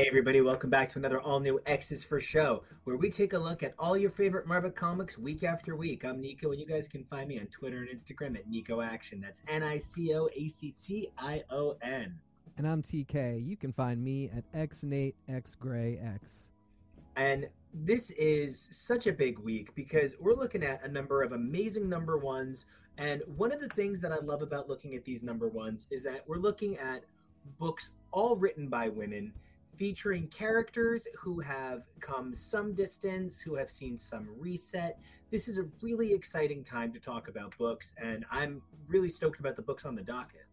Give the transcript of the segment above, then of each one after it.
Hey everybody, welcome back to another all new X Is For Show, where we take a look at all your favorite Marvel comics week after week. I'm Nico, and you guys can find me on Twitter and Instagram at Nico Action. That's N I C O A C T I O N. And I'm TK. You can find me at XNateXGrayX. And this is such a big week because we're looking at a number of amazing number ones. And one of the things that I love about looking at these number ones is that we're looking at books all written by women featuring characters who have come some distance, who have seen some reset. This is a really exciting time to talk about books, and I'm really stoked about the books on the docket.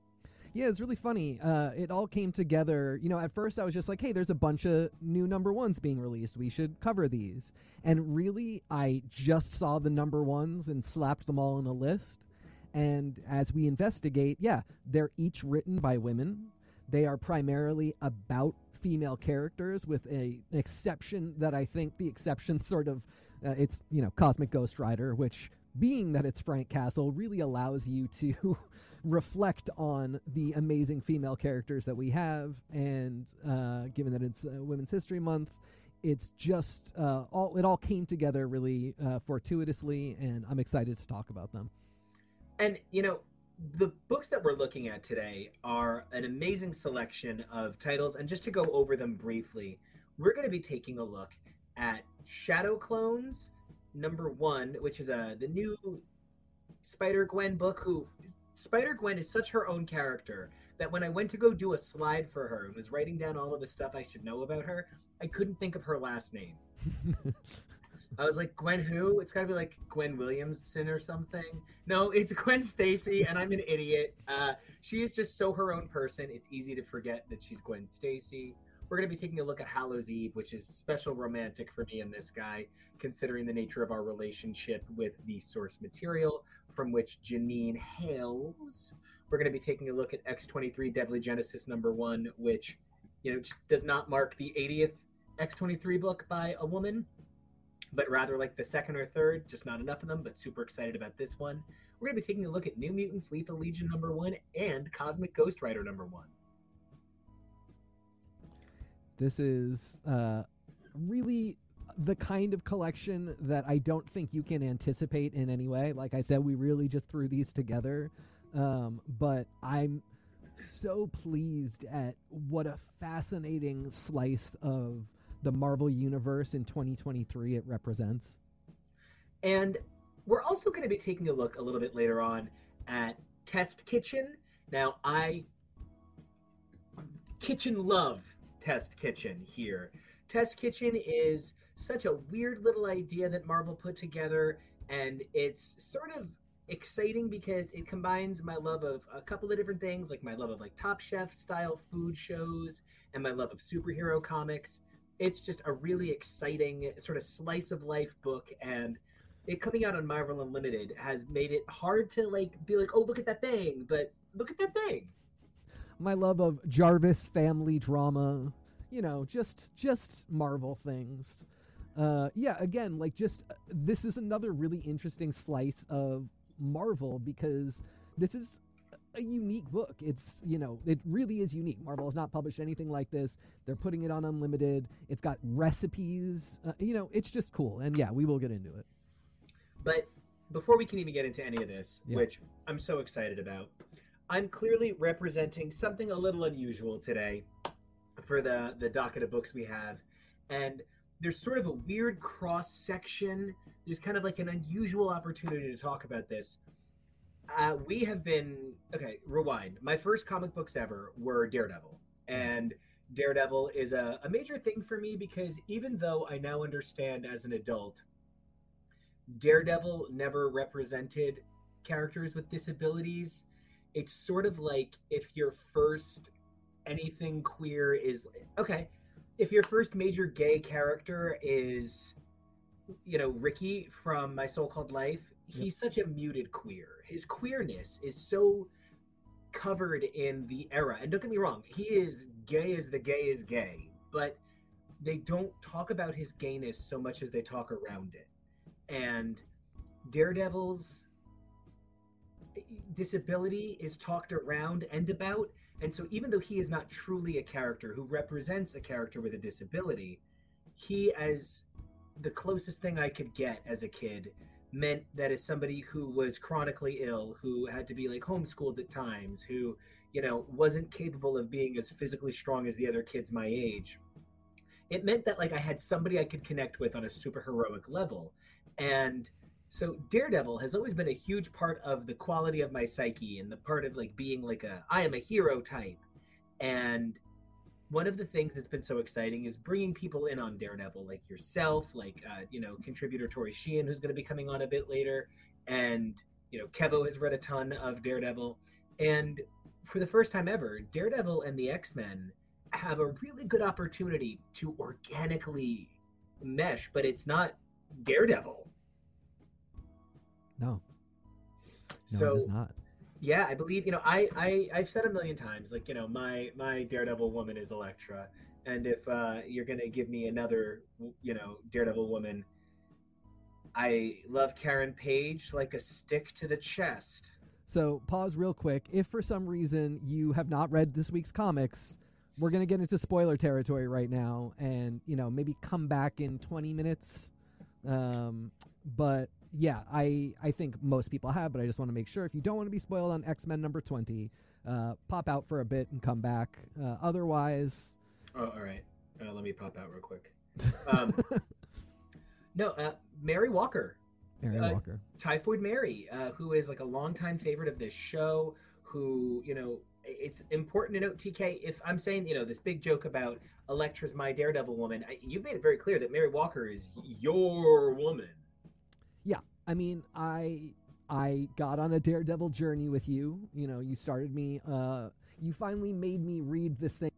Yeah, it's really funny. Uh, it all came together. You know, at first I was just like, hey, there's a bunch of new number ones being released. We should cover these. And really, I just saw the number ones and slapped them all in a list. And as we investigate, yeah, they're each written by women. They are primarily about female characters, with a, exception that I think the exception sort of uh, it's you know Cosmic Ghost Rider, which being that it's Frank Castle really allows you to reflect on the amazing female characters that we have, and uh, given that it's uh, Women's History Month. It's just uh, all it all came together really uh, fortuitously, and I'm excited to talk about them. And you know, the books that we're looking at today are an amazing selection of titles. And just to go over them briefly, we're going to be taking a look at Shadow Clones, number one, which is a uh, the new Spider Gwen book. Who Spider Gwen is such her own character that when I went to go do a slide for her and was writing down all of the stuff I should know about her, I couldn't think of her last name. I was like, Gwen who? It's got to be like Gwen Williamson or something. No, it's Gwen Stacy, and I'm an idiot. Uh, she is just so her own person. It's easy to forget that she's Gwen Stacy. We're going to be taking a look at Hallows Eve, which is special romantic for me and this guy, considering the nature of our relationship with the source material from which Janine hails. We're going to be taking a look at X23 Deadly Genesis number one, which, you know, does not mark the 80th X23 book by a woman but rather like the second or third, just not enough of them, but super excited about this one. We're going to be taking a look at New Mutants Lethal Legion number one and Cosmic Ghost Rider number one. This is uh, really the kind of collection that I don't think you can anticipate in any way. Like I said, we really just threw these together. Um, but I'm so pleased at what a fascinating slice of the Marvel Universe in 2023 it represents. And we're also going to be taking a look a little bit later on at Test Kitchen. Now, I kitchen love Test Kitchen here. Test Kitchen is such a weird little idea that Marvel put together, and it's sort of exciting because it combines my love of a couple of different things, like my love of like Top Chef style food shows and my love of superhero comics it's just a really exciting sort of slice of life book and it coming out on Marvel Unlimited has made it hard to like be like, oh look at that thing, but look at that thing. My love of Jarvis family drama, you know, just just Marvel things. Uh, yeah, again, like just uh, this is another really interesting slice of Marvel because this is a unique book. It's, you know, it really is unique. Marvel has not published anything like this. They're putting it on Unlimited. It's got recipes. Uh, you know, it's just cool. And yeah, we will get into it. But before we can even get into any of this, yeah. which I'm so excited about, I'm clearly representing something a little unusual today for the the docket of books we have. And there's sort of a weird cross section. There's kind of like an unusual opportunity to talk about this uh, we have been okay. Rewind. My first comic books ever were Daredevil, and Daredevil is a, a major thing for me because even though I now understand as an adult, Daredevil never represented characters with disabilities. It's sort of like if your first anything queer is okay, if your first major gay character is you know Ricky from My So-Called Life, he's such a muted queer. His queerness is so covered in the era. And don't get me wrong, he is gay as the gay is gay, but they don't talk about his gayness so much as they talk around it. And Daredevil's disability is talked around and about And so, even though he is not truly a character who represents a character with a disability, he, as the closest thing I could get as a kid, meant that as somebody who was chronically ill, who had to be like homeschooled at times, who, you know, wasn't capable of being as physically strong as the other kids my age, it meant that like I had somebody I could connect with on a super heroic level. And so Daredevil has always been a huge part of the quality of my psyche and the part of like being like a I am a hero type. And one of the things that's been so exciting is bringing people in on Daredevil, like yourself, like uh, you know contributor Tori Sheehan, who's going to be coming on a bit later, and you know Kevo has read a ton of Daredevil, and for the first time ever, Daredevil and the X Men have a really good opportunity to organically mesh, but it's not Daredevil. No. No, so it is not. Yeah, I believe you know I I I've said a million times like you know my my Daredevil woman is Elektra, and if uh, you're gonna give me another you know Daredevil woman, I love Karen Page like a stick to the chest. So pause real quick. If for some reason you have not read this week's comics, we're gonna get into spoiler territory right now, and you know maybe come back in 20 minutes. Um, but yeah, I I think most people have, but I just want to make sure if you don't want to be spoiled on X Men number 20, uh, pop out for a bit and come back. Uh, otherwise, Oh, all right. Uh, let me pop out real quick. Um, no, uh, Mary Walker, Mary uh, Walker. Typhoid Mary, uh, who is like a longtime favorite of this show. Who you know, it's important to note, TK. If I'm saying you know this big joke about Elektra's my Daredevil woman, I, you've made it very clear that Mary Walker is your woman. I mean, I I got on a daredevil journey with you. You know, you started me. Uh, you finally made me read this thing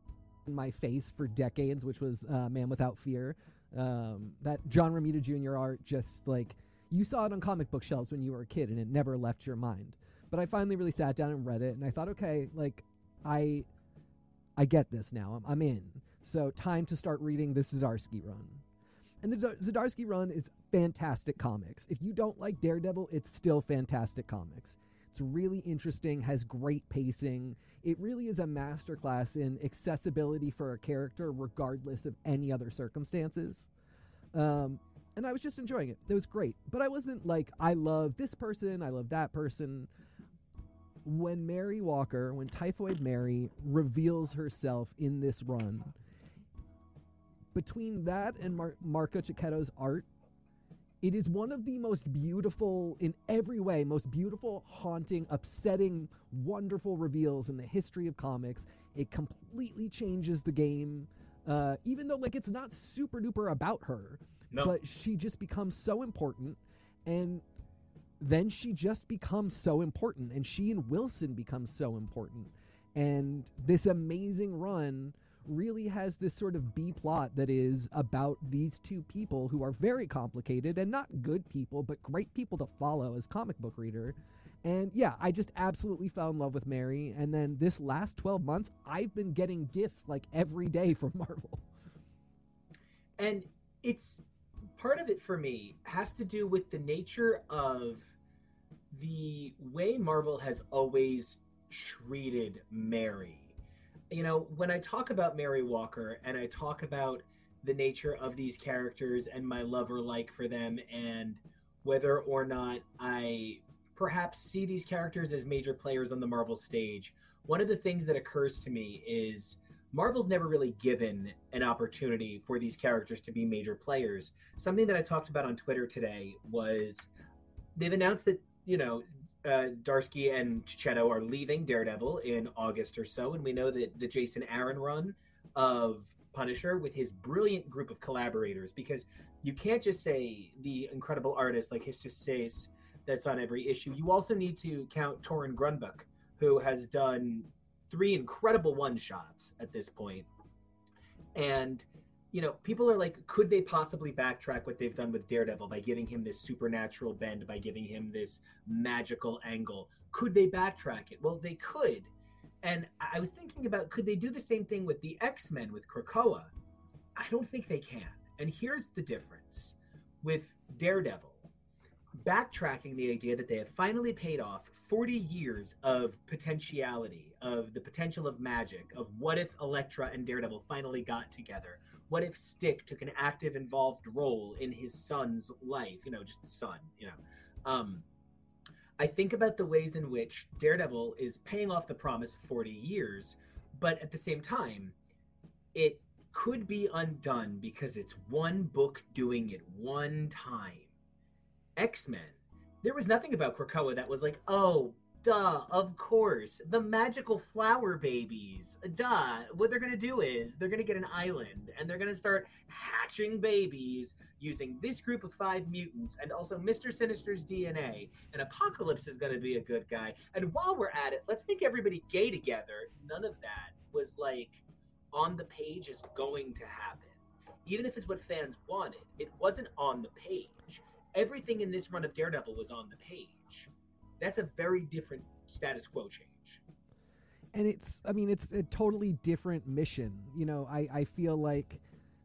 in my face for decades, which was uh, Man Without Fear. Um, that John Romita Jr. art, just like you saw it on comic book shelves when you were a kid, and it never left your mind. But I finally really sat down and read it, and I thought, okay, like I I get this now. I'm, I'm in. So time to start reading this Zdarsky run. And the Z- Zdarsky run is fantastic comics. If you don't like Daredevil, it's still fantastic comics. It's really interesting, has great pacing. It really is a masterclass in accessibility for a character, regardless of any other circumstances. Um, and I was just enjoying it. It was great. But I wasn't like, I love this person, I love that person. When Mary Walker, when Typhoid Mary reveals herself in this run, between that and Mar- Marco Checchetto's art, it is one of the most beautiful, in every way, most beautiful, haunting, upsetting, wonderful reveals in the history of comics. It completely changes the game, uh, even though like it's not super duper about her, No, but she just becomes so important, and then she just becomes so important, and she and Wilson become so important, and this amazing run really has this sort of B plot that is about these two people who are very complicated and not good people, but great people to follow as comic book reader. And yeah, I just absolutely fell in love with Mary. And then this last 12 months, I've been getting gifts like every day from Marvel. and it's part of it for me has to do with the nature of the way Marvel has always treated Mary. You know, when I talk about Mary Walker and I talk about the nature of these characters and my love or like for them and whether or not I perhaps see these characters as major players on the Marvel stage, one of the things that occurs to me is Marvel's never really given an opportunity for these characters to be major players. Something that I talked about on Twitter today was they've announced that, you know, uh, Zdarsky and Checchetto are leaving Daredevil in August or so, and we know that the Jason Aaron run of Punisher with his brilliant group of collaborators, because you can't just say the incredible artist like Jesús Saiz that's on every issue. You also need to count Torin Grunbuck, who has done three incredible one shots at this point. And you know, people are like, could they possibly backtrack what they've done with Daredevil by giving him this supernatural bend, by giving him this magical angle? Could they backtrack it? Well, they could. And I was thinking about could they do the same thing with the X Men with Krakoa? I don't think they can. And here's the difference with Daredevil backtracking the idea that they have finally paid off 40 years of potentiality, of the potential of magic, of what if Elektra and Daredevil finally got together? What if Stick took an active, involved role in his son's life? You know, just the son, you know. Um, I think about the ways in which Daredevil is paying off the promise of 40 years, but at the same time, it could be undone because it's one book doing it one time. X Men there was nothing about Krakoa that was like, oh, duh, of course, the magical flower babies. Duh. What they're gonna do is they're gonna get an island and they're gonna start hatching babies using this group of five mutants and also Mr. Sinister's DNA. And Apocalypse is gonna be a good guy. And while we're at it, let's make everybody gay together. None of that was like on the page is going to happen. Even if it's what fans wanted, it wasn't on the page everything in this run of Daredevil was on the page. That's a very different status quo change. And it's, I mean, it's a totally different mission. You know, I, I feel like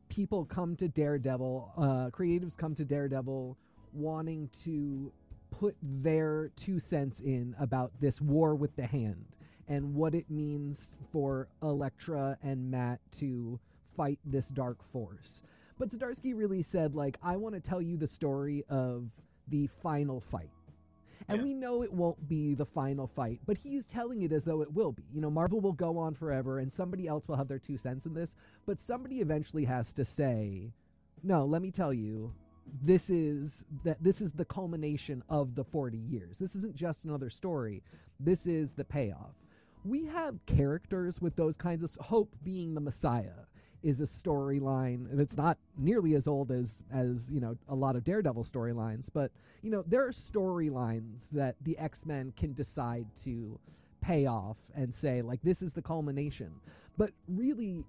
people come to Daredevil, uh, creatives come to Daredevil wanting to put their two cents in about this war with the hand and what it means for Elektra and Matt to fight this dark force. But Zdarsky really said, like, I want to tell you the story of the final fight. And yeah. we know it won't be the final fight, but he's telling it as though it will be. You know, Marvel will go on forever and somebody else will have their two cents in this, but somebody eventually has to say, no, let me tell you, this is that this is the culmination of the 40 years. This isn't just another story. This is the payoff. We have characters with those kinds of hope being the Messiah is a storyline and it's not nearly as old as as you know a lot of daredevil storylines but you know there are storylines that the x-men can decide to pay off and say like this is the culmination. But really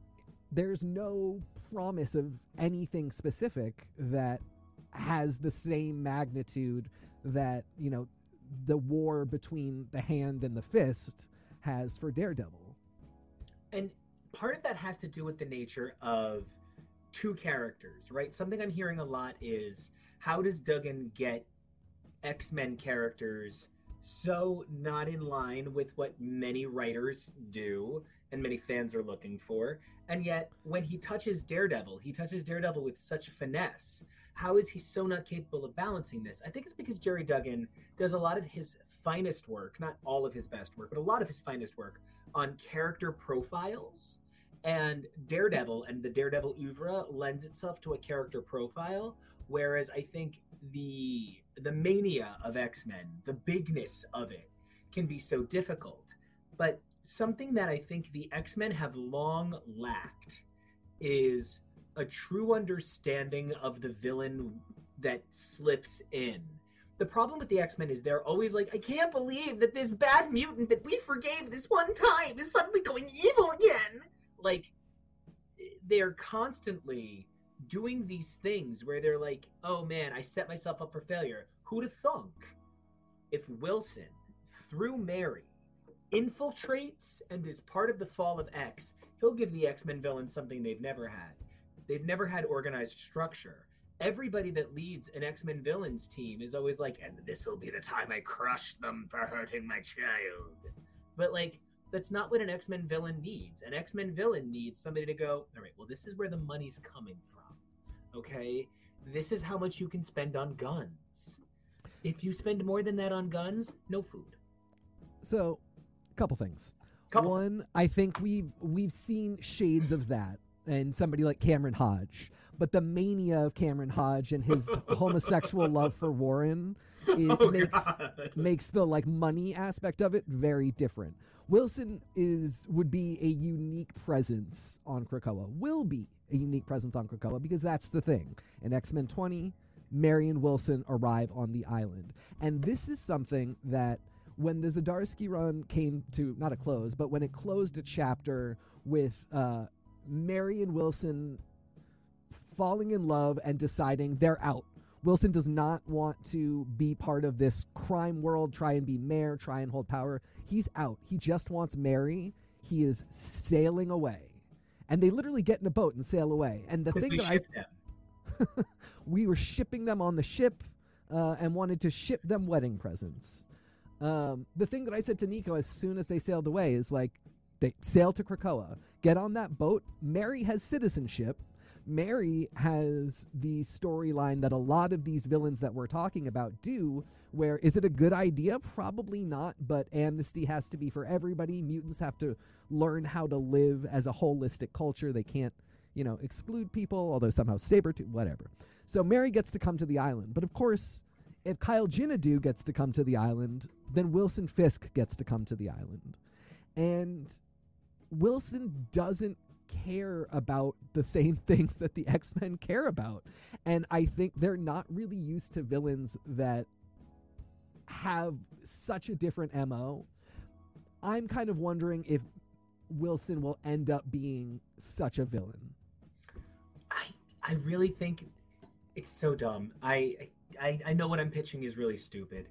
there's no promise of anything specific that has the same magnitude that you know the war between the hand and the fist has for daredevil. And part of that has to do with the nature of two characters, right? Something I'm hearing a lot is how does Duggan get X Men characters so not in line with what many writers do and many fans are looking for? And yet, when he touches Daredevil, he touches Daredevil with such finesse. How is he so not capable of balancing this? I think it's because Gerry Duggan does a lot of his finest work, not all of his best work, but a lot of his finest work on character profiles and Daredevil and the Daredevil oeuvre lends itself to a character profile, whereas I think the the mania of X Men, the bigness of it, can be so difficult. But something that I think the X Men have long lacked is a true understanding of the villain that slips in. The problem with the X Men is they're always like, I can't believe that this bad mutant that we forgave this one time is suddenly going evil again like they're constantly doing these things where they're like, oh man, I set myself up for failure. Who'd have thunk if Wilson, through Mary, infiltrates and is part of the fall of X, he'll give the X Men villains something they've never had. They've never had organized structure. Everybody that leads an X Men villains team is always like, and this will be the time I crush them for hurting my child. But like, that's not what an X-Men villain needs. An X-Men villain needs somebody to go, all right, well, this is where the money's coming from. Okay? This is how much you can spend on guns. If you spend more than that on guns, no food. So, a couple things. Couple. One, I think we've we've seen shades of that and somebody like Cameron Hodge. But the mania of Cameron Hodge and his homosexual love for Warren it oh, makes God. makes the like money aspect of it very different. Wilson is would be a unique presence on Krakoa. Will be a unique presence on Krakoa because that's the thing. In X Men 20, Mary and Wilson arrive on the island, and this is something that when the Zdarsky run came to not a close, but when it closed a chapter with uh, Wilson falling in love and deciding they're out Wilson does not want to be part of this crime world, try and be mayor, try and hold power. He's out. He just wants Mary. He is sailing away. And they literally get in a boat and sail away. And the thing that I we were shipping them on the ship uh, and wanted to ship them wedding presents. Um, the thing that I said to Nico as soon as they sailed away is like, they sail to Krakoa, get on that boat. Mary has citizenship. Mary has the storyline that a lot of these villains that we're talking about do, where is it a good idea? Probably not, but amnesty has to be for everybody. Mutants have to learn how to live as a holistic culture. They can't, you know, exclude people, although somehow Sabretooth, whatever. So Mary gets to come to the island. But of course, if Kyle Jinadu gets to come to the island, then Wilson Fisk gets to come to the island. And Wilson doesn't care about the same things that the X Men care about. And I think they're not really used to villains that have such a different MO. I'm kind of wondering if Wilson will end up being such a villain. I I really think it's so dumb. I I, I know what I'm pitching is really stupid,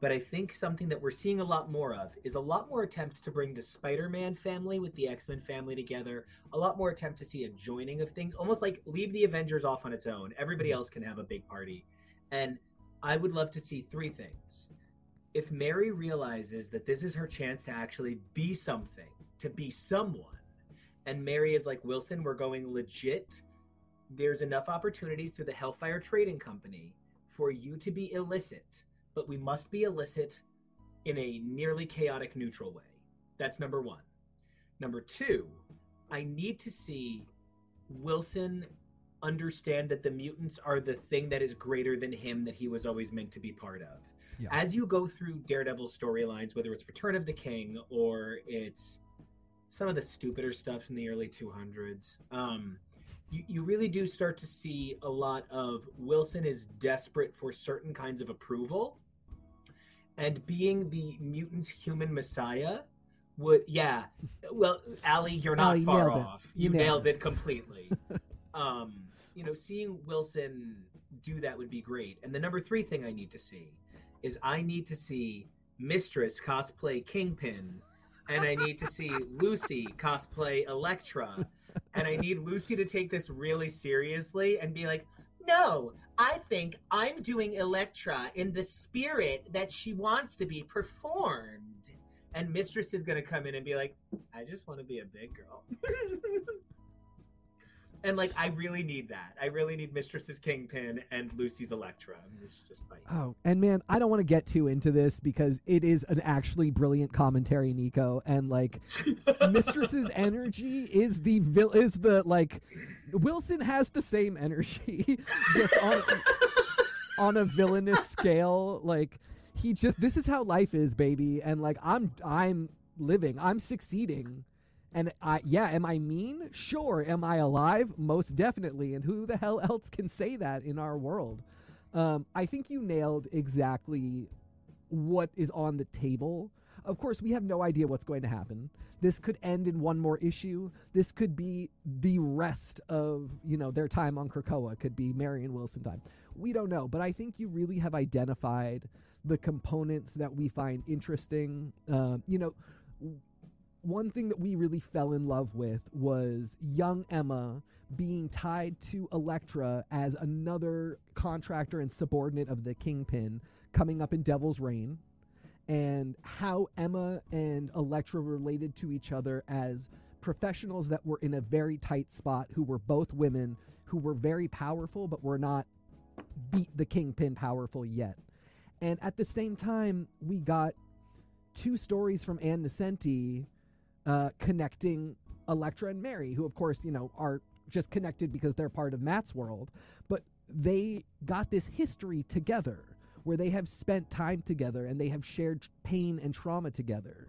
but I think something that we're seeing a lot more of is a lot more attempt to bring the Spider-Man family with the X-Men family together. A lot more attempt to see a joining of things, almost like leave the Avengers off on its own. Everybody mm-hmm. else can have a big party, and I would love to see three things. If Mary realizes that this is her chance to actually be something, to be someone, and Mary is like Wilson, we're going legit. There's enough opportunities through the Hellfire Trading Company for you to be illicit, but we must be illicit in a nearly chaotic neutral way. That's number one. Number two, I need to see Wilson understand that the mutants are the thing that is greater than him that he was always meant to be part of. Yeah. As you go through Daredevil storylines, whether it's Return of the King or it's some of the stupider stuff in the early 200s, um, you, you really do start to see a lot of Wilson is desperate for certain kinds of approval. And being the mutant's human messiah would, yeah. Well, Allie, you're not oh, far off. You, you, nailed, nailed it. it completely. um, you know, seeing Wilson do that would be great. And the number three thing I need to see is I need to see Mistress cosplay Kingpin, and I need to see Lucy cosplay Elektra and I need Lucy to take this really seriously and be like, no, I think I'm doing Elektra in the spirit that she wants to be performed. And Mistress is going to come in and be like, I just want to be a big girl. and like I really need that. I really need Mistress's Kingpin and Lucy's Elektra. It's just fight. Oh, and man, I don't want to get too into this because it is an actually brilliant commentary, Nico. And like, Mistress's energy is the vil- is the like Wilson has the same energy, just on on a villainous scale. Like he just this is how life is, baby. And like I'm I'm living, I'm succeeding and I, yeah, am I mean? Sure. Am I alive? Most definitely. And who the hell else can say that in our world? Um, I think you nailed exactly what is on the table. Of course, we have no idea what's going to happen. This could end in one more issue. This could be the rest of you know their time on Krakoa. Could be Marion Wilson time. We don't know, but I think you really have identified the components that we find interesting. Um, you know, one thing that we really fell in love with was young Emma being tied to Elektra as another contractor and subordinate of the Kingpin coming up in Devil's Reign, and how Emma and Elektra related to each other as professionals that were in a very tight spot, who were both women, who were very powerful, but were not beat the Kingpin powerful yet. And at the same time, we got two stories from Ann Nocenti uh, connecting Elektra and Mary, who, of course, you know, are just connected because they're part of Matt's world. But they got this history together where they have spent time together and they have shared pain and trauma together.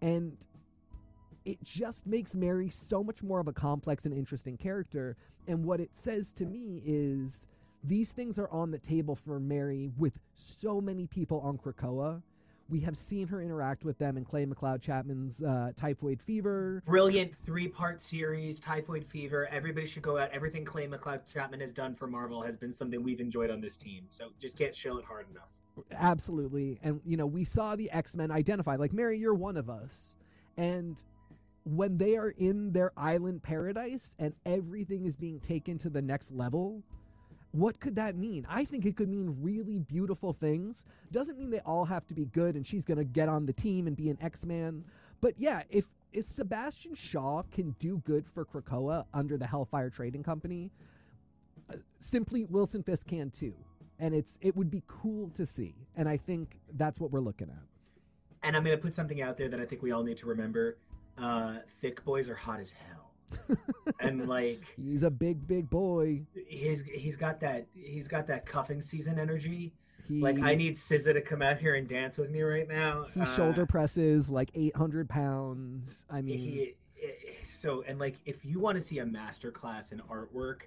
And it just makes Mary so much more of a complex and interesting character. And what it says to me is these things are on the table for Mary with so many people on Krakoa we have seen her interact with them in Clay McLeod Chapman's uh, Typhoid Fever. Brilliant three part series, Typhoid Fever. Everybody should go out. Everything Clay McLeod Chapman has done for Marvel has been something we've enjoyed on this team. So just can't show it hard enough. Absolutely. And, you know, we saw the X Men identify, like, Mary, you're one of us. And when they are in their island paradise and everything is being taken to the next level, what could that mean? I think it could mean really beautiful things. Doesn't mean they all have to be good and she's going to get on the team and be an X-Man. But yeah, if if Sebastian Shaw can do good for Krakoa under the Hellfire Trading Company, uh, simply Wilson Fisk can too. And it's it would be cool to see. And I think that's what we're looking at. And I'm going to put something out there that I think we all need to remember. Uh, thick boys are hot as hell. And like he's a big big boy he's he's got that he's got that cuffing season energy he, like I need SZA to come out here and dance with me right now. He uh, shoulder presses like 800 pounds. I mean, he, so and like if you want to see a masterclass in artwork,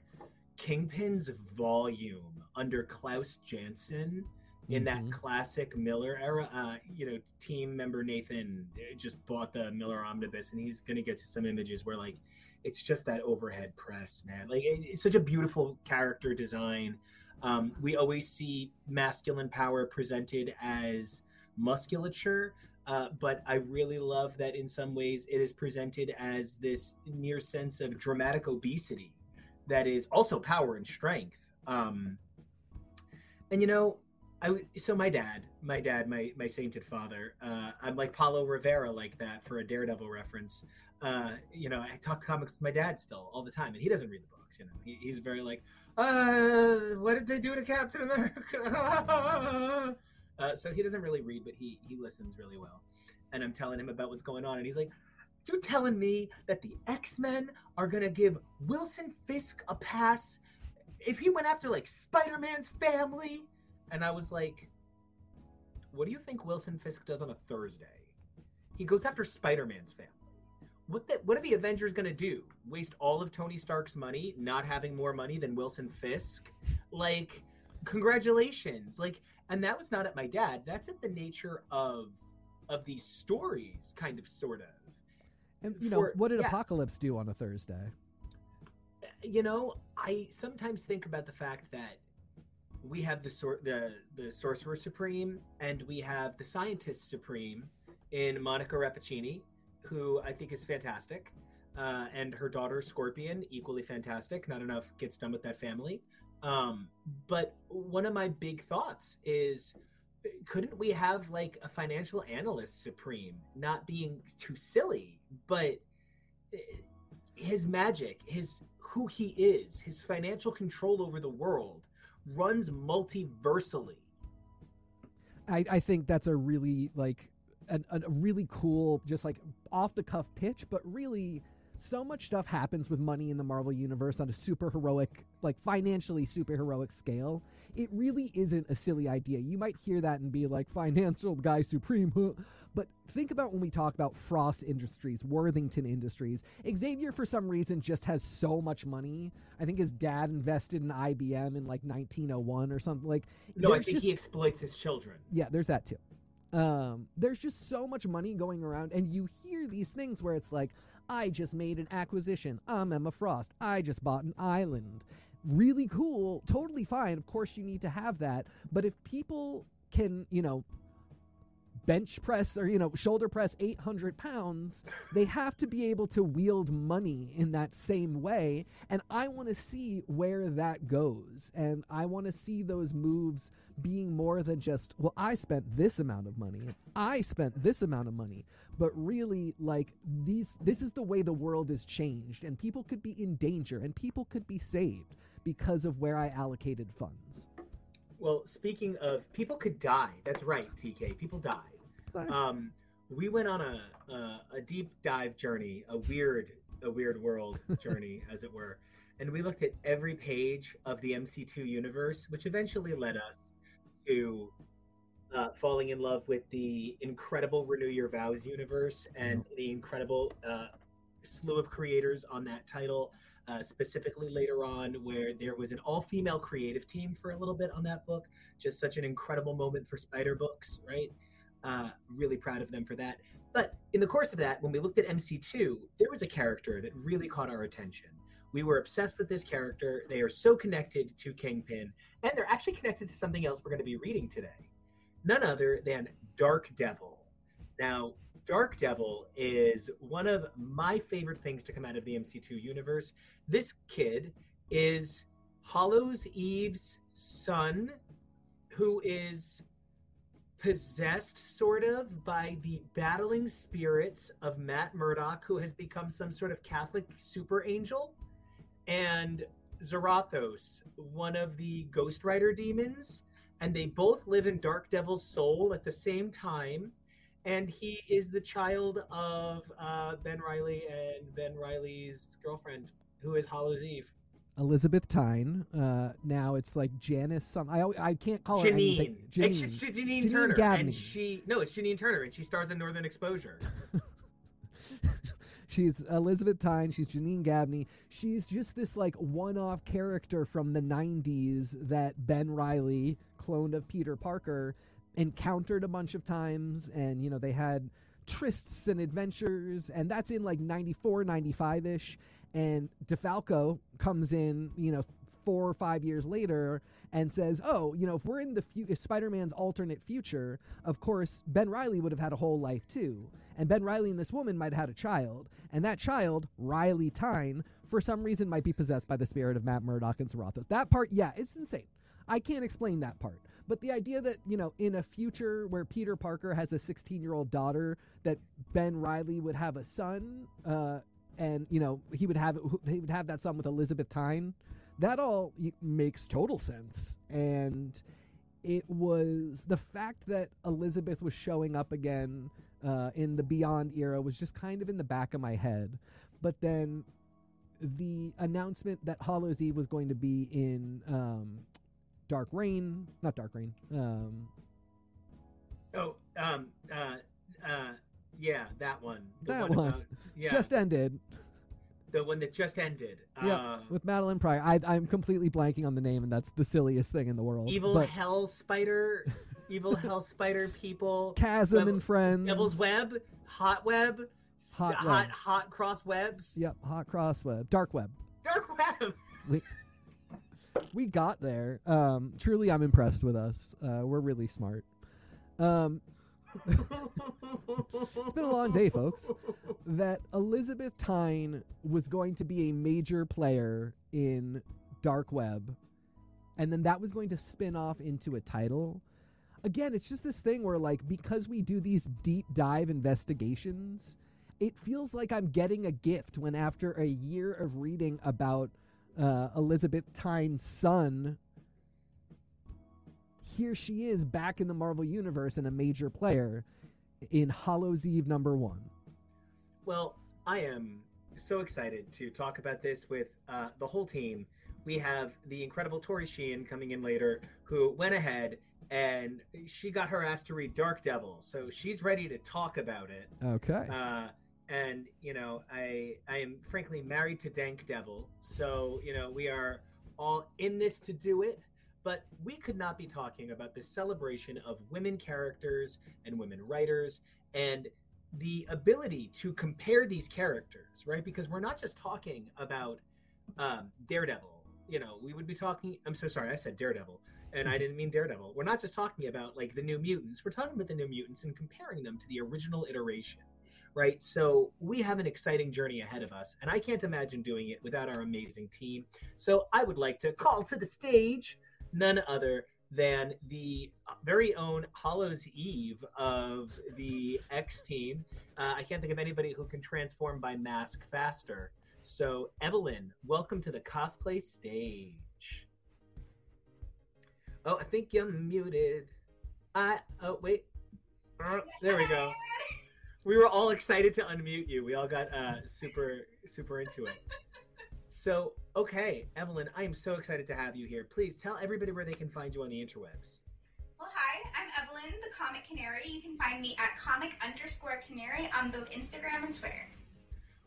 Kingpin's volume under Klaus Janson in mm-hmm. that classic Miller era. Uh, you know, team member Nathan just bought the Miller omnibus, and he's gonna get to some images where like it's just that overhead press, man. Like it, it's such a beautiful character design. Um, we always see masculine power presented as musculature, uh, but I really love that in some ways it is presented as this near sense of dramatic obesity that is also power and strength. Um, and you know, I so my dad, my dad, my my sainted father. Uh, I'm like Paolo Rivera, like that for a Daredevil reference. Uh, you know, I talk comics with my dad still all the time, and he doesn't read the books. You know, he, he's very like, uh, what did they do to Captain America? uh, so he doesn't really read, but he he listens really well. And I'm telling him about what's going on, and he's like, "You're telling me that the X Men are gonna give Wilson Fisk a pass if he went after like Spider Man's family?" And I was like, "What do you think Wilson Fisk does on a Thursday? He goes after Spider Man's family." What the, what are the Avengers going to do? Waste all of Tony Stark's money, not having more money than Wilson Fisk? Like, congratulations! Like, and that was not at my dad. That's at the nature of of these stories, kind of, sort of. And you For, know, what did yeah. Apocalypse do on a Thursday? Eh, you know, I sometimes think about the fact that we have the sort the the sorcerer supreme and we have the scientist supreme in Monica Rappaccini who I think is fantastic, uh, and her daughter Scorpion, equally fantastic. Not enough gets done with that family. Um, but one of my big thoughts is couldn't we have like a financial analyst supreme not being too silly but uh, his magic his who he is his financial control over the world runs multiversally I, I think that's a really like a, a really cool, just like off the cuff pitch, but really so much stuff happens with money in the Marvel universe on a super heroic, like financially super heroic scale. It really isn't a silly idea. You might hear that and be like, financial guy supreme, huh? But think about when we talk about Frost Industries, Worthington Industries. Xavier, for some reason, just has so much money. I think his dad invested in IBM in like 1901 or something. Like, no, I think just, he exploits his children. Yeah, there's that too. Um, there's just so much money going around, and you hear these things where it's like, I just made an acquisition. I'm Emma Frost. I just bought an island. Really cool, totally fine. Of course, you need to have that. But if people can, you know, bench press or you know shoulder press 800 pounds they have to be able to wield money in that same way. And i want to see where that goes. And i want to see those moves being more than just well i spent this amount of money. I spent this amount of money. But really like these this is the way the world is changed. And people could be in danger and people could be saved because of where i allocated funds. Well speaking of people could die. That's right tk people die um, we went on a, a, a deep dive journey, a weird a weird world journey, as it were, and we looked at every page of the MC2 universe, which eventually led us to uh, falling in love with the incredible Renew Your Vows universe and mm-hmm. the incredible uh, slew of creators on that title. Uh, specifically later on, where there was an all female creative team for a little bit on that book. Just such an incredible moment for Spider Books, right? Uh, really proud of them for that. But in the course of that, when we looked at MC2, there was a character that really caught our attention. We were obsessed with this character. They are so connected to Kingpin, and they're actually connected to something else we're going to be reading today. None other than Dark Devil. Now, Dark Devil is one of my favorite things to come out of the MC2 universe. This kid is Hallows Eve's son, who is possessed sort of by the battling spirits of Matt Murdock, who has become some sort of Catholic super angel, and Zarathos, one of the Ghost Rider demons, and they both live in Dark Devil's soul at the same time. And he is the child of uh, Ben Reilly and Ben Reilly's girlfriend, who is Hallows Eve. Elizabeth Tyne. Uh, now it's like Janice. Some I I can't call her Janine. anything. It's, Janine. it's Janine, Janine Turner, Gabney. and she no, it's Janine Turner, and she stars in Northern Exposure. She's Elizabeth Tyne. She's Janine Godbe. She's just this like one-off character from the '90s that Ben Reilly, cloned of Peter Parker, encountered a bunch of times, and you know they had trysts and adventures, and that's in like '94, '95 ish. And DeFalco comes in, you know, four or five years later and says, "Oh, you know, if we're in the fu- Spider-Man's alternate future, of course Ben Reilly would have had a whole life too, and Ben Reilly and this woman might have had a child, and that child, Reilly Tyne, for some reason might be possessed by the spirit of Matt Murdock and Zarathos. That part, yeah, it's insane. I can't explain that part." But the idea that, you know, in a future where Peter Parker has a 16 year old daughter, that Ben Reilly would have a son, uh, and, you know, he would have he would have that son with Elizabeth Tyne, that all makes total sense. And it was the fact that Elizabeth was showing up again uh, in the Beyond era was just kind of in the back of my head. But then the announcement that Hallows Eve was going to be in um, Dark Reign, not Dark Reign. um, Oh, um, uh, uh, yeah, that one. The That one. About, yeah, just ended. the one that just ended. Yeah, Uh, with Madeline Pryor. I, I'm completely blanking on the name, and that's the silliest thing in the world. evil but hell spider, evil hell spider people. Chasm and Friends. Devil's Web, Hot Web, st- Hot hot, Web. hot cross webs, Yep, Hot Cross Web, Dark Web. dark web. we got there. Um, truly, I'm impressed with us. Uh, we're really smart. Um, it's been a long day, folks. that Elizabeth Tyne was going to be a major player in Dark Web, and then that was going to spin off into a title. Again, it's just this thing where, like, because we do these deep dive investigations, it feels like I'm getting a gift when, after a year of reading about uh, Elizabeth Tyne's son, here she is back in the Marvel Universe and a major player in Hallows Eve number one. Well, I am so excited to talk about this with uh, the whole team. We have the incredible Tori Sheehan coming in later, who went ahead and she got her ass to read Dark Devil, so she's ready to talk about it. Okay. Uh, and you know, I I am frankly married to Dank Devil, so you know we are all in this to do it. But we could not be talking about the celebration of women characters and women writers and the ability to compare these characters, right? Because we're not just talking about um, Daredevil. You know, we would be talking. I'm so sorry, I said Daredevil, and I didn't mean Daredevil. We're not just talking about like the New Mutants. We're talking about the New Mutants and comparing them to the original iteration, right? So we have an exciting journey ahead of us, and I can't imagine doing it without our amazing team. So I would like to call to the stage none other than the very own Hallows Eve of the X team. Uh, I can't think of anybody who can transform by mask faster. So, Evelyn, welcome to the cosplay stage. Oh, I think you're muted. I oh wait. Uh, there we go. We were all excited to unmute you. We all got uh, super super into it. So, okay, Evelyn, I am so excited to have you here. Please tell everybody where they can find you on the interwebs. Well, hi, I'm Evelyn, the Comic Canary. You can find me at comic underscore canary on both Instagram and Twitter.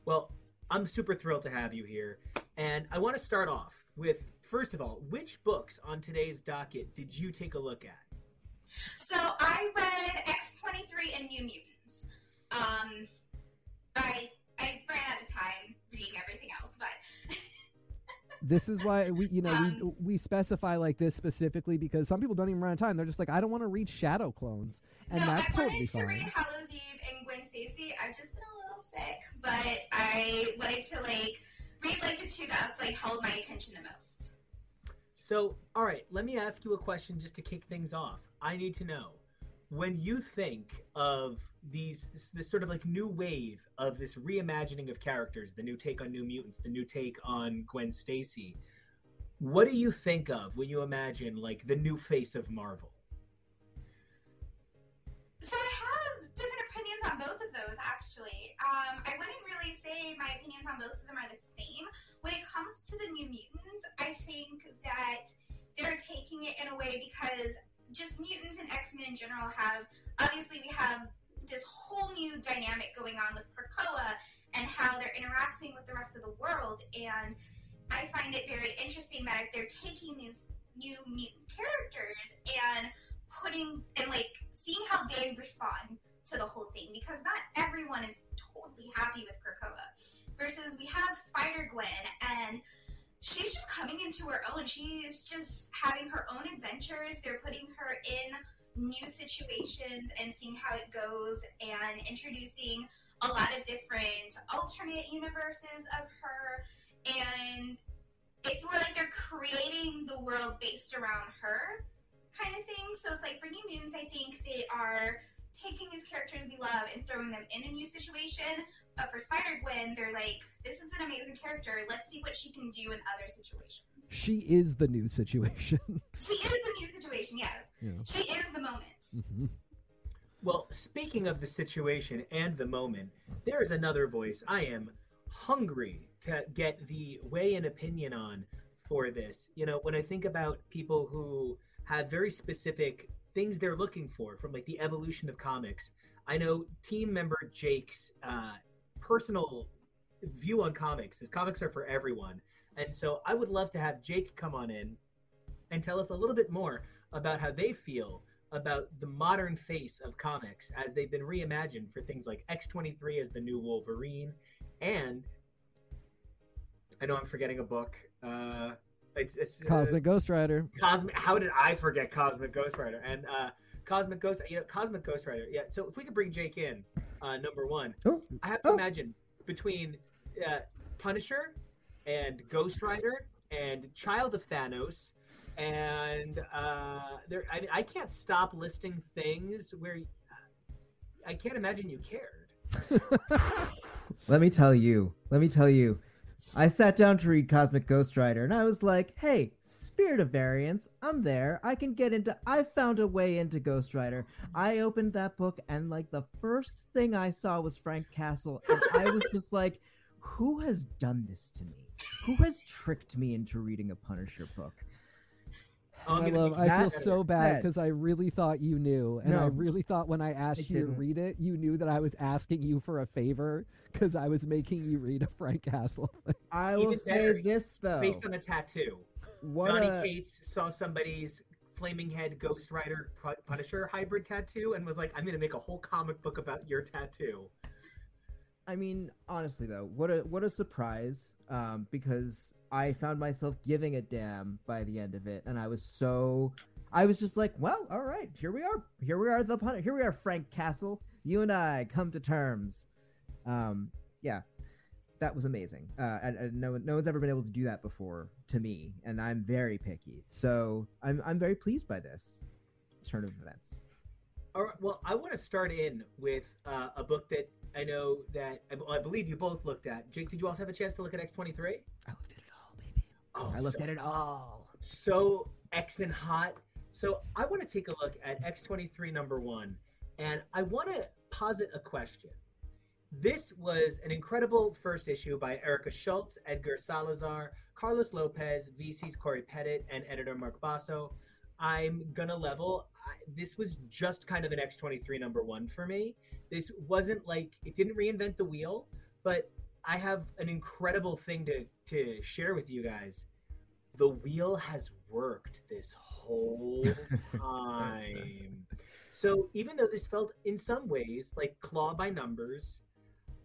Well, I'm super thrilled to have you here. And I want to start off with first of all, which books on today's docket did you take a look at? So I read X23 and New Mutants. Um, I I ran out of time reading everything else, but This is why we, you know, Um, we we specify like this specifically because some people don't even run out of time. They're just like, I don't want to read Shadow Clones, and no, that's I wanted totally to fine. read Hallows Eve and Gwen Stacy. I've just been a little sick, but I wanted to like read like the two that's like held my attention the most. So, all right, let me ask you a question just to kick things off. I need to know when you think of these this, sort of like new wave of this reimagining of characters, the new take on New Mutants, the new take on Gwen Stacy. What do you think of when you imagine like the new face of Marvel? So I have different opinions on both of those, actually. Um, I wouldn't really say my opinions on both of them are the same. When it comes to the New Mutants, I think that they're taking it in a way because just mutants and X Men in general have obviously we have this whole new dynamic going on with Krakoa and how they're interacting with the rest of the world. And I find it very interesting that they're taking these new mutant characters and putting and like seeing how they respond to the whole thing because not everyone is totally happy with Krakoa. Versus we have Spider Gwen and she's just coming into her own. She is just having her own adventures. They're putting her in new situations and seeing how it goes and introducing a lot of different alternate universes of her and it's more like they're creating the world based around her kind of thing so it's like for new mutants i think they are taking these characters we love and throwing them in a new situation but for spider gwen they're like this is an amazing character. Let's see what she can do in other situations. She is the new situation. She is the new situation yes. Yeah. she is the moment. Mm-hmm. well speaking of the situation and the moment there is another voice. I am hungry to get the way and opinion on for this. You know when i think about people who have very specific things they're looking for from like the evolution of comics i know team member jake's uh, personal view on comics is comics are for everyone and so I would love to have Jake come on in and tell us a little bit more about how they feel about the modern face of comics as they've been reimagined for things like X23 as the new Wolverine and I know I'm forgetting a book. Uh, it's, it's Cosmic uh, Ghost Rider. Cosmic. How did I forget Cosmic Ghost Rider? And uh, Cosmic Ghost, you know, Cosmic Ghost Rider. Yeah. So if we could bring Jake in, uh, number one, oh. I have to oh. imagine between uh, Punisher and Ghost Rider and Child of Thanos and uh, there. I, I can't stop listing things where I can't imagine you cared. let me tell you. Let me tell you. I sat down to read Cosmic Ghost Rider, and I was like, "Hey, Spirit of Vengeance, I'm there. I can get into. I found a way into Ghost Rider. I opened that book, and like the first thing I saw was Frank Castle, and I was just like, "Who has done this to me?" Who has tricked me into reading a Punisher book? I love. I feel so bad because I really thought you knew, and no, I really thought when I asked I you to read it, you knew that I was asking you for a favor because I was making you read a Frank Castle. I will say this though, based on the tattoo, what Donny a... Cates saw somebody's Flaming Head Ghost Rider Punisher hybrid tattoo and was like, "I'm going to make a whole comic book about your tattoo." I mean, honestly though, what a what a surprise! Um, because I found myself giving a damn by the end of it, and I was so I was just like, well, all right, here we are, here we are, the pun- here we are, Frank Castle, you and I come to terms. Um, yeah, that was amazing. Uh, and, and no no one's ever been able to do that before to me, and I'm very picky, so I'm I'm very pleased by this turn of events. All right. Well, I want to start in with uh, a book that I know that I, I, believe you both looked at. Jake, did you also have a chance to look at X twenty three? I looked at it all, baby. Oh, I looked so, at it all. So X and hot. So I want to take a look at X twenty three number one, and I want to posit a question. This was an incredible first issue by Erica Schultz, Edgar Salazar, Carlos Lopez, VC's Corey Pettit, and editor Mark Basso. I'm gonna level. I, this was just kind of an X23 number one for me. This wasn't like it didn't reinvent the wheel, but I have an incredible thing to to share with you guys. The wheel has worked this whole time. so even though this felt in some ways like claw by numbers,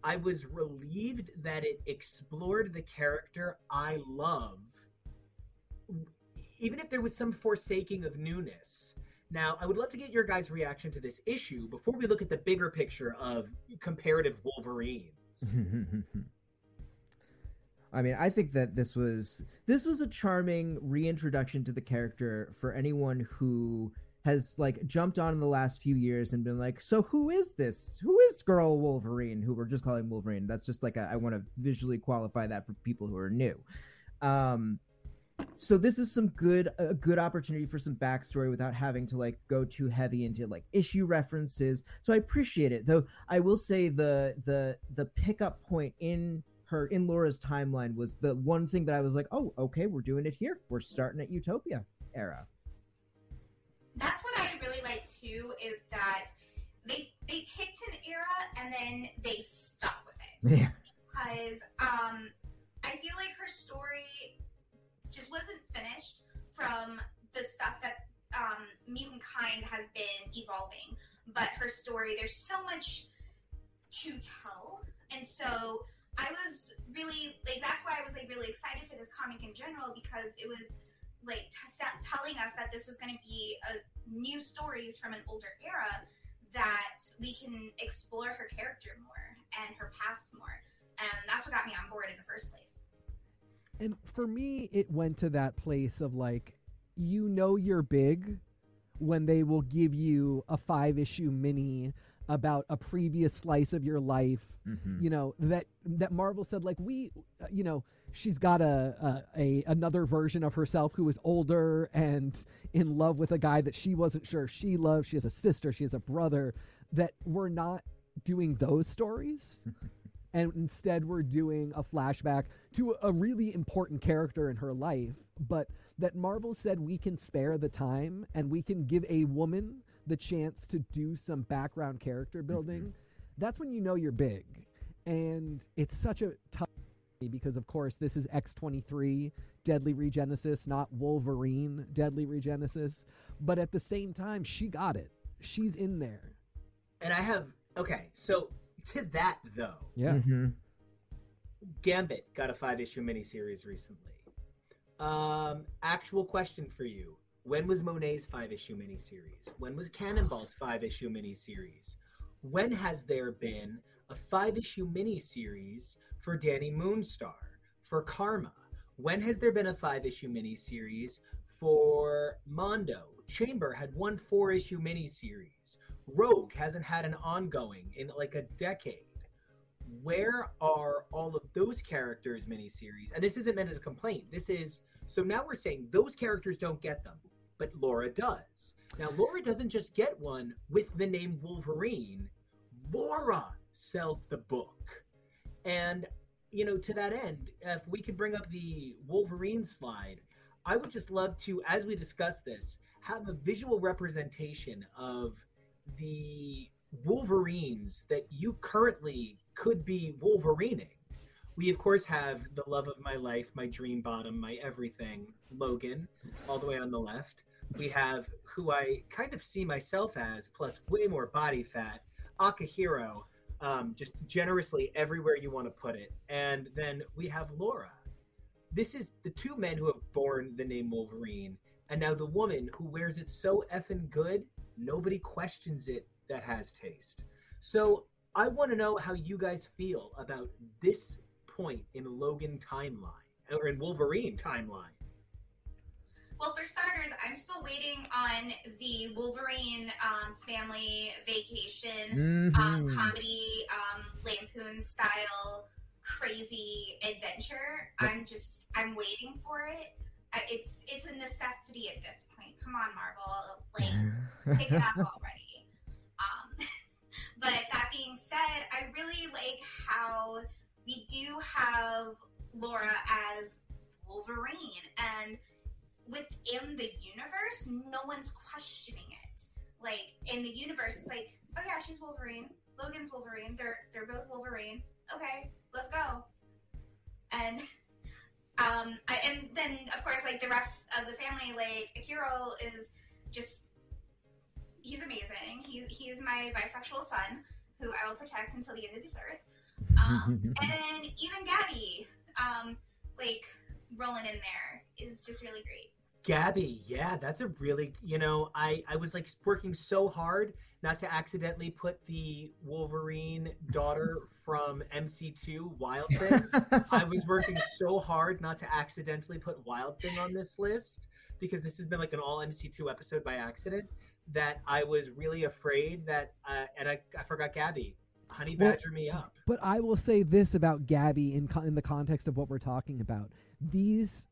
I was relieved that it explored the character I love even if there was some forsaking of newness. Now, I would love to get your guys' reaction to this issue before we look at the bigger picture of comparative Wolverines. I mean, I think that this was this was a charming reintroduction to the character for anyone who has like jumped on in the last few years and been like, so who is this? Who is girl Wolverine? Who we're just calling Wolverine? That's just like a, I want to visually qualify that for people who are new. Um, so this is some good a good opportunity for some backstory without having to like go too heavy into like issue references. So I appreciate it. Though I will say the the the pickup point in her in Laura's timeline was the one thing that I was like, oh, okay, we're doing it here. We're starting at Utopia era. That's what I really like too, is that they they picked an era and then they stuck with it. Yeah. Because um, I feel like her story just wasn't finished from the stuff that um, mutant kind has been evolving. But her story, there's so much to tell, and so I was really like that's why I was like really excited for this comic in general because it was like t- telling us that this was going to be a new stories from an older era that we can explore her character more and her past more, and that's what got me on board in the first place. And for me, it went to that place of like, you know, you're big when they will give you a five issue mini about a previous slice of your life Mhm. you know that that marvel said like we uh, you know she's got a, a a another version of herself who is older and in love with a guy that she wasn't sure she loved she has a sister she has a brother that we're not doing those stories. And instead we're doing a flashback to a really important character in her life. But that marvel said we can spare the time and we can give a woman the chance to do some background character building that's when you know you're big and it's such a tough because of course this is x23 deadly regenesis not wolverine deadly regenesis but at the same time she got it she's in there And I have okay, so to that though, yeah Mhm. Gambit got a five issue miniseries recently. Um, actual question for you. When was Monet's five issue miniseries? When was Cannonball's five issue miniseries? When has there been a five issue miniseries for Danny Moonstar, for Karma? When has there been a five issue miniseries for Mondo? Chamber had one four issue miniseries. Rogue hasn't had an ongoing in like a decade where are all of those characters miniseries? And this isn't meant as a complaint. This is so now we're saying those characters don't get them, but Laura does. Now Laura doesn't just get one with the name Wolverine. Laura sells the book. And you know, to that end, if we could bring up the Wolverine slide, I would just love to, as we discuss this, have a visual representation of the Wolverines that you currently could be Wolverining. We, of course, have the love of my life, my dream bottom, my everything, Logan, all the way on the left. We have who I kind of see myself as, plus way more body fat, Akihiro, um, just generously everywhere you want to put it. And then we have Laura. This is the two men who have borne the name Wolverine, and now the woman who wears it so effing good, nobody questions it that has taste. So I want to know how you guys feel about this point in Logan timeline or in Wolverine timeline. Well, for starters, I'm still waiting on the Wolverine um, family vacation um, Mhm. comedy, um, lampoon style, crazy adventure. I'm just, I'm waiting for it. It's, it's a necessity at this point. Come on, Marvel, like pick it up already. Um, but that being said, I really like how we do have Laura as Wolverine, and within the universe, no one's questioning it. Like in the universe, it's like, oh yeah, she's Wolverine. Logan's Wolverine. They're they're both Wolverine. Okay, let's go. And um, I, and then of course, like the rest of the family, like Akiro is just he's amazing. He's he's my bisexual son who I will protect until the end of this earth. Um, and then even Gabby, um, like rolling in there is just really great. Gabby, yeah, that's a really you know I I was like working so hard not to accidentally put the Wolverine daughter from MC2 Wild Thing. I was working so hard not to accidentally put Wild Thing on this list because this has been like an all MC2 episode by accident that I was really afraid that uh, and I, I forgot Gabby. Honey Well, badger me up. But I will say this about Gabby in co- in the context of what we're talking about. These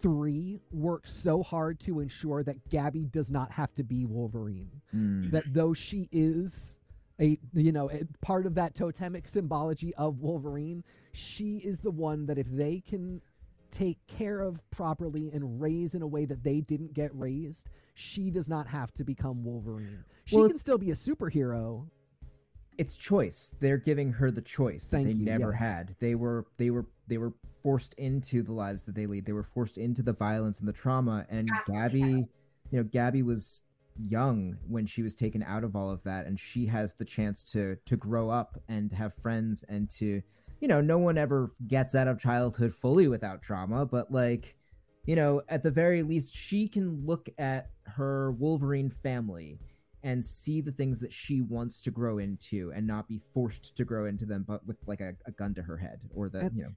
three work so hard to ensure that Gabby does not have to be Wolverine. Mm. That though she is a you know a part of that totemic symbology of Wolverine, she is the one that if they can take care of properly and raise in a way that they didn't get raised, she does not have to become Wolverine. She Well, can still be a superhero. It's choice. They're giving her the choice that Thank they you, never yes. had. They were they were they were forced into the lives that they lead. They were forced into the violence and the trauma. And Absolutely. Gabby, you know, Gabby was young when she was taken out of all of that, and she has the chance to to grow up and have friends and to, you know, no one ever gets out of childhood fully without trauma, but like. You know, at the very least, she can look at her Wolverine family and see the things that she wants to grow into and not be forced to grow into them but with like a, a gun to her head or the you know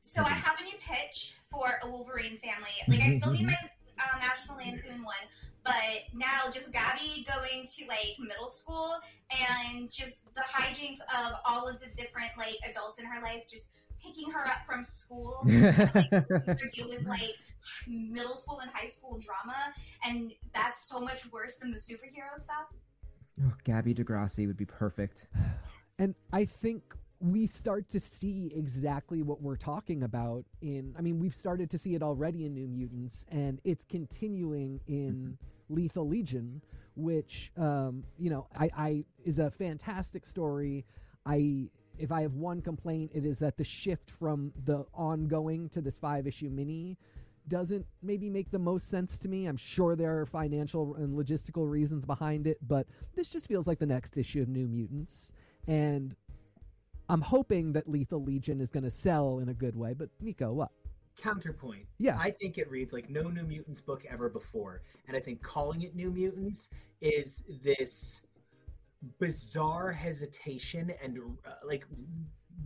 So I have a new pitch for a Wolverine family. Like I still need my um, National Lampoon one, but now just Gabby going to like middle school and just the hijinks of all of the different like adults in her life just picking her up from school to deal with like middle school and high school drama and that's so much worse than the superhero stuff. oh, Gabby Degrassi would be perfect. And I think we start to see exactly what we're talking about in I mean we've started to see it already in New Mutants and it's continuing in Lethal Legion which um you know I I is a fantastic story. I if I have one complaint it is that the shift from the ongoing to this 5 issue mini doesn't maybe make the most sense to me. I'm sure there are financial and logistical reasons behind it, but this just feels like the next issue of New Mutants and I'm hoping that Lethal Legion is going to sell in a good way. But Nico, what? Counterpoint. Yeah, I think it reads like no New Mutants book ever before, and I think calling it New Mutants is this bizarre hesitation and uh, like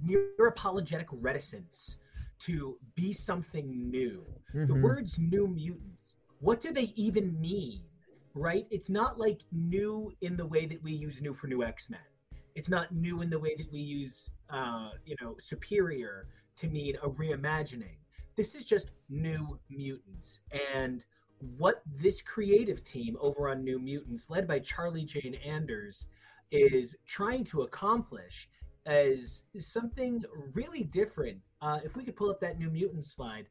near apologetic reticence to be something new. The Mhm. words New Mutants, what do they even mean? Right? It's not like new in the way that we use new for New X Men. It's not new in the way that we use, uh, you know, superior to mean a reimagining. This is just New Mutants. And what this creative team over on New Mutants, led by Charlie Jane Anders, is trying to accomplish is something really different. Uh, if we could pull up that New Mutants slide,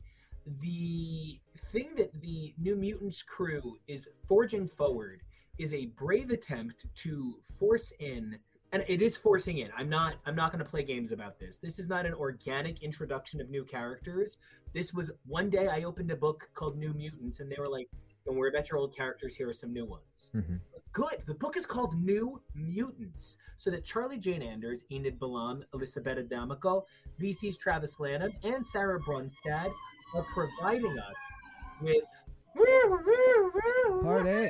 the thing that the New Mutants crew is forging forward is a brave attempt to force in and it is forcing in. I'm not I'm not going to play games about this. This is not an organic introduction of new characters. This was one day I opened a book called New Mutants and they were like, "Don't worry about your old characters. Here are some new ones." Mhm. Good. The book is called New Mutants, so that Charlie Jane Anders, Enid Balám, Elisabetta D'Amico, VC's Travis Lanham, and Sarah Brunstad are providing us with. party.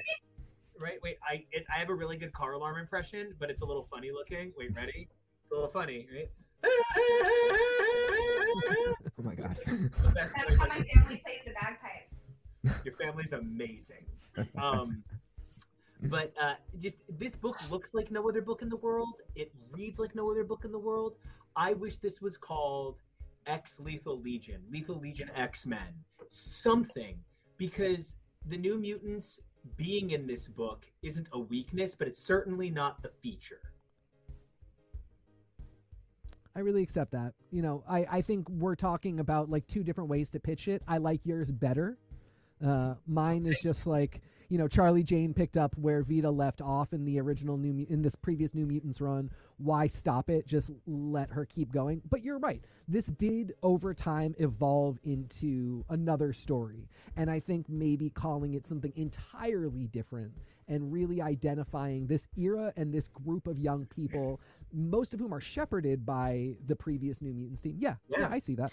Right. Wait. I it, I have a really good car alarm impression, but it's a little funny looking. Wait. Ready? It's a little funny, right? oh my god That's how my family plays the bagpipes. Your family's amazing. Um, but uh, just this book looks like no other book in the world. It reads like no other book in the world. I wish this was called X Lethal Legion, Lethal Legion X Men, something, because the New Mutants being in this book isn't a weakness, but it's certainly not the feature. I really accept that. You know, I, I think we're talking about like two different ways to pitch it. I like yours better. Uh, mine is just like you know Charlie Jane picked up where Vita left off in the original new in this previous New Mutants run. Why stop it? Just let her keep going. But you're right. This did over time evolve into another story, and I think maybe calling it something entirely different and really identifying this era and this group of young people, most of whom are shepherded by the previous New Mutants team. Yeah, yeah, Yeah. I see that.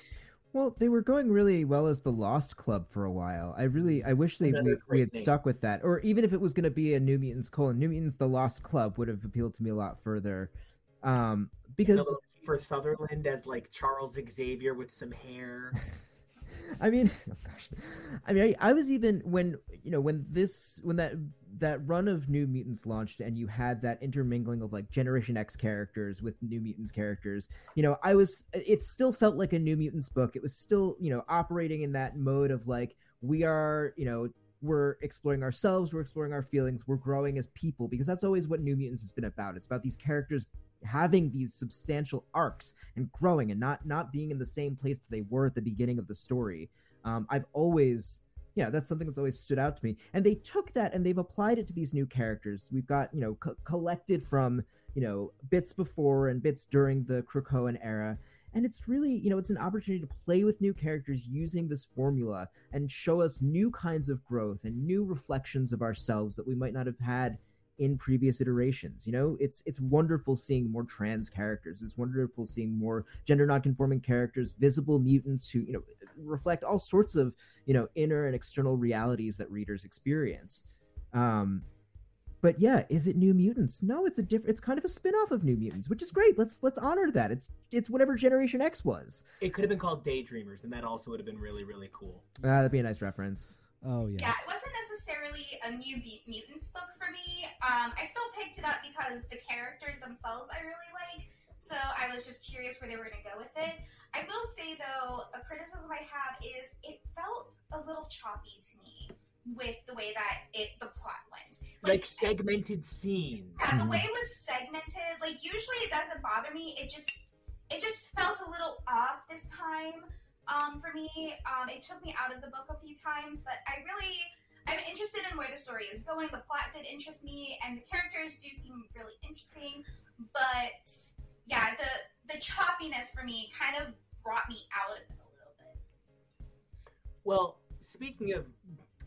Well, they were going really well as the Lost Club for a while. I really, I wish they we, we had name. stuck with that, or even if it was going to be a New Mutants colon, New Mutants the Lost Club would have appealed to me a lot further, um, because for Sutherland as like Charles Xavier with some hair. I mean, oh gosh, I mean, I, I was even when you know when this when that that run of New Mutants launched, and you had that intermingling of like Generation X characters with New Mutants characters. You know, I was it still felt like a New Mutants book. It was still you know operating in that mode of like we are you know we're exploring ourselves, we're exploring our feelings, we're growing as people because that's always what New Mutants has been about. It's about these characters having these substantial arcs and growing and not not being in the same place that they were at the beginning of the story. Um, I've always, you know that's something that's always stood out to me. And they took that and they've applied it to these new characters. We've got you know co- collected from you know bits before and bits during the Krakoan era. And it's really, you know, it's an opportunity to play with new characters using this formula and show us new kinds of growth and new reflections of ourselves that we might not have had in previous iterations. You know, it's it's wonderful seeing more trans characters. It's wonderful seeing more gender nonconforming characters, visible mutants who you know reflect all sorts of you know inner and external realities that readers experience. Um, but yeah, is it New Mutants? No, it's a different. It's kind of a spin-off of New Mutants, which is great. Let's let's honor that. It's it's whatever Generation X was. It could have been called Daydreamers, and that also would have been really, really cool. Ah, that'd be a nice reference. Oh yeah. Yeah, it wasn't necessarily a new Mut- mutants book for me. Um, I still picked it up because the characters themselves I really like. So I was just curious where they were going to go with it. I will say though, a criticism I have is it felt a little choppy to me with the way that it the plot went. Like segmented scenes. Yeah, the way it was segmented, like usually it doesn't bother me. It just it just felt a little off this time um, for me. Um, it took me out of the book a few times, but I really I'm interested in where the story is going. The plot did interest me, and the characters do seem really interesting. But yeah, the the choppiness for me kind of brought me out of it a little bit. Well, speaking of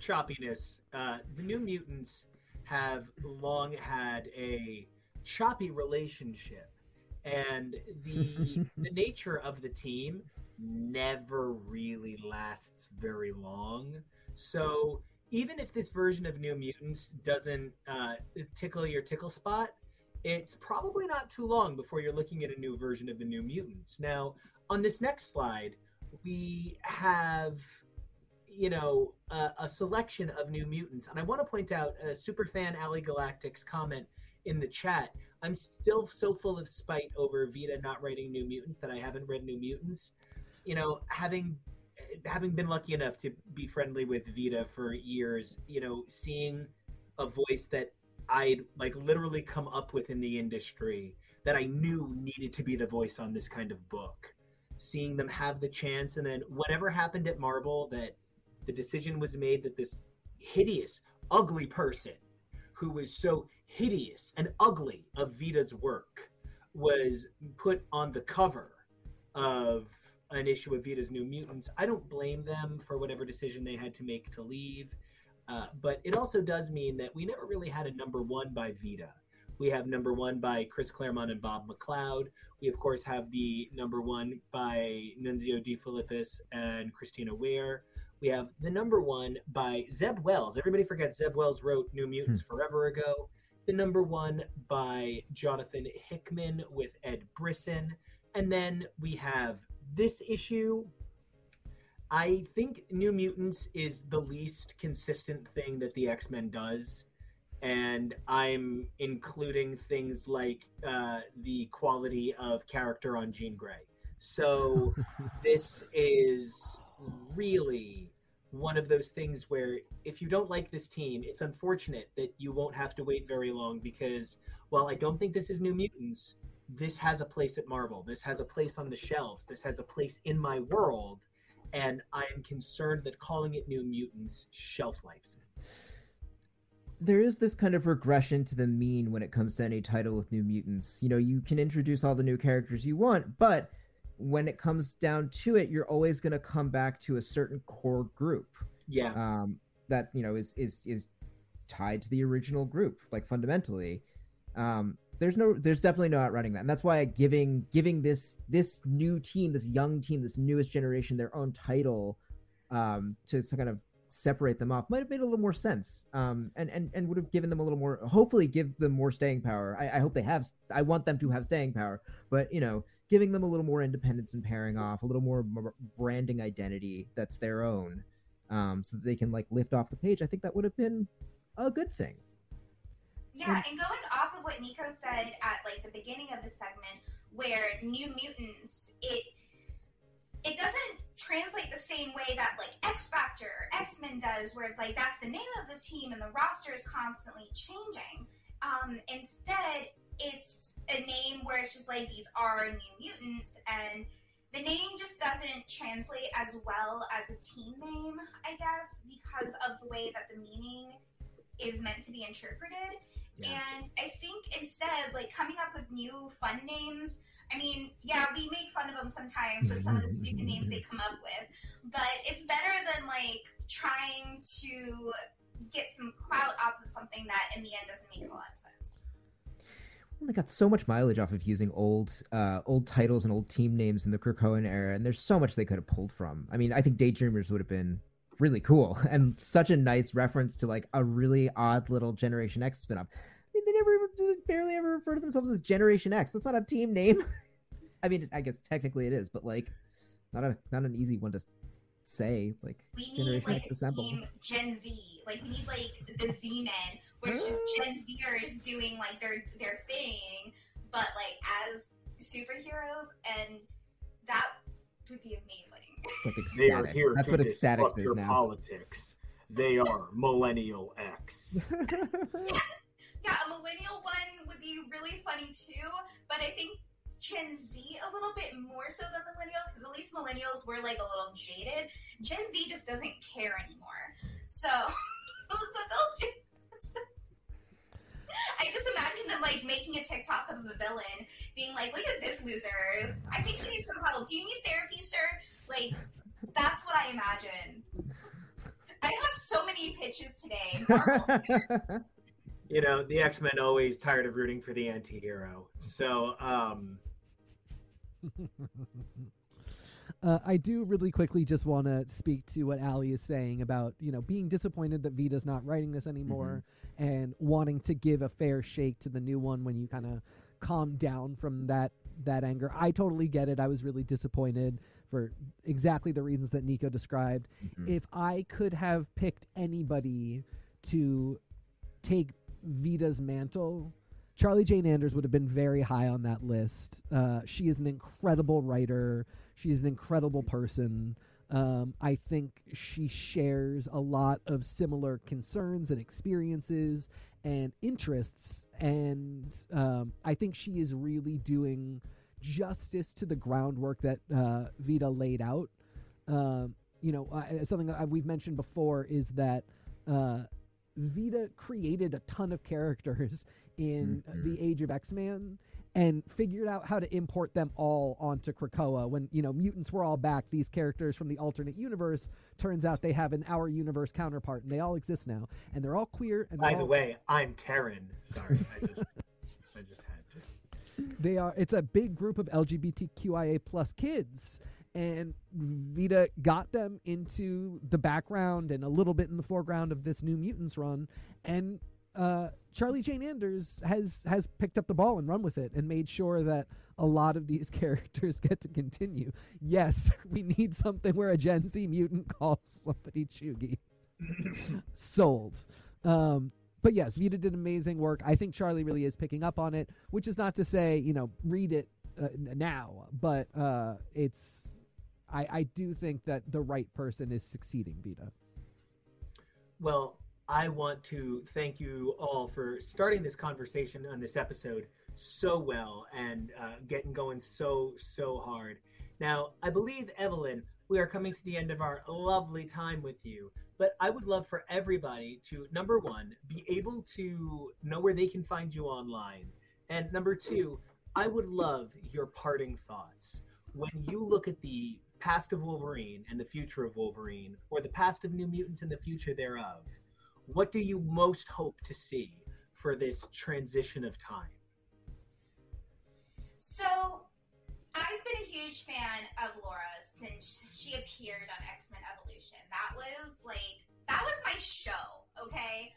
choppiness, uh, the New Mutants have long had a choppy relationship, and the the nature of the team never really lasts very long. So even if this version of New Mutants doesn't uh, tickle your tickle spot, it's probably not too long before you're looking at a new version of the New Mutants. Now, on this next slide, we have you know a, a selection of new mutants and i want to point out uh, superfan ali galactic's comment in the chat i'm still so full of spite over vita not writing new mutants that i haven't read new mutants you know having having been lucky enough to be friendly with vita for years you know seeing a voice that i'd like literally come up with in the industry that i knew needed to be the voice on this kind of book. Seeing them have the chance and then whatever happened at marvel that the decision was made that this hideous, ugly person who was so hideous and ugly of Vita's work was put on the cover of an issue of Vita's New Mutants. I don't blame them for whatever decision they had to make to leave, uh, but it also does mean that we never really had a number one by Vita. We have number one by Chris Claremont and Bob McLeod. We, of course, have the number one by Nunzio De Filippis and Christina Weir. We have the number one by Zeb Wells. Everybody forgets Zeb Wells wrote New Mutants forever ago. The number one by Jonathan Hickman with Ed Brisson. And then we have this issue. I think New Mutants is the least consistent thing that the X Men does. And I'm including things like uh, the quality of character on Jean Grey. So this is really one of those things where if you don't like this team, it's unfortunate that you won't have to wait very long because while I don't think this is New Mutants, this has a place at Marvel. This has a place on the shelves. This has a place in my world. And I am concerned that calling it New Mutants shelf lives it. there is this kind of regression to the mean when it comes to any title with New Mutants. You know, you can introduce all the new characters you want, but when it comes down to it, you're always going to come back to a certain core group Yeah. um, that you know is is is tied to the original group, like fundamentally. Um, there's no there's definitely no outrunning that. And that's why giving giving this this new team this young team this newest generation their own title um to, to kind of separate them off might have made a little more sense. Um and and, and would have given them a little more hopefully give them more staying power. I, I hope they have i want them to have staying power but you know giving them a little more independence and pairing off a little more branding identity that's their own um so that they can like lift off the page i think that would have been a good thing yeah, and going off of what Nico said at like the beginning of the segment, where New Mutants, it it doesn't translate the same way that like X Factor, or X Men does, where it's like that's the name of the team and the roster is constantly changing. Um, instead, it's a name where it's just like these are New Mutants, and the name just doesn't translate as well as a team name, I guess, because of the way that the meaning is meant to be interpreted. Yeah. And I think instead, like coming up with new fun names. I mean, yeah, we make fun of them sometimes with some of the stupid names they come up with, but it's better than like trying to get some clout off of something that in the end doesn't make a lot of sense. Well, they got so much mileage off of using old, uh, old titles and old team names in the Krakoan era, and there's so much they could have pulled from. I mean, I think Daydreamers would have been really cool and such a nice reference to like a really odd little Generation X spinoff. I mean, they never barely ever refer to themselves as Generation X. That's not a team name. I mean, I guess technically it is, but like, not a not an easy one to say. Like, we need Generation like X a assemble. team Gen Z. Like, we need like the Z Men, which is Gen Zers doing like their their thing, but like as superheroes, and that would be amazing. They are here That's to what disrupt your now. politics. They are Millennial X. yeah, a millennial one would be really funny too, but I think Gen Z a little bit more so than millennials because at least millennials were like a little jaded. Gen Z just doesn't care anymore. So, so they'll I just imagine them like making a TikTok of a villain, being like, "Look at this loser. I think he needs some help. Do you need therapy, sir?" Like, that's what I imagine. I have so many pitches today. you know, the X Men always tired of rooting for the anti-hero. So, um, uh, I do really quickly just want to speak to what Ali is saying about you know being disappointed that Vita's not writing this anymore mm-hmm. and wanting to give a fair shake to the new one when you kind of calm down from that that anger. I totally get it. I was really disappointed for exactly the reasons that Nico described. Mm-hmm. If I could have picked anybody to take Vita's mantle, Charlie Jane Anders would have been very high on that list. Uh, she is an incredible writer. She's an incredible person. Um, I think she shares a lot of similar concerns and experiences and interests, and um, I think she is really doing justice to the groundwork that uh, Vita laid out. Um, you know, uh, something that we've mentioned before is that uh, Vita created a ton of characters in mm-hmm. the Age of X Man and figured out how to import them all onto Krakoa. When you know mutants were all back, these characters from the alternate universe turns out they have an our universe counterpart, and they all exist now, and they're all queer. And by the all... way, I'm Terran. Sorry, I just, I just had to. They are. It's a big group of LGBTQIA plus kids, and Vita got them into the background and a little bit in the foreground of this New Mutants run, and uh, Charlie Jane Anders has has picked up the ball and run with it and made sure that a lot of these characters get to continue. Yes, we need something where a Gen Z mutant calls somebody Chugi. Sold. Um, but yes, Vita did amazing work. I think Charlie really is picking up on it, which is not to say you know read it uh, now, but uh, it's. I, I do think that the right person is succeeding Vita. Well, I want to thank you all for starting this conversation on this episode so well and uh, getting going so, so hard. Now, I believe, Evelyn, we are coming to the end of our lovely time with you. But I would love for everybody to, number one, be able to know where they can find you online. And number two, I would love your parting thoughts. When you look at the past of Wolverine and the future of Wolverine, or the past of New Mutants and the future thereof, what do you most hope to see for this transition of time? So, I've been a huge fan of Laura since she appeared on X Men Evolution. That was like that was my show, okay?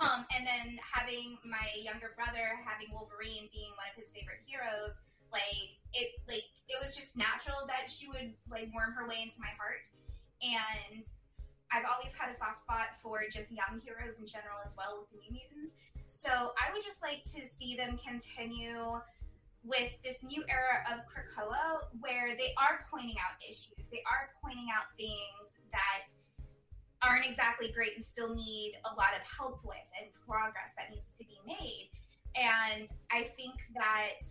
Um, and then having my younger brother having Wolverine being one of his favorite heroes, like it like it was just natural that she would like worm her way into my heart. And I've always had a soft spot for just young heroes in general as well with the New Mutants. So I would just like to see them continue with this new era of Krakoa where they are pointing out issues. They are pointing out things that aren't exactly great and still need a lot of help with and progress that needs to be made. And I think that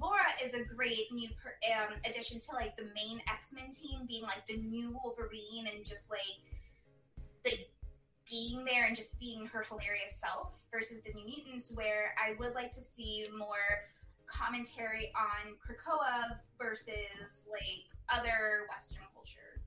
Laura is a great new per, um, addition to like the main X Men team, being like the new Wolverine and just like like being there and just being her hilarious self versus the New Mutants, where I would like to see more commentary on Krakoa versus like other Western culture.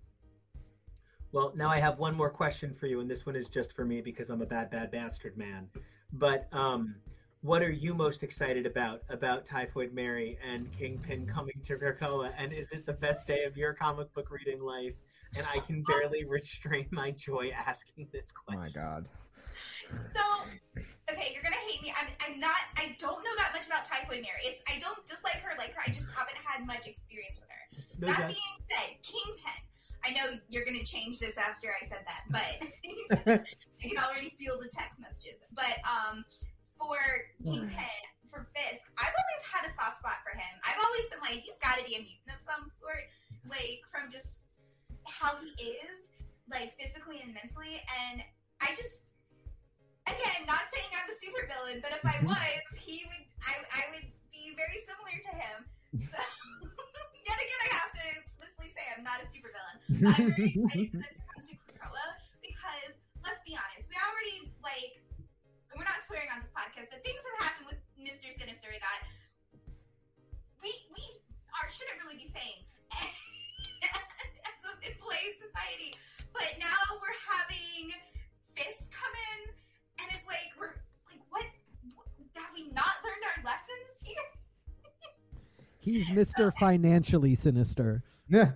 Well, now I have one more question for you, and this one is just for me because I'm a bad, bad bastard man. But um, what are you most excited about about Typhoid Mary and Kingpin coming to Krakoa? And is it the best day of your comic book reading life? And I can barely restrain my joy asking this question. Oh my god. So, okay, you're gonna hate me. I'm, I'm not. I don't know that much about Typhoid Mary. It's I don't dislike her, like her. I just haven't had much experience with her. No, that that- being said, Kingpin. I know you're gonna change this after I said that, but I can already feel the text messages. But um, for Kingpin, for Fisk, I've always had a soft spot for him. I've always been like, he's got to be a mutant of some sort, like from just how he is, like physically and mentally. And I just, again, not saying I'm a supervillain, but if I mm-hmm. was, he would, I, I would be very similar to him. So, yet again, I have to explicitly say I'm not a supervillain. I'm very excited for them to come to Krakoa because let's be honest, we already like we're not swearing on this podcast, but things have happened with Mister Sinister that we we are shouldn't really be saying in polite society. But now we're having Fisk come in, and it's like we're like, what? Have we not learned our lessons here? He's Mr. Financially Sinister. Yeah.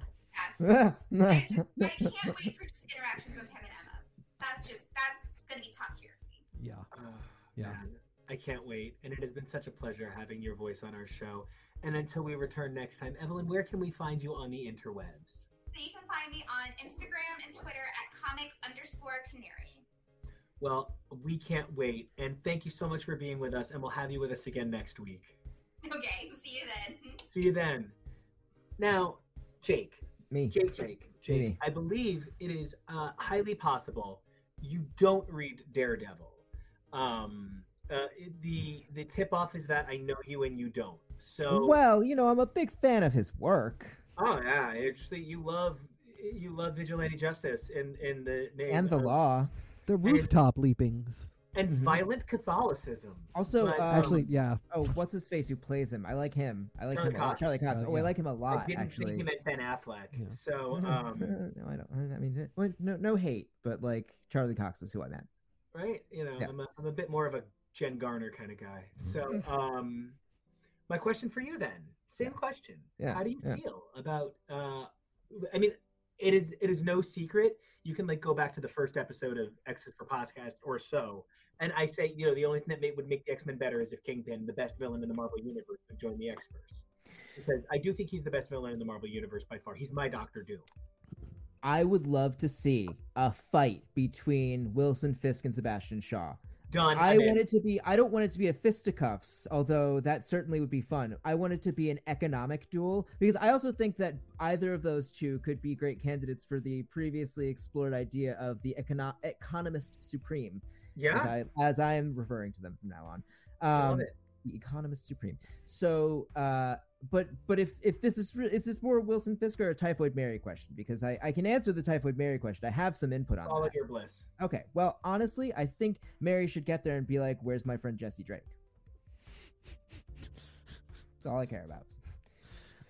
Yes. I just I can't wait for just interactions of him and Emma. That's just that's gonna be top tier for me. Yeah. Ah, Yeah. man, I can't wait. And it has been such a pleasure having your voice on our show. And until we return next time, Evelyn, where can we find you on the interwebs? So you can find me on Instagram and Twitter at comic underscore canary. Well, we can't wait. And thank you so much for being with us. And we'll have you with us again next week. Okay, see you then. See you then. Now, Jake, Me. Jake, Jake, Jake, Me. I believe it is uh, highly possible you don't read Daredevil. Um, uh, the the tip off is that I know you and you don't. So Well, you know, I'm a big fan of his work Oh yeah, actually, you love you love vigilante justice in in the name and the of- law. The rooftop leapings. and Mhm. violent Catholicism. Also, But, uh, um, Actually, yeah. oh, what's his face who plays him? I like him. I like Charlie him. Cox. Charlie Cox. Uh, oh, I like him a lot. didn't actually. think you meant Ben Affleck. Yeah. So no, um, no, I don't. I mean, well, no, no hate, but like Charlie Cox is who I meant. right, you know, Yeah. I'm a, I'm a bit more of a Jen Garner kind of guy. So Mm-hmm. um, my question for you then, same question. Yeah, How do you yeah. feel about? Uh, I mean, it is it is no secret. You can like go back to the first episode of X's for podcast or so, and I say, you know, the only thing that may, would make the X Men better is if Kingpin, the best villain in the Marvel universe, would join the X Verse. Because I do think he's the best villain in the Marvel universe by far. He's my Doctor Doom. I would love to see a fight between Wilson Fisk and Sebastian Shaw. Done. I want it to be. I don't want it to be a fisticuffs, although that certainly would be fun. I want it to be an economic duel because I also think that either of those two could be great candidates for the previously explored idea of the econo- economist supreme, Yeah. as I as I am referring to them from now on. I love Um, it. the economist supreme. So, uh, but but if if this is is this more Wilson Fisk or a Typhoid Mary question? Because I I can answer the Typhoid Mary question. I have some input on All of your bliss. Okay. Well, honestly, I think Mary should get there and be like, "Where's my friend Jesse Drake?" That's all I care about.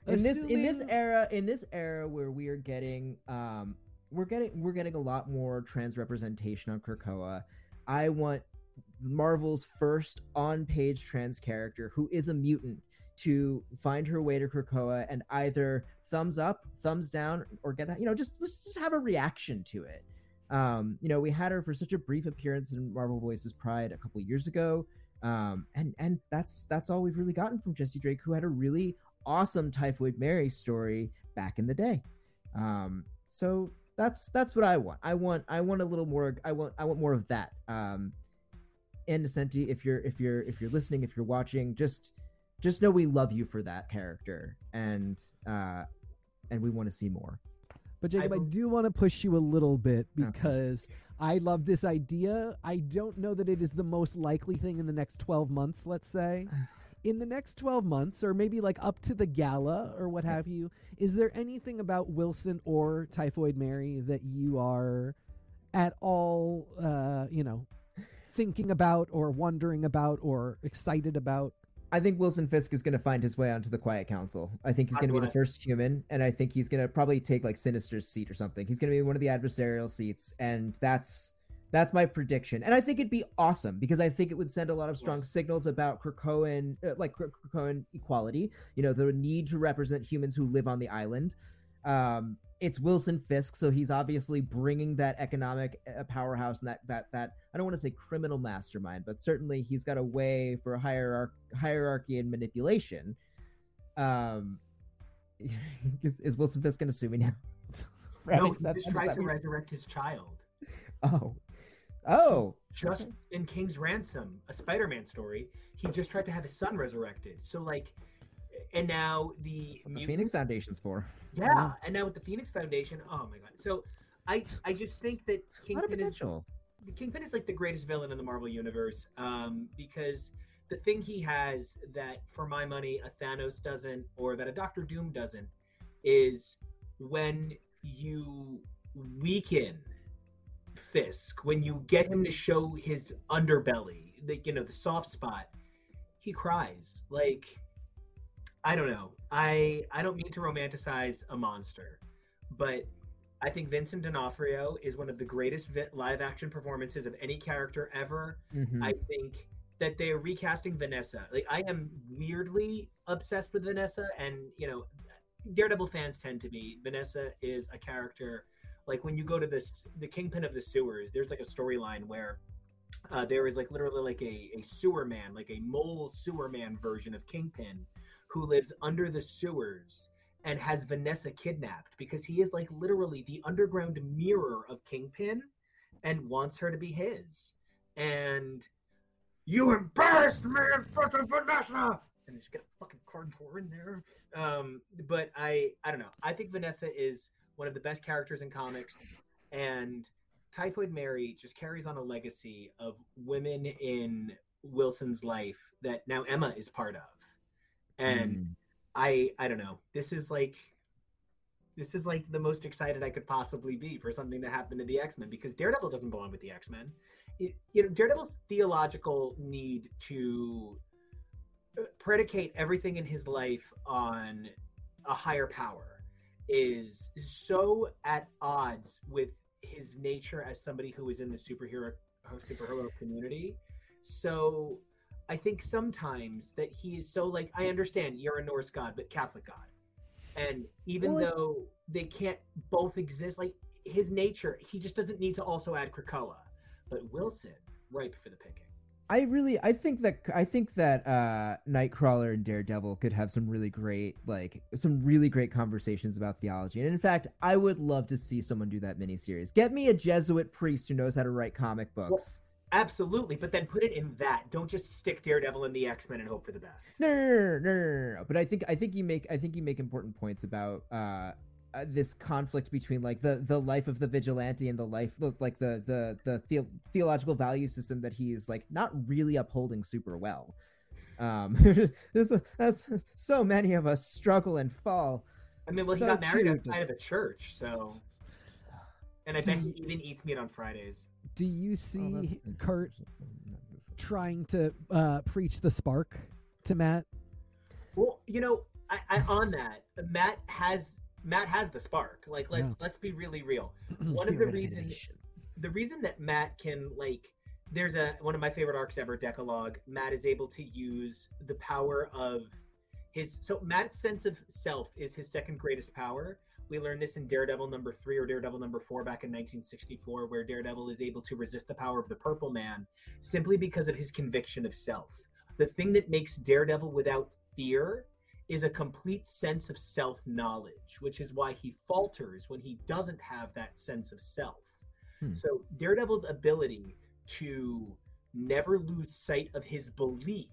In this in this era in this era where we are getting um we're getting we're getting a lot more trans representation on Krakoa. I want Marvel's first on-page trans character who is a mutant. To find her way to Krakoa and either thumbs up, thumbs down, or get that, you know, just just have a reaction to it. Um, you know, we had her for such a brief appearance in Marvel Voices Pride a couple years ago. Um, and and that's that's all we've really gotten from Jesse Drake, who had a really awesome Typhoid Mary story back in the day. Um, so that's that's what I want. I want I want a little more. I want I want more of that. Um, and Decenti, if you're if you're if you're listening, if you're watching, just just know we love you for that character, and uh, and we want to see more. But Jacob, I, I do want to push you a little bit Okay. because I love this idea. I don't know that it is the most likely thing in the next 12 months, let's say. In the next 12 months, or maybe like up to the gala or what have you, is there anything about Wilson or Typhoid Mary that you are at all, uh, you know, thinking about or wondering about or excited about? I think Wilson Fisk is going to find his way onto the Quiet Council. I think he's going to be the first human, and I think he's going to probably take like Sinister's seat or something. He's going to be one of the adversarial seats, and that's that's my prediction. And I think it'd be awesome because I think it would send a lot of strong signals about Krakoan, uh, like Krak- Krakoan equality. You know, the need to represent humans who live on the island. Um, it's Wilson Fisk, so he's obviously bringing that economic uh, powerhouse and that that that I don't want to say criminal mastermind, but certainly he's got a way for hierarch- hierarchy and manipulation. Um, is, is Wilson Fisk going to sue me now? No, he is that- just tried to what- resurrect his child. Oh, oh, Just Okay. in King's Ransom, a Spider-Man story, he just tried to have his son resurrected. So like, and now the the Phoenix Foundation's for Yeah, and now with the Phoenix Foundation, oh my god. So I I just think that a lot of Kingpin is potential. Kingpin is like the greatest villain in the Marvel universe um, because the thing he has that, for my money, a Thanos doesn't or that a Doctor Doom doesn't is when you weaken Fisk, when you get him to show his underbelly, the you know the soft spot, he cries. Like I don't know. I I don't mean to romanticize a monster, but I think Vincent D'Onofrio is one of the greatest vi- live action performances of any character ever. Mhm. I think that they're recasting Vanessa. Like I am weirdly obsessed with Vanessa, and you know, Daredevil fans tend to be. Vanessa is a character. Like when you go to this, the Kingpin of the Sewers, there's like a storyline where uh, there is like literally like a, a sewer man, like a mole sewer man version of Kingpin, who lives under the sewers and has Vanessa kidnapped because he is like literally the underground mirror of Kingpin and wants her to be his. And you embarrassed me in front of Vanessa. And just get a fucking cardboard in there. Um, but I, I don't know. I think Vanessa is one of the best characters in comics, and Typhoid Mary just carries on a legacy of women in Wilson's life that now Emma is part of. And Mm. I, I don't know. This is like, this is like the most excited I could possibly be for something to happen to the X Men because Daredevil doesn't belong with the X Men you know Daredevil's theological need to uh, predicate everything in his life on a higher power is so at odds with his nature as somebody who is in the superhero superhero community. So I think sometimes that he is so like I understand you're a Norse god but Catholic god. And even Well, though they can't both exist like his nature, he just doesn't need to also add Krakoa. But Wilson, ripe for the picking. I really, I think that I think that uh, Nightcrawler and Daredevil could have some really great, like some really great conversations about theology. And in fact, I would love to see someone do that miniseries. Get me a Jesuit priest who knows how to write comic books. Absolutely, but then put it in that. Don't just stick Daredevil in the X Men and hope for the best. No, no, no, no, no. But I think I think you make I think you make important points about uh, uh, this conflict between like the the life of the vigilante and the life of like the the the theo- theological value system that he's like not really upholding super well. Um, there's, a, there's so many of us struggle and fall. I mean, well, he So got married outside of a church, so. And I bet he even eats meat on Fridays. Do you Oh, see that's Kurt trying to uh, preach the spark to Matt? Well, you know, I, I on that, Matt has Matt has the spark. Like, let's Yeah. let's be really real. One of the reasons the reason that Matt can like there's a one of my favorite arcs ever, Decalogue. Matt is able to use the power of his so Matt's sense of self is his second greatest power. We learned this in Daredevil number three or Daredevil number four back in 1964, where Daredevil is able to resist the power of the Purple Man simply because of his conviction of self. The thing that makes Daredevil without fear is a complete sense of self knowledge, which is why he falters when he doesn't have that sense of self. Hmm. So, Daredevil's ability to never lose sight of his belief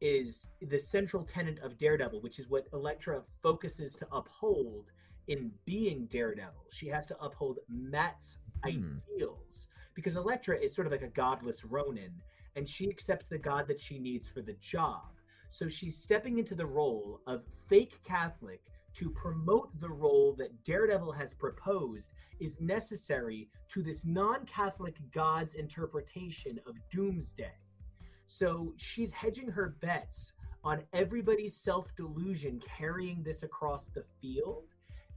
is the central tenet of Daredevil, which is what Elektra focuses to uphold in being Daredevil. She has to uphold Matt's Hmm. ideals because Elektra is sort of like a godless Ronin, and she accepts the God that she needs for the job. So she's stepping into the role of fake Catholic to promote the role that Daredevil has proposed is necessary to this non Catholic God's interpretation of doomsday. So she's hedging her bets on everybody's self delusion carrying this across the field.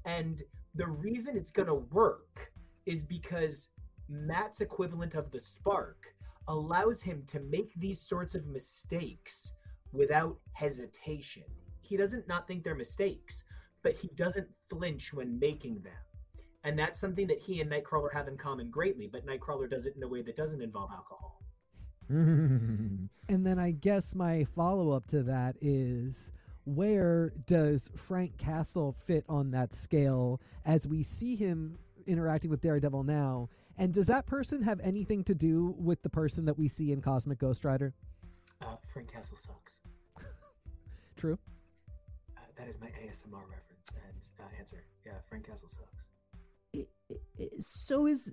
And the reason it's going to work is because Matt's equivalent of the spark allows him to make these sorts of mistakes without hesitation. He doesn't not think they're mistakes, but he doesn't flinch when making them. And that's something that he and Nightcrawler have in common greatly, but Nightcrawler does it in a way that doesn't involve alcohol. And then I guess my follow up to that is where does Frank Castle fit on that scale as we see him interacting with Daredevil now? And does that person have anything to do with the person that we see in Cosmic Ghost Rider? Uh, Frank Castle sucks. True. Uh, that is my ASMR reference and uh, answer. Yeah, Frank Castle sucks. I- I- I- so is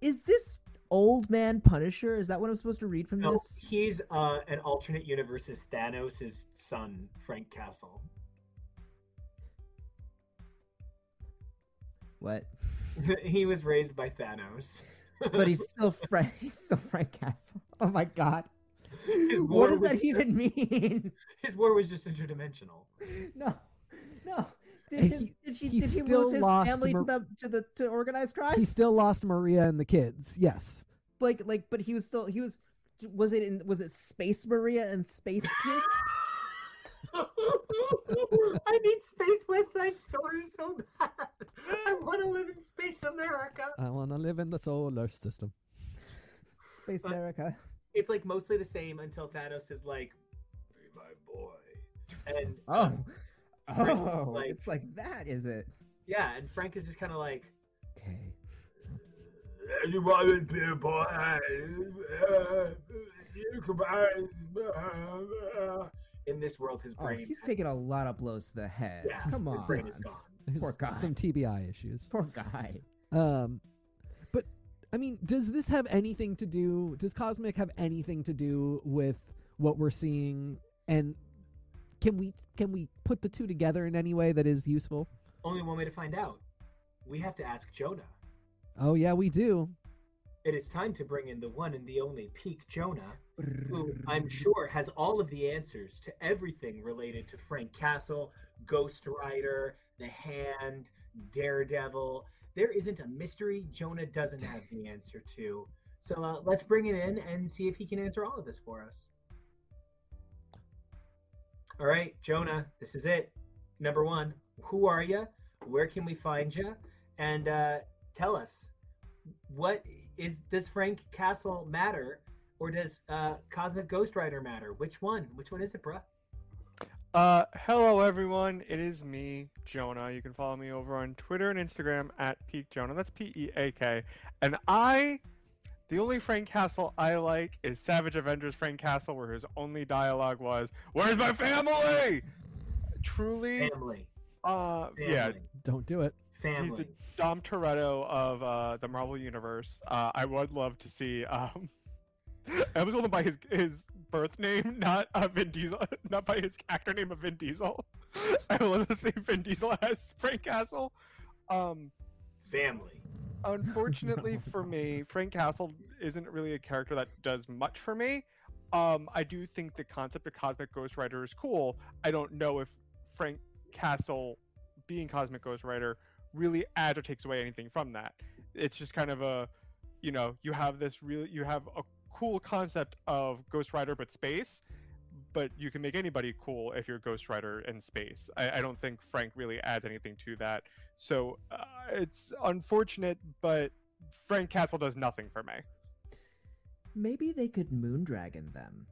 is this old man Punisher? Is that what I'm supposed to read from No, this? he's uh, an alternate universe's Thanos' son, Frank Castle. What? he was raised by Thanos. But he's still Frank. He's still Frank Castle. Oh my god. What does that just- even mean? His war was just interdimensional. No, no. Did, his, he- did he, he did he still lose his lost family Mar- to the to the to organized crime? He still lost Maria and the kids. Yes. like like, but he was still he was. Was it in? Was it Space Maria and Space Kids? I need Space West Side Story so bad. I want to live in Space America. I want to live in the solar system. Space But- America. It's like mostly the same until Thanos is like, "Be my boy," and Oh, um, Frank, oh, like- it's like that, is it? yeah, and Frank is just kind of like, Okay. "You want to be a boy? You come on." In this world, his Oh, brain, he's taking a lot of blows to the head. yeah, Come on, brain is gone. There's Poor guy. Some TBI issues. poor guy. Um, but I mean, does this have anything to do? Does Cosmic have anything to do with what we're seeing? And can we can we put the two together in any way that is useful? Only one way to find out. We have to ask Jonah. Oh yeah, we do. It is time to bring in the one and the only Peak Jonah, who I'm sure has all of the answers to everything related to Frank Castle, Ghost Rider, The Hand, Daredevil. There isn't a mystery Jonah doesn't have the answer to. So uh, let's bring him in and see if he can answer all of this for us. All right, Jonah, this is it. Number one, who are you? Where can we find you? And uh, tell us, what is does Frank Castle matter, or does uh, Cosmic Ghost Rider matter? Which one? Which one is it, bruh? Uh, hello everyone. It is me, Jonah. You can follow me over on Twitter and Instagram at Peak Jonah. That's P E A K. And I, the only Frank Castle I like is Savage Avengers Frank Castle, where his only dialogue was, "Where's my family?" Truly, Family. uh, Family. yeah, Don't do it. Family. Dom Toretto of uh, the Marvel Universe. Uh, I would love to see. Um, I was told by his his birth name, not uh, Vin Diesel, not by his actor name of Vin Diesel. I would love to see Vin Diesel as Frank Castle. Um, Family. Unfortunately for me, Frank Castle isn't really a character that does much for me. Um, I do think the concept of Cosmic Ghost Rider is cool. I don't know if Frank Castle being Cosmic Ghost Rider really adds or takes away anything from that. It's just kind of a, you know, you have this really, you have a cool concept of Ghost Rider but space, but you can make anybody cool if you're Ghost Rider in space. I, I don't think Frank really adds anything to that. So uh, it's unfortunate, but Frank Castle does nothing for me. Maybe they could Moondragon them.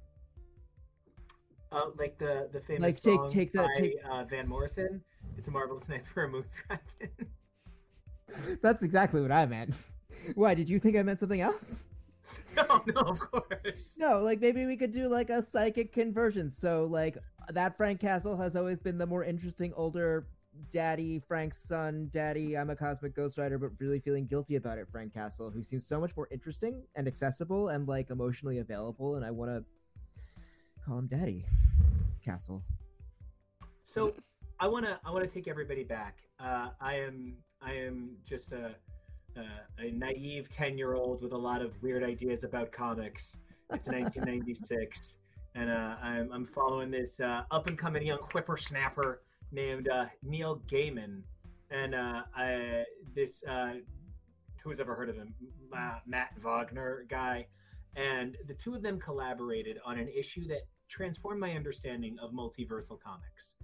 Uh, like the the famous Like, take- song take the- by take- uh, Van Morrison. It's a marvelous night for a moon dragon. That's exactly what I meant. Why, did you think I meant something else? No, no, of course. No, like maybe we could do like a psychic conversion. So like that Frank Castle has always been the more interesting older daddy, Frank's son, daddy, I'm a Cosmic Ghost Rider, but really feeling guilty about it, Frank Castle, who seems so much more interesting and accessible and like emotionally available, and I wanna call him Daddy Castle. So I wanna I wanna take everybody back. Uh, I am I am just a a, a naive ten year old with a lot of weird ideas about comics. It's 1996, and uh, I'm I'm following this uh, up and coming young whippersnapper named uh, Neil Gaiman, and uh, I, this uh, who's ever heard of him, Ma- Matt Wagner guy, and the two of them collaborated on an issue that transformed my understanding of multiversal comics.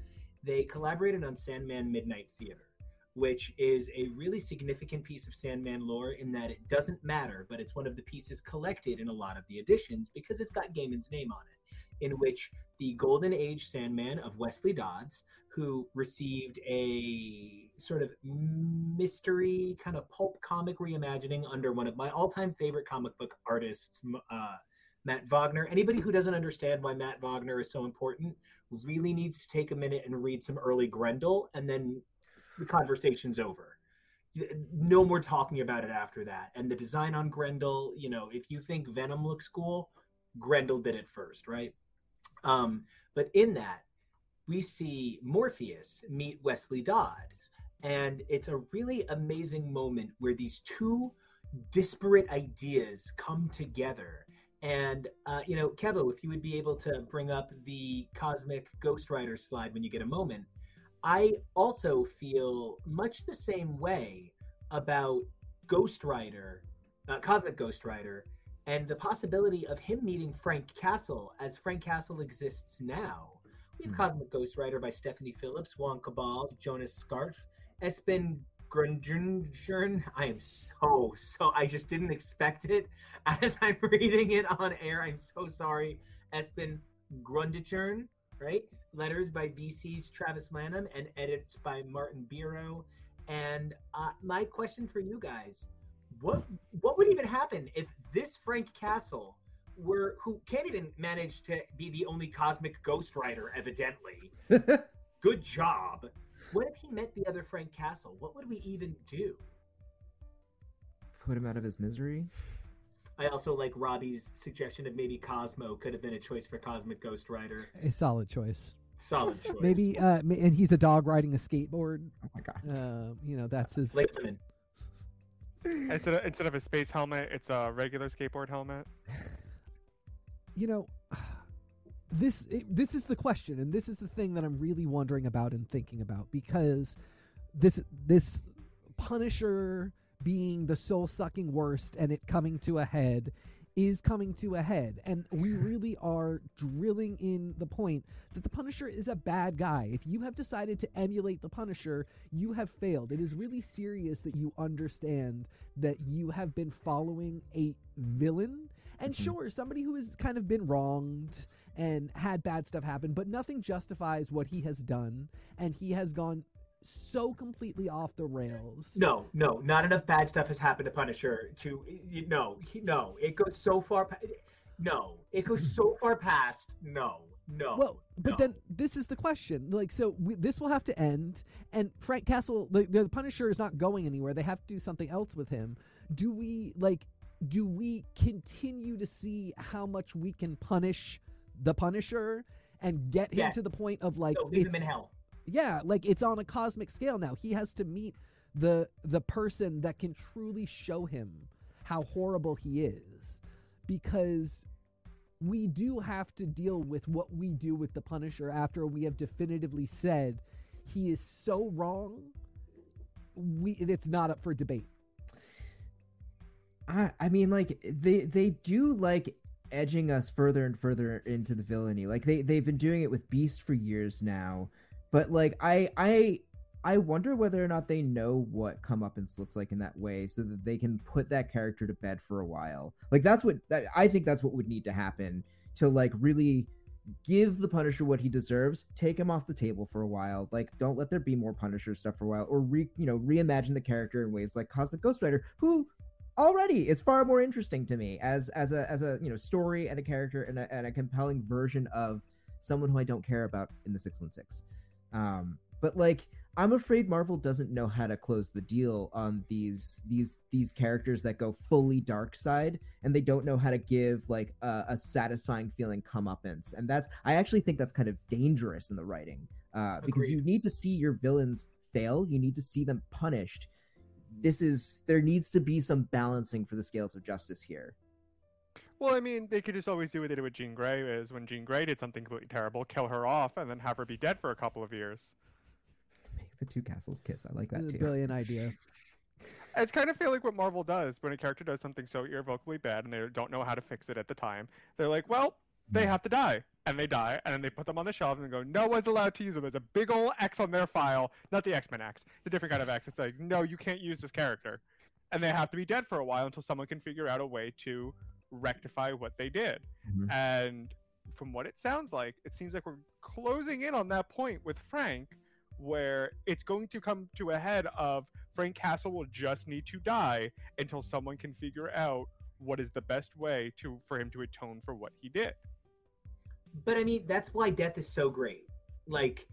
They collaborated on Sandman Midnight Theater, which is a really significant piece of Sandman lore in that it doesn't matter, but it's one of the pieces collected in a lot of the editions because it's got Gaiman's name on it, in which the Golden Age Sandman of Wesley Dodds, who received a sort of mystery kind of pulp comic reimagining under one of my all-time favorite comic book artists, uh, Matt Wagner. Anybody who doesn't understand why Matt Wagner is so important really needs to take a minute and read some early Grendel, and then the conversation's over. No more talking about it after that. And the design on Grendel, you know, if you think Venom looks cool, Grendel did it first, right? Um, but in that, we see Morpheus meet Wesley Dodds. And it's a really amazing moment where these two disparate ideas come together. And, uh, you know, Kevo, if you would be able to bring up the Cosmic Ghost Rider slide when you get a moment, I also feel much the same way about Ghost Rider, uh, Cosmic Ghost Rider, and the possibility of him meeting Frank Castle as Frank Castle exists now. We have Hmm. Cosmic Ghost Rider by Stephanie Phillips, Juan Cabal, Jonas Scarf, Espen Grundjern. I am so, so, I just didn't expect it as I'm reading it on air. I'm so sorry. Espen Grundjern, right? Letters by VC's Travis Lanham and edits by Martin Biro. And uh, my question for you guys: what what would even happen if this Frank Castle were who can't even manage to be the only Cosmic Ghost Rider, evidently? Good job. What if he met the other Frank Castle? What would we even do? Put him out of his misery. I also like Robbie's suggestion of maybe Cosmo could have been a choice for Cosmic Ghost Rider. A solid choice. Solid choice. Maybe, uh, and he's a dog riding a skateboard. Oh my god. Uh, you know, that's his. Laserman. Instead of, instead of a space helmet, it's a regular skateboard helmet. you know this it, this is the question and this is the thing that i'm really wondering about and thinking about because this this punisher being the soul sucking worst and it coming to a head is coming to a head and we really are drilling in the point that the punisher is a bad guy if you have decided to emulate the punisher you have failed it is really serious that you understand that you have been following a villain and Mhm. sure, somebody who has kind of been wronged and had bad stuff happen, but nothing justifies what he has done. And he has gone so completely off the rails. No, no, not enough bad stuff has happened to Punisher to you- no, he, no. It goes so far. pa- No, it goes so far past. No, no. Well, but no. then this is the question. Like, so we, this will have to end, and Frank Castle, the, the Punisher, is not going anywhere. They have to do something else with him. Do we like? Do we continue to see how much we can punish the Punisher and get him Yeah. to the point of like no, leave him in hell. Yeah like it's on a cosmic scale now. He has to meet the the person that can truly show him how horrible he is. Because we do have to deal with what we do with the punisher after we have definitively said he is so wrong. We it's not up for debate. I I mean like they they do like edging us further and further into the villainy. Like they they've been doing it with Beast for years now, but like I I I wonder whether or not they know what comeuppance looks like in that way, so that they can put that character to bed for a while. Like that's what that, I think that's what would need to happen to like really give the Punisher what he deserves. Take him off the table for a while. Like don't let there be more Punisher stuff for a while, or re you know reimagine the character in ways like Cosmic Ghost Rider, who already is far more interesting to me as as a as a you know story and a character and a, and a compelling version of someone who I don't care about in the six one six. Um, but like I'm afraid Marvel doesn't know how to close the deal on these these these characters that go fully dark side, and they don't know how to give like a, a satisfying feeling comeuppance, and that's I actually think that's kind of dangerous in the writing uh, because Agreed. you need to see your villains fail, you need to see them punished. This is there needs to be some balancing for the scales of justice here. Well, I mean, they could just always do what they did with Jean Grey, is when Jean Grey did something completely terrible, kill her off, and then have her be dead for a couple of years. Make the two castles kiss. I like that This a too. brilliant idea. It's kind of feel like what Marvel does when a character does something so irrevocably bad and they don't know how to fix it at the time. They're like, well, they hmm. have to die. And they die, and then they put them on the shelf and go, no one's allowed to use them. There's a big old X on their file. Not the X Men X, it's a different kind of X. It's like, no, you can't use this character. And they have to be dead for a while until someone can figure out a way to rectify what they did. Mhm. And from what it sounds like, it seems like we're closing in on that point with Frank, where it's going to come to a head of Frank Castle will just need to die until someone can figure out what is the best way to for him to atone for what he did. But I mean, that's why death is so great. Like,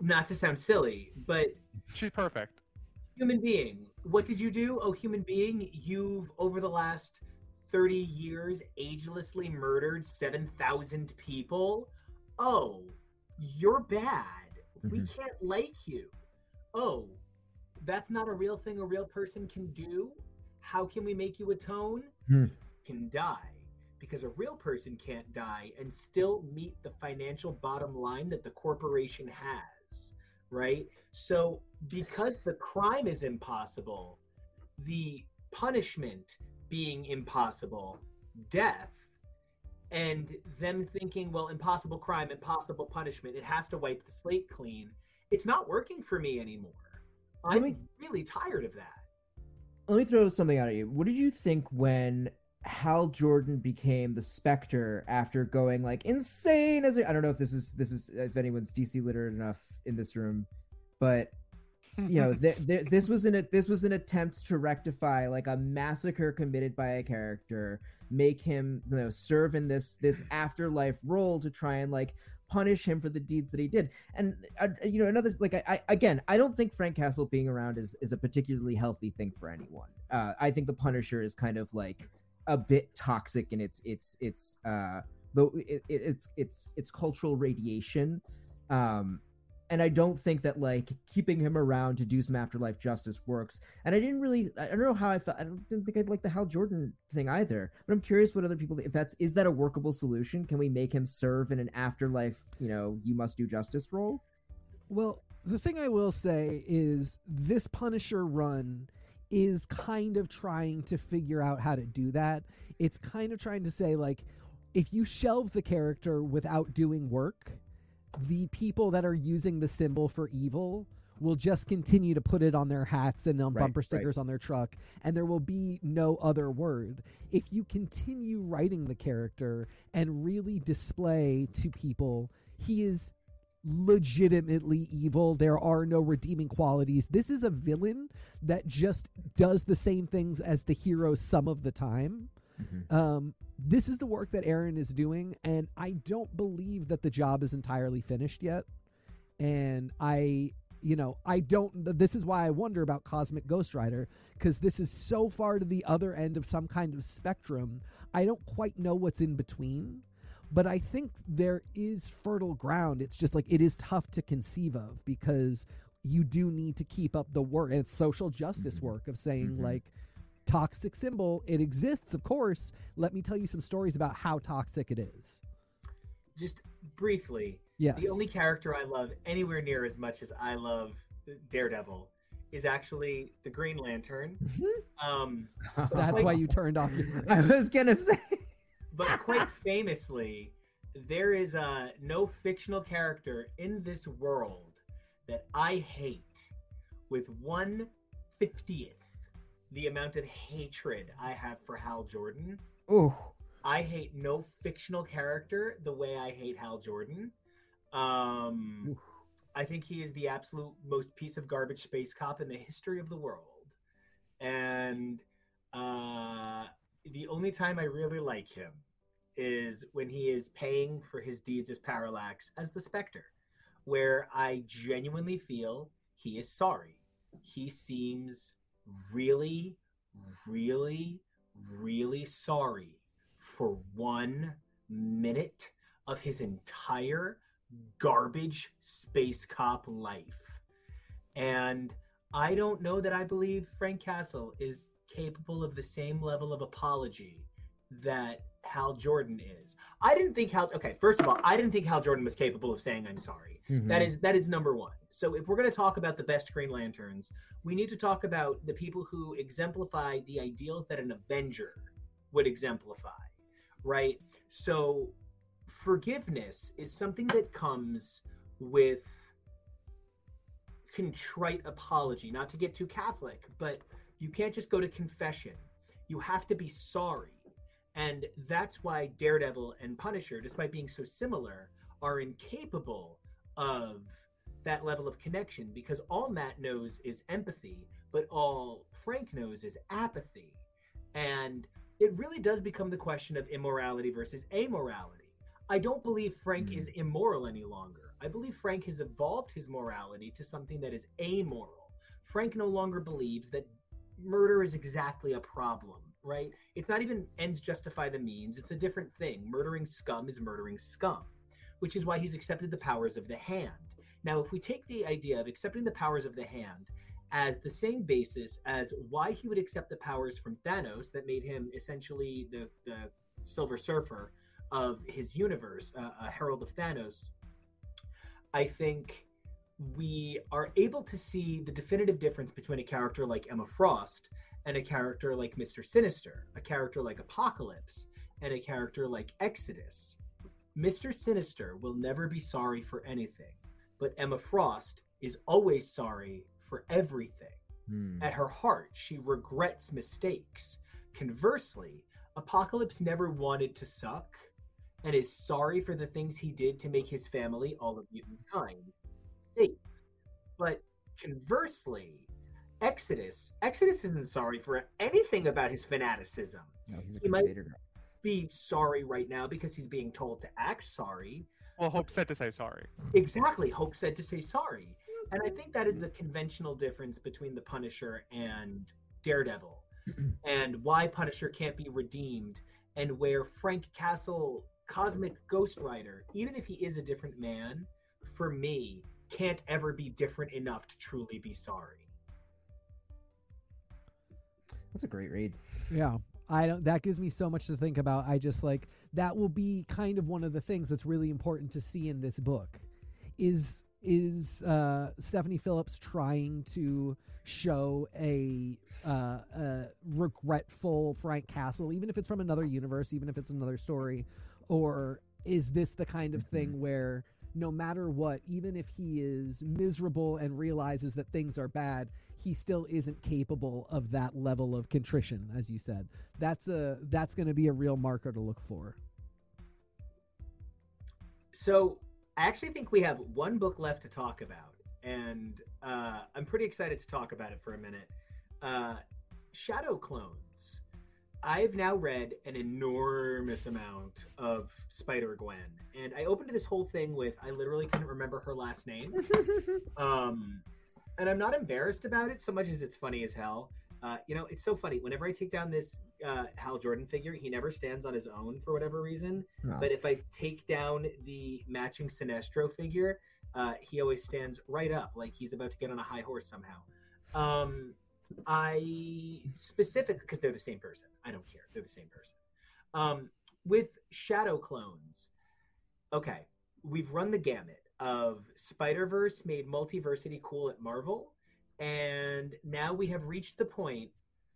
not to sound silly, but She's perfect. human being, what did you do? Oh, human being, you've over the last 30 years agelessly murdered 7,000 people. Oh, you're bad. We Mhm. can't like you. Oh, that's not a real thing a real person can do. How can we make you atone? Hmm. Can die. Because a real person can't die and still meet the financial bottom line that the corporation has, right? So, because the crime is impossible, the punishment being impossible, death, and them thinking, well, impossible crime, impossible punishment, it has to wipe the slate clean. It's not working for me anymore. I'm me- really tired of that. Let me throw something out at you. What did you think when Hal Jordan became the Spectre after going like insane as a, I don't know if this is this is if anyone's DC literate enough in this room, but you know th- th- this was an this was an attempt to rectify like a massacre committed by a character make him you know serve in this this afterlife role to try and like punish him for the deeds that he did. And uh, you know another like I, I again i don't think frank castle being around is is a particularly healthy thing for anyone. Uh i think the punisher is kind of like a bit toxic in its its its uh it, it, it's it's it's cultural radiation. Um and I don't think that like keeping him around to do some afterlife justice works. And I didn't really, I don't know how I felt. I don't think I'd like the Hal Jordan thing either. But I'm curious what other people, if that's is that a workable solution? Can we make him serve in an afterlife, you know, you must do justice role? Well, the thing I will say is this Punisher run is kind of trying to figure out how to do that. It's kind of trying to say like if you shelve the character without doing work, the people that are using the symbol for evil will just continue to put it on their hats and on Right, bumper right. stickers on their truck and there will be no other word. If you continue writing the character and really display to people he is legitimately evil. There are no redeeming qualities. This is a villain that just does the same things as the hero some of the time. Um, this is the work that Aaron is doing, and I don't believe that the job is entirely finished yet. And I, you know, I don't. This is why I wonder about Cosmic Ghost Rider because this is so far to the other end of some kind of spectrum. I don't quite know what's in between but I think there is fertile ground. It's just like it is tough to conceive of because you do need to keep up the work and it's social justice Mhm. work of saying Mhm. like toxic symbol. It exists of course. Let me tell you some stories about how toxic it is. Just briefly, yes. the only character I love anywhere near as much as I love Daredevil is actually the Green Lantern. Um, that's why you turned off your I was gonna say. but quite famously, there is uh, no fictional character in this world that I hate with one fiftieth the amount of hatred I have for Hal Jordan. Oh, I hate no fictional character the way I hate Hal Jordan. Um. I think he is the absolute most piece of garbage space cop in the history of the world. And uh, the only time I really like him is when he is paying for his deeds as Parallax as the Spectre, where I genuinely feel he is sorry. He seems really, really, really sorry for one minute of his entire garbage space cop life. And I don't know that I believe Frank Castle is capable of the same level of apology that Hal Jordan is. I didn't think Hal okay, first of all, I didn't think Hal Jordan was capable of saying I'm sorry. Mhm. That is that is number one. So if we're going to talk about the best Green Lanterns, we need to talk about the people who exemplify the ideals that an Avenger would exemplify, right? So forgiveness is something that comes with contrite apology. Not to get too Catholic, but you can't just go to confession. You have to be sorry. And that's why Daredevil and Punisher, despite being so similar, are incapable of that level of connection because all Matt knows is empathy, but all Frank knows is apathy. And it really does become the question of immorality versus amorality. I don't believe Frank Hmm. is immoral any longer. I believe Frank has evolved his morality to something that is amoral. Frank no longer believes that murder is exactly a problem, right? It's not even ends justify the means, it's a different thing. Murdering scum is murdering scum, which is why he's accepted the powers of the hand. Now, if we take the idea of accepting the powers of the hand as the same basis as why he would accept the powers from Thanos that made him essentially the, the Silver Surfer of his universe, uh, a herald of Thanos, I think we are able to see the definitive difference between a character like Emma Frost and a character like Mr. Sinister, a character like Apocalypse, and a character like Exodus. Mr. Sinister will never be sorry for anything, but Emma Frost is always sorry for everything. Hmm. At her heart, she regrets mistakes. Conversely, Apocalypse never wanted to suck and is sorry for the things he did to make his family, all of mutant kind, safe. But conversely, Exodus, Exodus isn't sorry for anything about his fanaticism. No, he's a he might-. Be sorry right now because he's being told to act sorry. Well, Hope said to say sorry. Exactly. Hope said to say sorry. And I think that is the conventional difference between the Punisher and Daredevil, and why Punisher can't be redeemed, and where Frank Castle, Cosmic Ghost Rider, even if he is a different man, for me, can't ever be different enough to truly be sorry. That's a great read. Yeah. I don't that gives me so much to think about. I just like that will be kind of one of the things that's really important to see in this book. Is is uh Stephanie Phillips trying to show a uh, a regretful Frank Castle, even if it's from another universe, even if it's another story, or is this the kind of thing where no matter what, even if he is miserable and realizes that things are bad, he still isn't capable of that level of contrition, as you said. That's a that's going to be a real marker to look for. So I actually think we have one book left to talk about, and uh, I'm pretty excited to talk about it for a minute. Uh, Shadow Clones. I've now read an enormous amount of Spider Gwen, and I opened this whole thing with I literally couldn't remember her last name. um, and I'm not embarrassed about it so much as it's funny as hell. Uh, you know, it's so funny. Whenever I take down this uh, Hal Jordan figure, he never stands on his own for whatever reason. Oh. But if I take down the matching Sinestro figure, uh, he always stands right up, like he's about to get on a high horse somehow. Um, I specific because they're the same person. I don't care; they're the same person. Um, with Shadow Clones, okay, we've run the gamut of Spider Verse made multiversity cool at Marvel, and now we have reached the point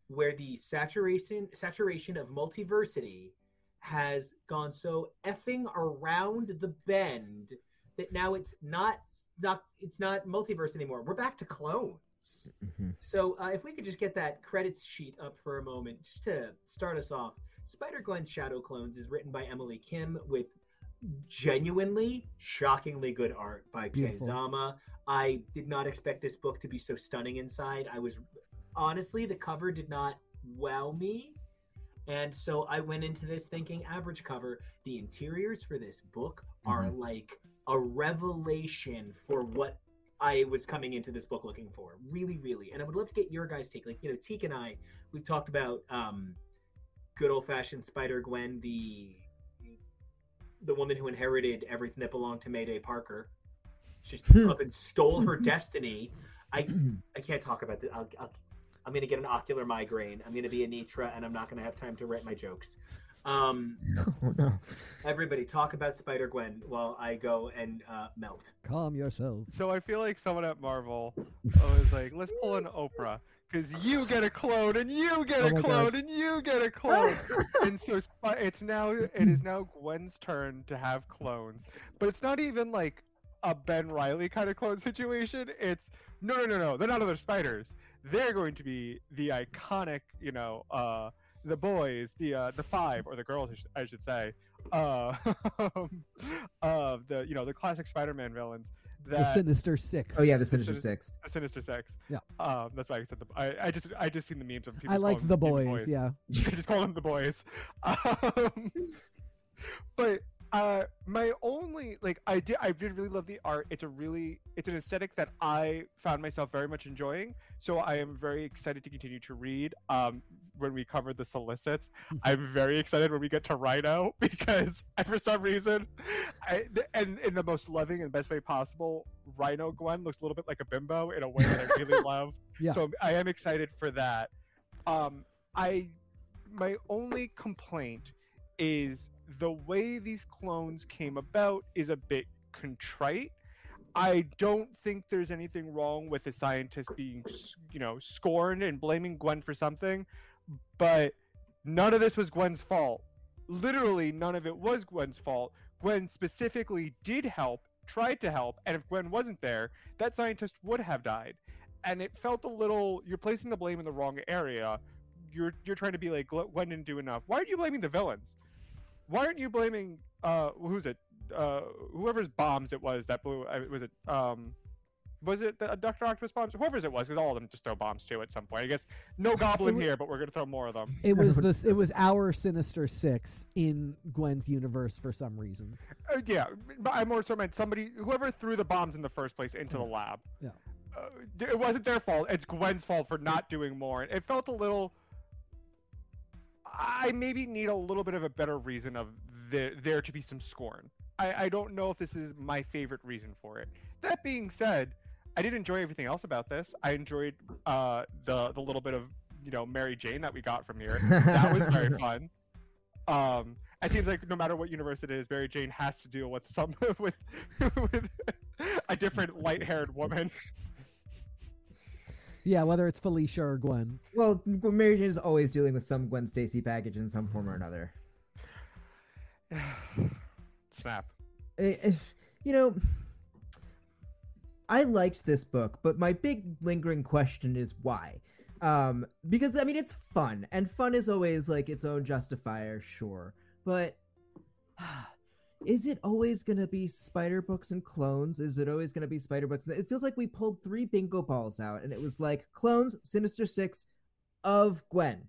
where the saturation saturation of multiversity has gone so effing around the bend that now it's not not it's not multiverse anymore. We're back to clones. Mhm. So uh, if we could just get that credits sheet up for a moment, just to start us off. Spider Gwen's Shadow Clones is written by Emily Kim with genuinely shockingly good art by Beautiful. Kei Zama. I did not expect this book to be so stunning inside. I was honestly the cover did not wow me. And so I went into this thinking average cover. The interiors for this book are like a revelation for what I was coming into this book looking for. Really, really. And I would love to get your guys' take. Like, you know, Teak and I, we've talked about um good old fashioned Spider Gwen, the the woman who inherited everything that belonged to Mayday Parker. She just up and stole her destiny. I I can't talk about this. I'll, I'll, I'm going to get an ocular migraine. I'm going to be Anitra, and I'm not going to have time to write my jokes. Um, oh no. everybody, talk about Spider Gwen while I go and uh, melt. Calm yourself. So I feel like someone at Marvel was like, let's pull an Oprah. Because you get a clone, and you get Oh a my clone, God. and you get a clone. and so it's now it is now Gwen's turn to have clones, but it's not even like a Ben Reilly kind of clone situation. It's no, no, no, no. They're not other spiders. They're going to be the iconic, you know, uh, the boys, the uh, the five or the girls, I should, I should say, uh, of the you know the classic Spider-Man villains. The That Sinister Six. Oh yeah, the Sinister Sinister- Six. the Sinister Six. Yeah. Um, that's why I said the. I, I just I just seen the memes of people. I just like calling the boys. Yeah. I just call them the boys. Um, but uh, my only like I did I did really love the art. It's a really it's an aesthetic that I found myself very much enjoying. So I am very excited to continue to read. Um, when we cover the solicits, I'm very excited when we get to Rhino because I, for some reason, I, and in the most loving and best way possible, Rhino Gwen looks a little bit like a bimbo in a way that I really love. Yeah. So I am excited for that. Um, I my only complaint is the way these clones came about is a bit contrite. I don't think there's anything wrong with a scientist being, you know, scorned and blaming Gwen for something, but none of this was Gwen's fault. Literally, none of it was Gwen's fault. Gwen specifically did help, tried to help, and if Gwen wasn't there, that scientist would have died. And it felt a little you're placing the blame in the wrong area. You're you're trying to be like "Gl- Gwen didn't do enough. Why aren't you blaming the villains? Why aren't you blaming uh who's it? Uh whoever's bombs it was that blew was it um was it the Dr. Octopus bombs? Whoever's it was, because all of them just throw bombs too at some point. I guess no goblin wa- here, but we're gonna throw more of them. It was Everybody this. It was our Sinister Six in Gwen's universe for some reason. Uh, yeah, but I more so meant somebody, whoever threw the bombs in the first place into the lab. Yeah. Uh, it wasn't their fault. It's Gwen's fault for not doing more. It felt a little. I maybe need a little bit of a better reason of the, there to be some scorn. I, I don't know if this is my favorite reason for it. That being said, I did enjoy everything else about this. I enjoyed uh, the the little bit of you know Mary Jane that we got from here. That was very fun. Um, it seems like no matter what universe it is, Mary Jane has to deal with some with with a different light-haired woman. Yeah, whether it's Felicia or Gwen. Well, Mary Jane is always dealing with some Gwen Stacy baggage in some form or another. Snap. Eh, eh, you know, I liked this book, but my big lingering question is why? Um, because I mean, it's fun, and fun is always like its own justifier, sure. But is it always gonna be spider books and clones? Is it always gonna be spider books? It feels like we pulled three bingo balls out, and it was like clones, Sinister Six, of Gwen.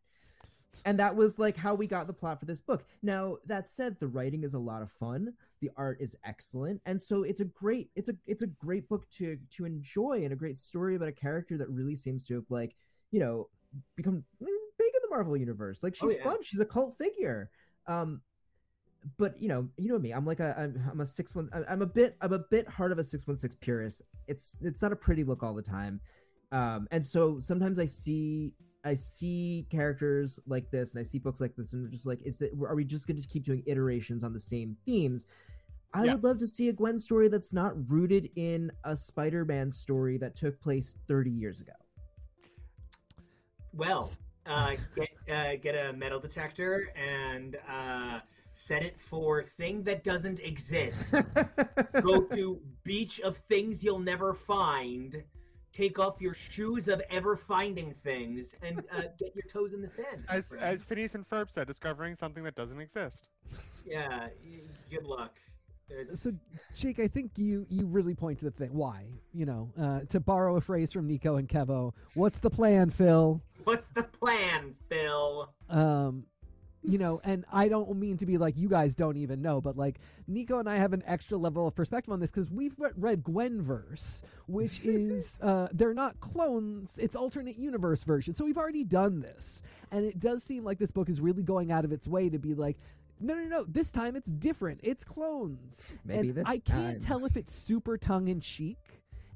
And that was like how we got the plot for this book. Now, that said, the writing is a lot of fun the art is excellent and so it's a great it's a it's a great book to to enjoy and a great story about a character that really seems to have like you know become mm, big in the marvel universe like Oh, she's yeah. fun she's a cult figure um but you know you know me i'm like a i'm, I'm a six one I'm- a bit i'm a bit hard of a 616 purist it's it's not a pretty look all the time um and so sometimes i see I see characters like this and I see books like this and I'm just like, is it are we just going to keep doing iterations on the same themes? I Yeah. would love to see a Gwen story that's not rooted in a Spider-Man story that took place 30 years ago. Well, uh, get uh, get a metal detector and uh, Set it for thing that doesn't exist. Go to beach of things you'll never find. Take off your shoes of ever finding things and uh, get your toes in the sand. As as Phineas and Ferb said, discovering something that doesn't exist. yeah, y- good luck. It's- So, Jake, I think you you really point to the thing. Why? You know, uh, to borrow a phrase from Nico and Kevo, what's the plan, Phil? What's the plan, Phil? Um, you know, and I don't mean to be like you guys don't even know, but like Nico and I have an extra level of perspective on this because we've re- read Gwenverse, which is uh, they're not clones; it's alternate universe version. So we've already done this, and it does seem like this book is really going out of its way to be like. No, no, no! This time it's different. It's clones. Maybe and this I can't time. tell if it's super tongue in cheek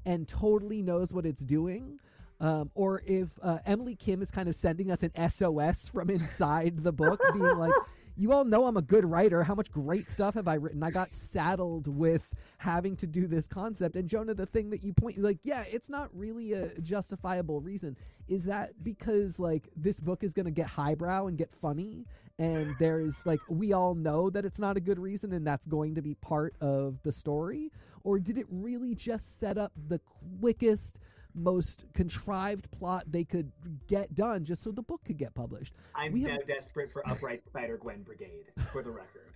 and totally knows what it's doing, um, or if uh, Emily Kim is kind of sending us an SOS from inside the book, being like, "You all know I'm a good writer. How much great stuff have I written? I got saddled with having to do this concept." And Jonah, the thing that you point, like, yeah, it's not really a justifiable reason. Is that because like this book is going to get highbrow and get funny? And there's like we all know that it's not a good reason, and that's going to be part of the story, or did it really just set up the quickest, most contrived plot they could get done just so the book could get published? I'm We now have- desperate for Upright Spider Gwen Brigade, for the record.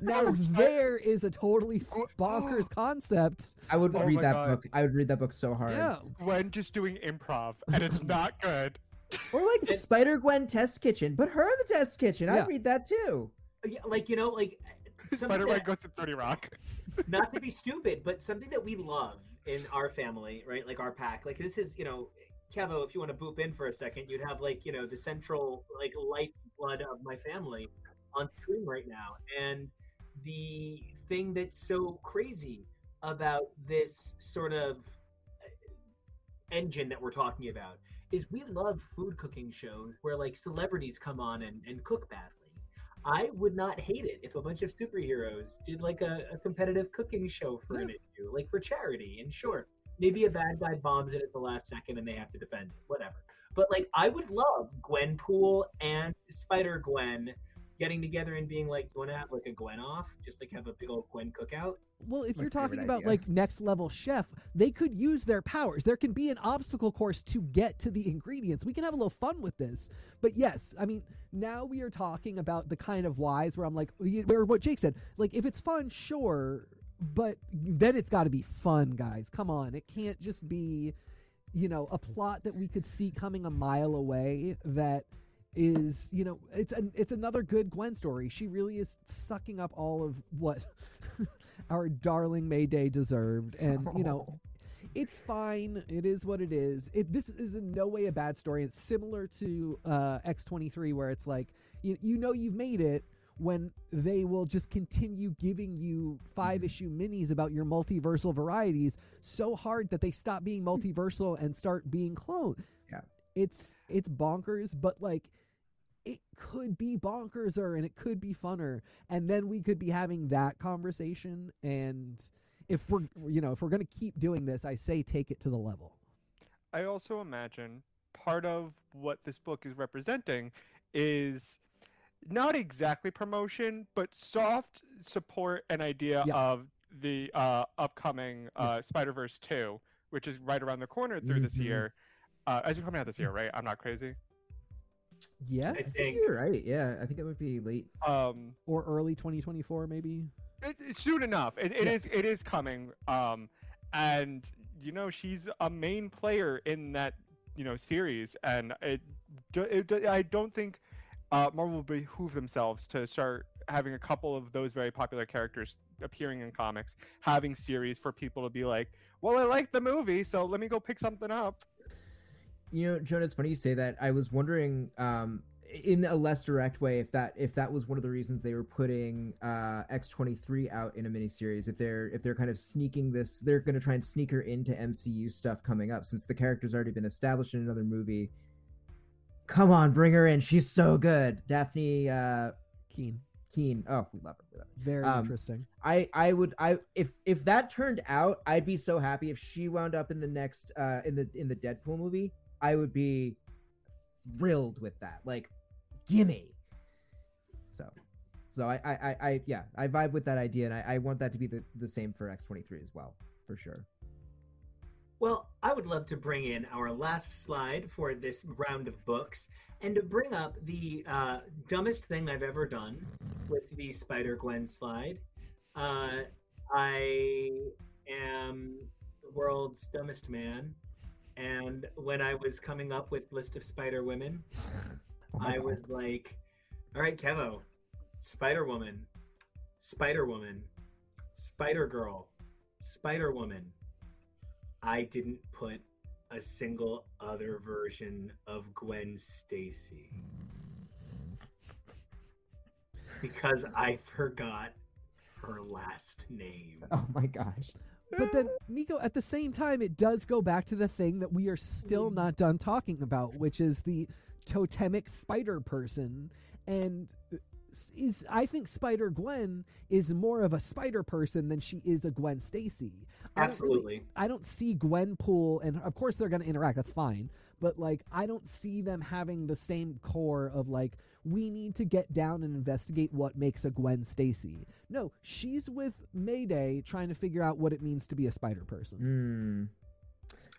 Now oh there is a totally bonkers concept. I would Oh read that God. book. I would read that book so hard. Yeah. Gwen just doing improv, and it's not good. Or like Spider Gwen Test Kitchen. Put her in the Test Kitchen. Yeah. I'd read that too. Yeah, like you know, like Spider Gwen goes to Thirty Rock. not to be stupid, but something that we love in our family, right? Like our pack. Like this is, you know, Kevo, if you want to boop in for a second, you'd have like, you know, the central like lifeblood of my family on screen right now. And the thing that's so crazy about this sort of uh, engine that we're talking about is we love food cooking shows where like celebrities come on and, and cook badly. I would not hate it if a bunch of superheroes did like a, a competitive cooking show for an issue, like for charity. And sure, maybe a bad guy bombs it at the last second and they have to defend it, whatever. But like, I would love Gwenpool and Spider Gwen getting together and being like, "You want to have like a Gwen off? Just like have a big old Gwen cookout." Well, if My you're talking about idea. like next level chef, they could use their powers. There can be an obstacle course to get to the ingredients. We can have a little fun with this. But yes, I mean, now we are talking about the kind of whys where I'm like, or what Jake said, like if it's fun, sure, but then it's got to be fun, guys. Come on, it can't just be, you know, a plot that we could see coming a mile away that is you know it's an it's another good Gwen story. She really is sucking up all of what our darling Mayday deserved, and you know it's fine. It is what it is. It this is in no way a bad story. It's similar to uh, X twenty three, where it's like you you know you've made it when they will just continue giving you five issue minis about your multiversal varieties so hard that they stop being multiversal and start being clone. Yeah. It's it's bonkers, but like it could be bonkerser and it could be funner and then we could be having that conversation and if we're you know if we're going to keep doing this i say take it to the level I also imagine part of what this book is representing is not exactly promotion, but soft support and idea Yeah. of the uh, upcoming uh, Spider Verse 2, which is right around the corner through this Mhm. year. Uh, as you're coming out this year, right? I'm not crazy. Yeah I think you're right. Yeah, I think it would be late. Um, or early 2024 maybe it, it's soon enough. It, it Yeah. is. It is coming. Um, and you know she's a main player in that you know series, and it, it I don't think uh, Marvel will behoove themselves to start having a couple of those very popular characters appearing in comics, having series for people to be like, well, I like the movie, so let me go pick something up. You know, Jonah, it's funny you say that. I was wondering, um, in a less direct way, if that if that was one of the reasons they were putting uh, X twenty three out in a miniseries. If they're if they're kind of sneaking this, they're going to try and sneak her into MCU stuff coming up, since the character's already been established in another movie. Come on, bring her in. She's so good, Dafne uh, keen Keen. Oh, we love her. We love her. very Um, interesting I I would I if if that turned out, I'd be so happy if she wound up in the next uh in the in the Deadpool movie. I would be thrilled with that. Like, gimme. So, So I, I, I, yeah, I vibe with that idea, and I, I want that to be the, the same for X twenty three as well, for sure. Well, I would love to bring in our last slide for this round of books and to bring up the uh, dumbest thing I've ever done with the Spider Gwen slide. Uh, I am the world's dumbest man, and when I was coming up with list of Spider Women, I was like, "All right, Kevo, Spider Woman, Spider Woman, Spider Girl, Spider Woman." I didn't put a single other version of Gwen Stacy because I forgot her last name. Oh my gosh. But then, Nico, at the same time, it does go back to the thing that we are still mm. not done talking about, which is the totemic spider person. And is I think Spider Gwen is more of a spider person than she is a Gwen Stacy. I don't really- Absolutely. I don't see Gwenpool, and of course they're going to interact. That's fine, but like I don't see them having the same core of like we need to get down and investigate what makes a Gwen Stacy. No, she's with Mayday trying to figure out what it means to be a spider person. Hmm.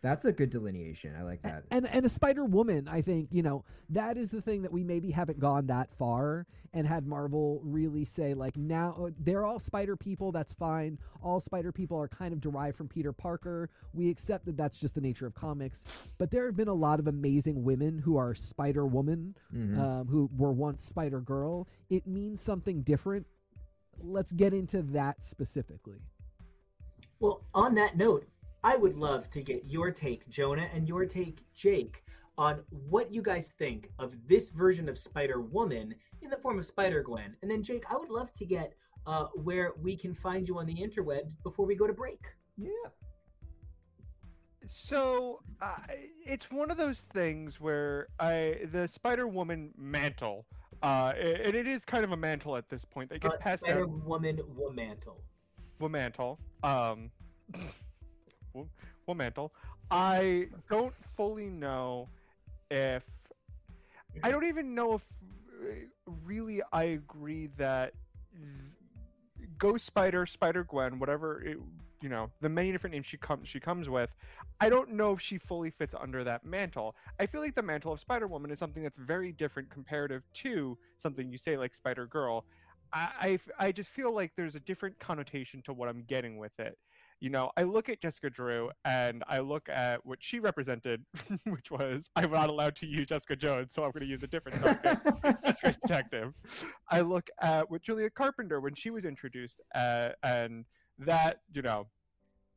That's a good delineation. I like that. And and a Spider Woman, I think you know that is the thing that we maybe haven't gone that far and had Marvel really say like now uh, they're all Spider people. That's fine. All Spider people are kind of derived from Peter Parker. We accept that that's just the nature of comics. But there have been a lot of amazing women who are Spider Woman, Mhm. um, who were once Spider Girl. It means something different. Let's get into that specifically. Well, on that note, I would love to get your take, Jonah, and your take, Jake, on what you guys think of this version of Spider Woman in the form of Spider Gwen. And then, Jake, I would love to get uh, where we can find you on the interwebs before we go to break. yeah. So uh, it's one of those things where I the Spider Woman mantle, uh, and it is kind of a mantle at this point that gets Uh, passed Spider. Woman Womantle. Womantle. Um, Womantle. I don't fully know if I don't even know if really I agree that Ghost Spider, Spider Gwen, whatever it, you know, the many different names she comes she comes with. I don't know if she fully fits under that mantle. I feel like the mantle of Spider Woman is something that's very different comparative to something you say like Spider Girl. I I just feel like there's a different connotation to what I'm getting with it. You know, I look at Jessica Drew and I look at what she represented, which was I'm not allowed to use Jessica Jones, so I'm going to use a different. Jessica Detective. I look at what Julia Carpenter when she was introduced, uh, and that you know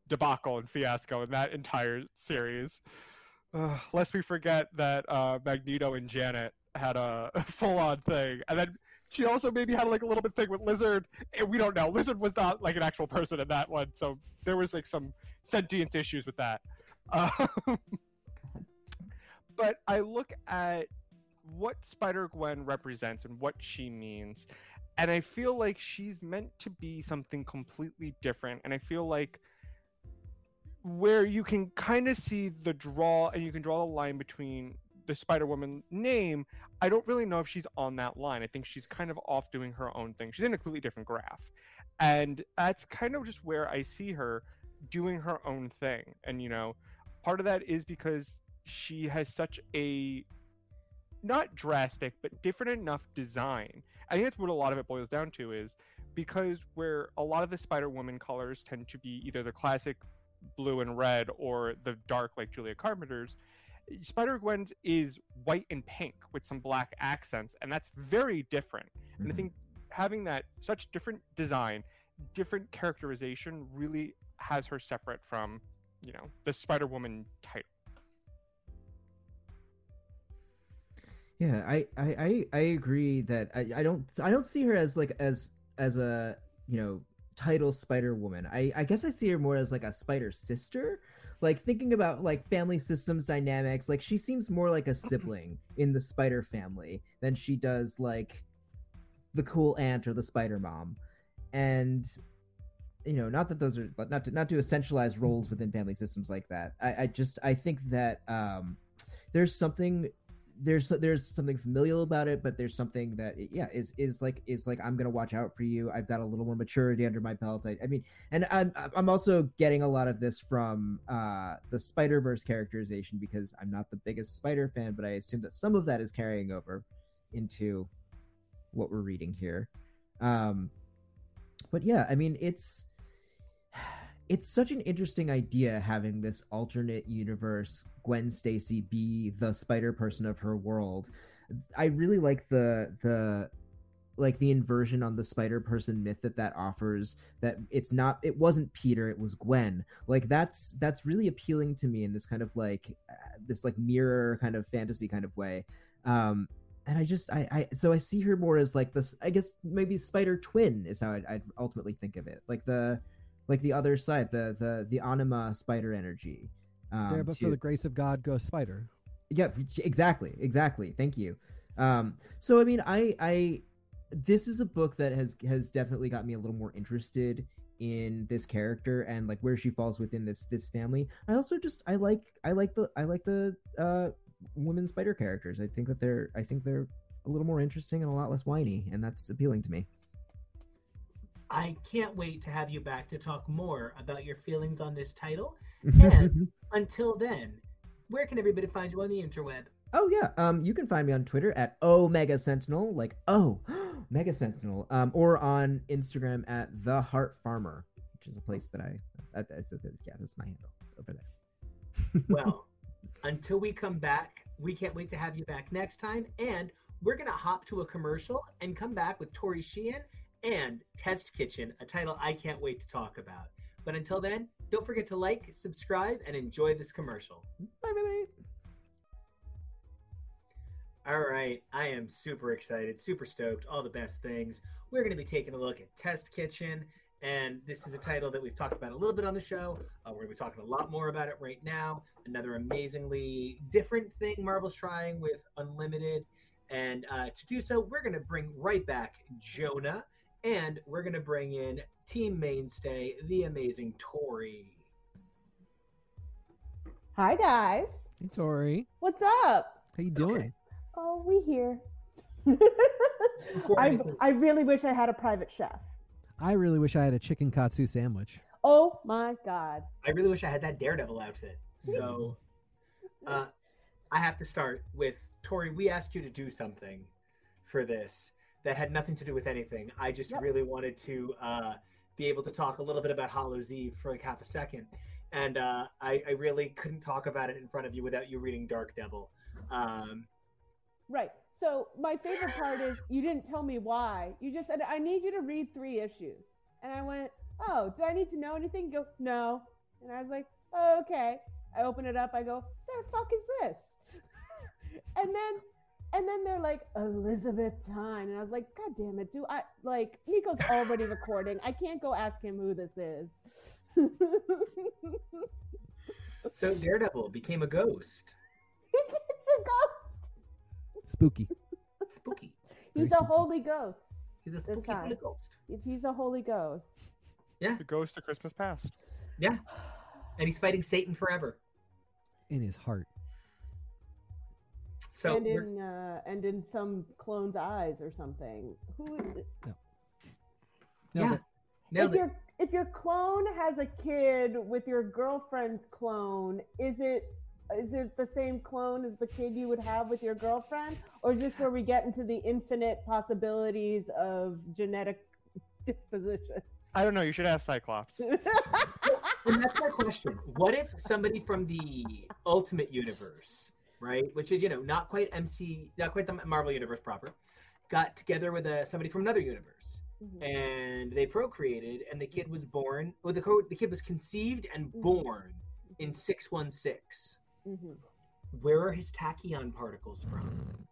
debacle and fiasco in that entire series. Uh, lest we forget that uh, Magneto and Janet had a full-on thing, and then she also maybe had like a little bit thing with Lizard. And we don't know. Lizard was not like an actual person in that one, so there was like some sentience issues with that. Um, but I look at what Spider Gwen represents and what she means, and I feel like she's meant to be something completely different. And I feel like where you can kind of see the draw and you can draw the line between the Spider Woman name, I don't really know if she's on that line. I think she's kind of off doing her own thing. She's in a completely different graph. And that's kind of just where I see her doing her own thing. And, you know, part of that is because she has such a not drastic, but different enough design. I think that's what a lot of it boils down to is because where a lot of the Spider Woman colors tend to be either the classic blue and red or the dark like Julia Carpenter's, Spider Gwen's is white and pink with some black accents, and that's very different. And I Mhm. think having that such different design, different characterization really has her separate from, you know, the Spider Woman title. Yeah, I, I, I, I agree that I, I don't I don't see her as like as as a you know title Spider Woman. I, I guess I see her more as like a Spider sister. Like thinking about like family systems dynamics, like she seems more like a sibling in the Spider family than she does like the cool aunt or the Spider mom. And you know, not that those are not to not to essentialize roles within family systems like that. I, I just I think that um there's something there's there's something familial about it, but there's something that yeah is is like is like I'm gonna watch out for you. I've got a little more maturity under my belt. I, I mean, and I'm I'm also getting a lot of this from uh, the Spider Verse characterization because I'm not the biggest Spider fan, but I assume that some of that is carrying over into what we're reading here. Um, but yeah, I mean, it's it's such an interesting idea having this alternate universe Gwen Stacy be the spider person of her world. I really like the the like the inversion on the spider person myth that that offers that it's not it wasn't peter it was gwen. Like that's that's really appealing to me in this kind of like uh, this like mirror kind of fantasy kind of way. Um and i just i i so i see her more as like this i guess maybe spider twin is how i'd, I'd ultimately think of it. Like the like the other side, the the the anima spider energy. Um, there, but to, for the grace of God, go spider. Yeah, exactly, exactly. Thank you. Um, so I mean, I I this is a book that has has definitely got me a little more interested in this character and like where she falls within this this family. I also just I like I like the I like the uh women spider characters. I think that they're I think they're a little more interesting and a lot less whiny, and that's appealing to me. I can't wait to have you back to talk more about your feelings on this title. And until then, where can everybody find you on the interweb? Oh yeah, um, you can find me on Twitter at Omega Sentinel, like oh, Mega Sentinel, um, or on Instagram at the Heart Farmer, which is a place that I, uh, that's, yeah, that's my handle over there. well, until we come back, we can't wait to have you back next time, and we're gonna hop to a commercial and come back with Tori Sheehan and Test Kitchen, a title I can't wait to talk about. But until then, don't forget to like, subscribe, and enjoy this commercial. Bye, bye, bye. All right, I am super excited, super stoked, all the best things. We're going to be taking a look at Test Kitchen, and this is a title that we've talked about a little bit on the show. Uh, we're going to be talking a lot more about it right now. Another amazingly different thing Marvel's trying with Unlimited. And uh, to do so, we're going to bring right back Jonah and we're going to bring in team mainstay, the amazing Tori. Hi, guys. Hey, Tori. What's up? How you doing? Okay. Oh, we here. I, I really wish I had a private chef. I really wish I had a chicken katsu sandwich. Oh my god. I really wish I had that Daredevil outfit. So uh, I have to start with Tori, we asked you to do something for this that had nothing to do with anything. I just yep. really wanted to uh, be able to talk a little bit about Hallows Eve for like half a second. And uh, I, I, really couldn't talk about it in front of you without you reading Dark Devil. Um, right. So my favorite part is you didn't tell me why. You just said, I need you to read three issues. And I went, Oh, do I need to know anything? You go, No. And I was like, oh, Okay. I open it up. I go, The fuck is this? and then and then they're like Elizabeth Tyne, and I was like, God damn it, do I like Nico's already recording? I can't go ask him who this is. so Daredevil became a ghost. It's a ghost. Spooky. Spooky. He's a holy ghost. He's a spooky holy ghost. If he's a holy ghost. Yeah. The ghost of Christmas past. Yeah. And he's fighting Satan forever. In his heart. So and in uh, and in some clone's eyes or something. Who is it? No. Yeah. if your if your clone has a kid with your girlfriend's clone, is it is it the same clone as the kid you would have with your girlfriend, or is this where we get into the infinite possibilities of genetic disposition? I don't know. You should ask Cyclops. and that's my question. What if somebody from the Ultimate Universe right? Which is you know not quite MC, not quite the Marvel universe proper. Got together with a, somebody from another universe, mm-hmm. and they procreated, and the kid was born. Well, the the kid was conceived and mm-hmm. born in six one six. Mm-hmm. Where are his tachyon particles from?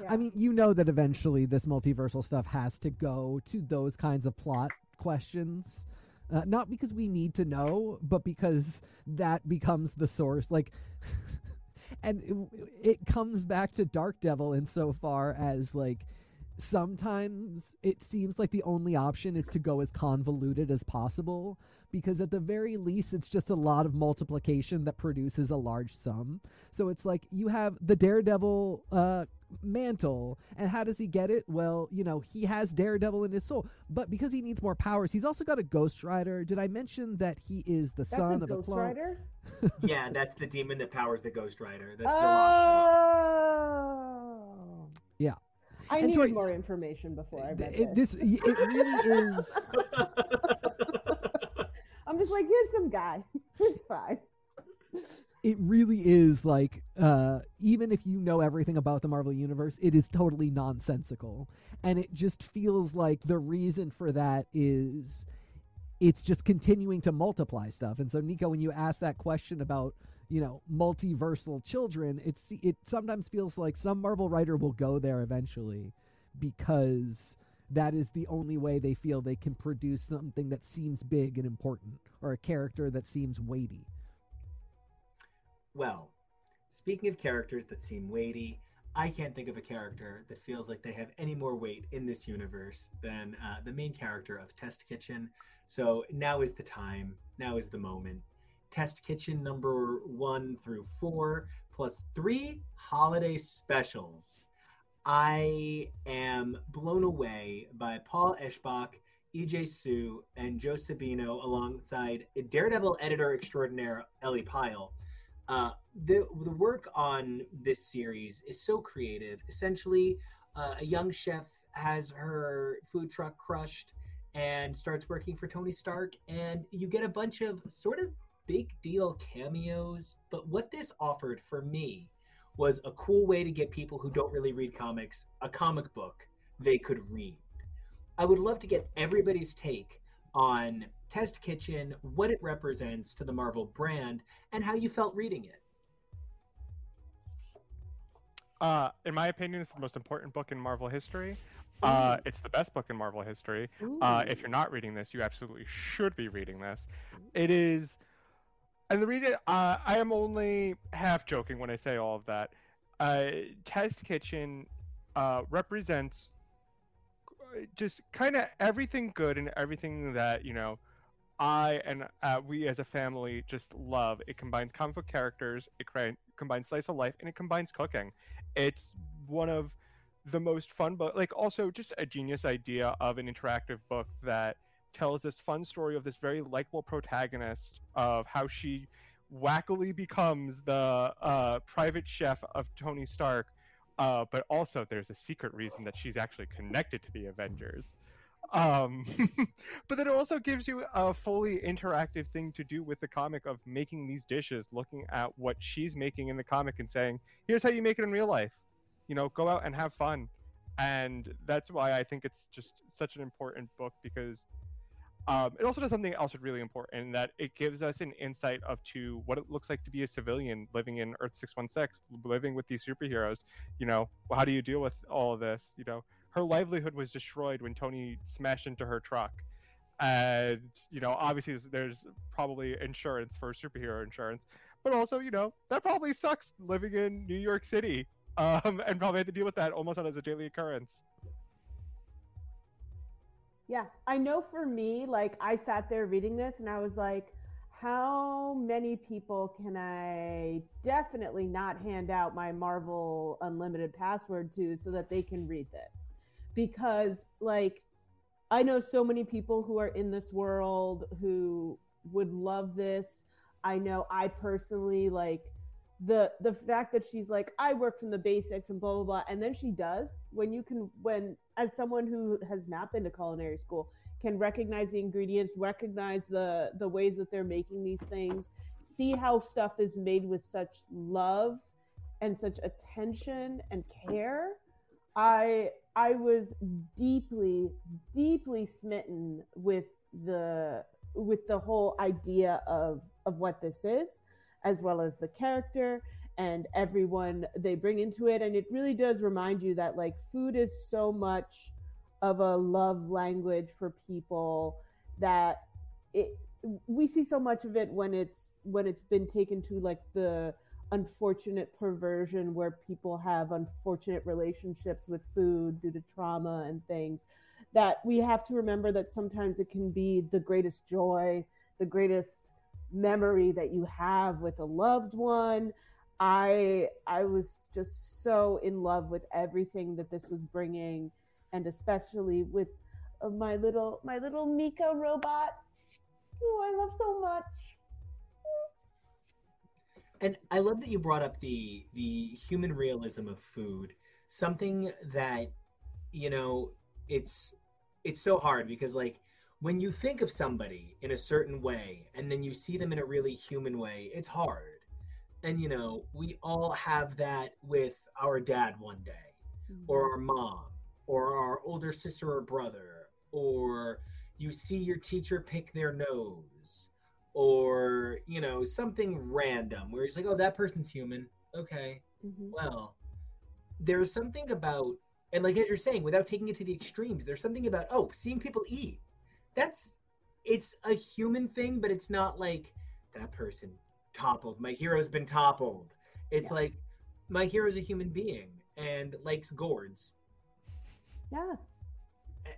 Yeah. I mean, you know that eventually this multiversal stuff has to go to those kinds of plot questions. Uh, not because we need to know, but because that becomes the source. Like, and it, it comes back to Dark Devil insofar as like sometimes it seems like the only option is to go as convoluted as possible because at the very least it's just a lot of multiplication that produces a large sum. So it's like you have the Daredevil uh, mantle, and how does he get it? Well, you know, he has Daredevil in his soul, but because he needs more powers, he's also got a Ghost Rider. Did I mention that he is the That's son a of a Ghost clone? Rider. yeah, that's the demon that powers the Ghost Rider. That's Oh. Yeah. I And needed sorry- more information before I read It, this. this it really is. I'm just like, here's some guy. it's fine. It really is like uh even if you know everything about the Marvel universe, it is totally nonsensical. And it just feels like the reason for that is it's just continuing to multiply stuff. And so Nico, when you ask that question about, you know, multiversal children, it's it sometimes feels like some Marvel writer will go there eventually because that is the only way they feel they can produce something that seems big and important or a character that seems weighty. Well, speaking of characters that seem weighty, I can't think of a character that feels like they have any more weight in this universe than uh, the main character of Test Kitchen. So now is the time. Now is the moment. Test Kitchen number one through four, plus three holiday specials. I am blown away by Paul Eschbach, EJ Su, and Joe Sabino alongside Daredevil editor extraordinaire Ellie Pyle. Uh, the the work on this series is so creative. Essentially, uh, a young chef has her food truck crushed and starts working for Tony Stark, and you get a bunch of sort of big deal cameos. But what this offered for me was a cool way to get people who don't really read comics a comic book they could read. I would love to get everybody's take on Test Kitchen, what it represents to the Marvel brand, and how you felt reading it. Uh, in my opinion, it's the most important book in Marvel history. Uh, it's the best book in Marvel history. Uh, if you're not reading this, you absolutely should be reading this. It is, and the reason uh, I am only half joking when I say all of that. Uh, Test Kitchen uh, represents just kind of everything good and everything that you know I and uh, we as a family just love. It combines comic book characters, it combines slice of life, and it combines cooking. It's one of the most fun book, like also just a genius idea of an interactive book that tells this fun story of this very likable protagonist of how she wackily becomes the uh, private chef of Tony Stark. Uh, but also, there's a secret reason that she's actually connected to the Avengers. Um, but then it also gives you a fully interactive thing to do with the comic of making these dishes, looking at what she's making in the comic and saying, here's how you make it in real life. You know, go out and have fun. And that's why I think it's just such an important book because um, it also does something else that's really important in that it gives us an insight of to what it looks like to be a civilian living in Earth 616, living with these superheroes. You know, how do you deal with all of this? You know, her livelihood was destroyed when Tony smashed into her truck. And, you know, obviously there's- probably insurance for superhero insurance, but also, you know, that probably sucks living in New York City um, and probably had to deal with that almost as a daily occurrence. Yeah, I know for me, like I sat there reading this and I was like, how many people can I definitely not hand out my Marvel Unlimited password to so that they can read this? Because, like, I know so many people who are in this world who would love this. I know I personally like the the fact that she's like I work from the basics and blah blah blah and then she does when you can when as someone who has not been to culinary school can recognize the ingredients recognize the the ways that they're making these things see how stuff is made with such love and such attention and care i i was deeply deeply smitten with the with the whole idea of of what this is as well as the character and everyone they bring into it. And it really does remind you that like food is so much of a love language for people that it we see so much of it when it's when it's been taken to like the unfortunate perversion where people have unfortunate relationships with food due to trauma and things that we have to remember that sometimes it can be the greatest joy the greatest memory that you have with a loved one. I i was just so in love with everything that this was bringing and especially with uh, my little my little mika robot. Who i love so much And I love that you brought up the the human realism of food. Something that you know, it's it's so hard because like when you think of somebody in a certain way and then you see them in a really human way, it's hard. And you know, we all have that with our dad one day mm-hmm. or our mom or our older sister or brother or you see your teacher pick their nose or you know something random where it's like oh that person's human. Okay. Mhm. well there's something about and like as you're saying without taking it to the extremes there's something about oh seeing people eat. That's it's a human thing but it's not like that person toppled. My hero's been toppled. It's Yeah. like my hero's a human being and likes gourds. Yeah.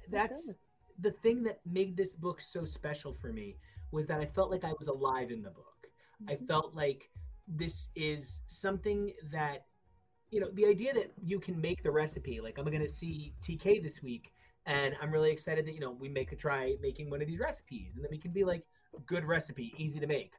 That's the thing that made this book so special for me was that I felt like I was alive in the book. I Mhm. felt like this is something that you know the idea that you can make the recipe like i'm going to see tk this week and i'm really excited that you know we make a try making one of these recipes and then we can be like good recipe easy to make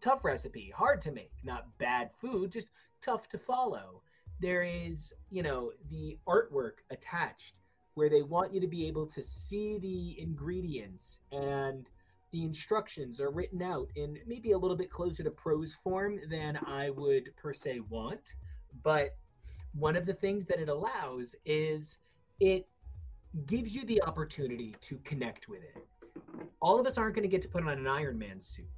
tough recipe hard to make not bad food just tough to follow there is you know the artwork attached where they want you to be able to see the ingredients and the instructions are written out in maybe a little bit closer to prose form than I would per se want. But one of the things that it allows is it gives you the opportunity to connect with it. All of us aren't going to get to put on an Iron Man suit.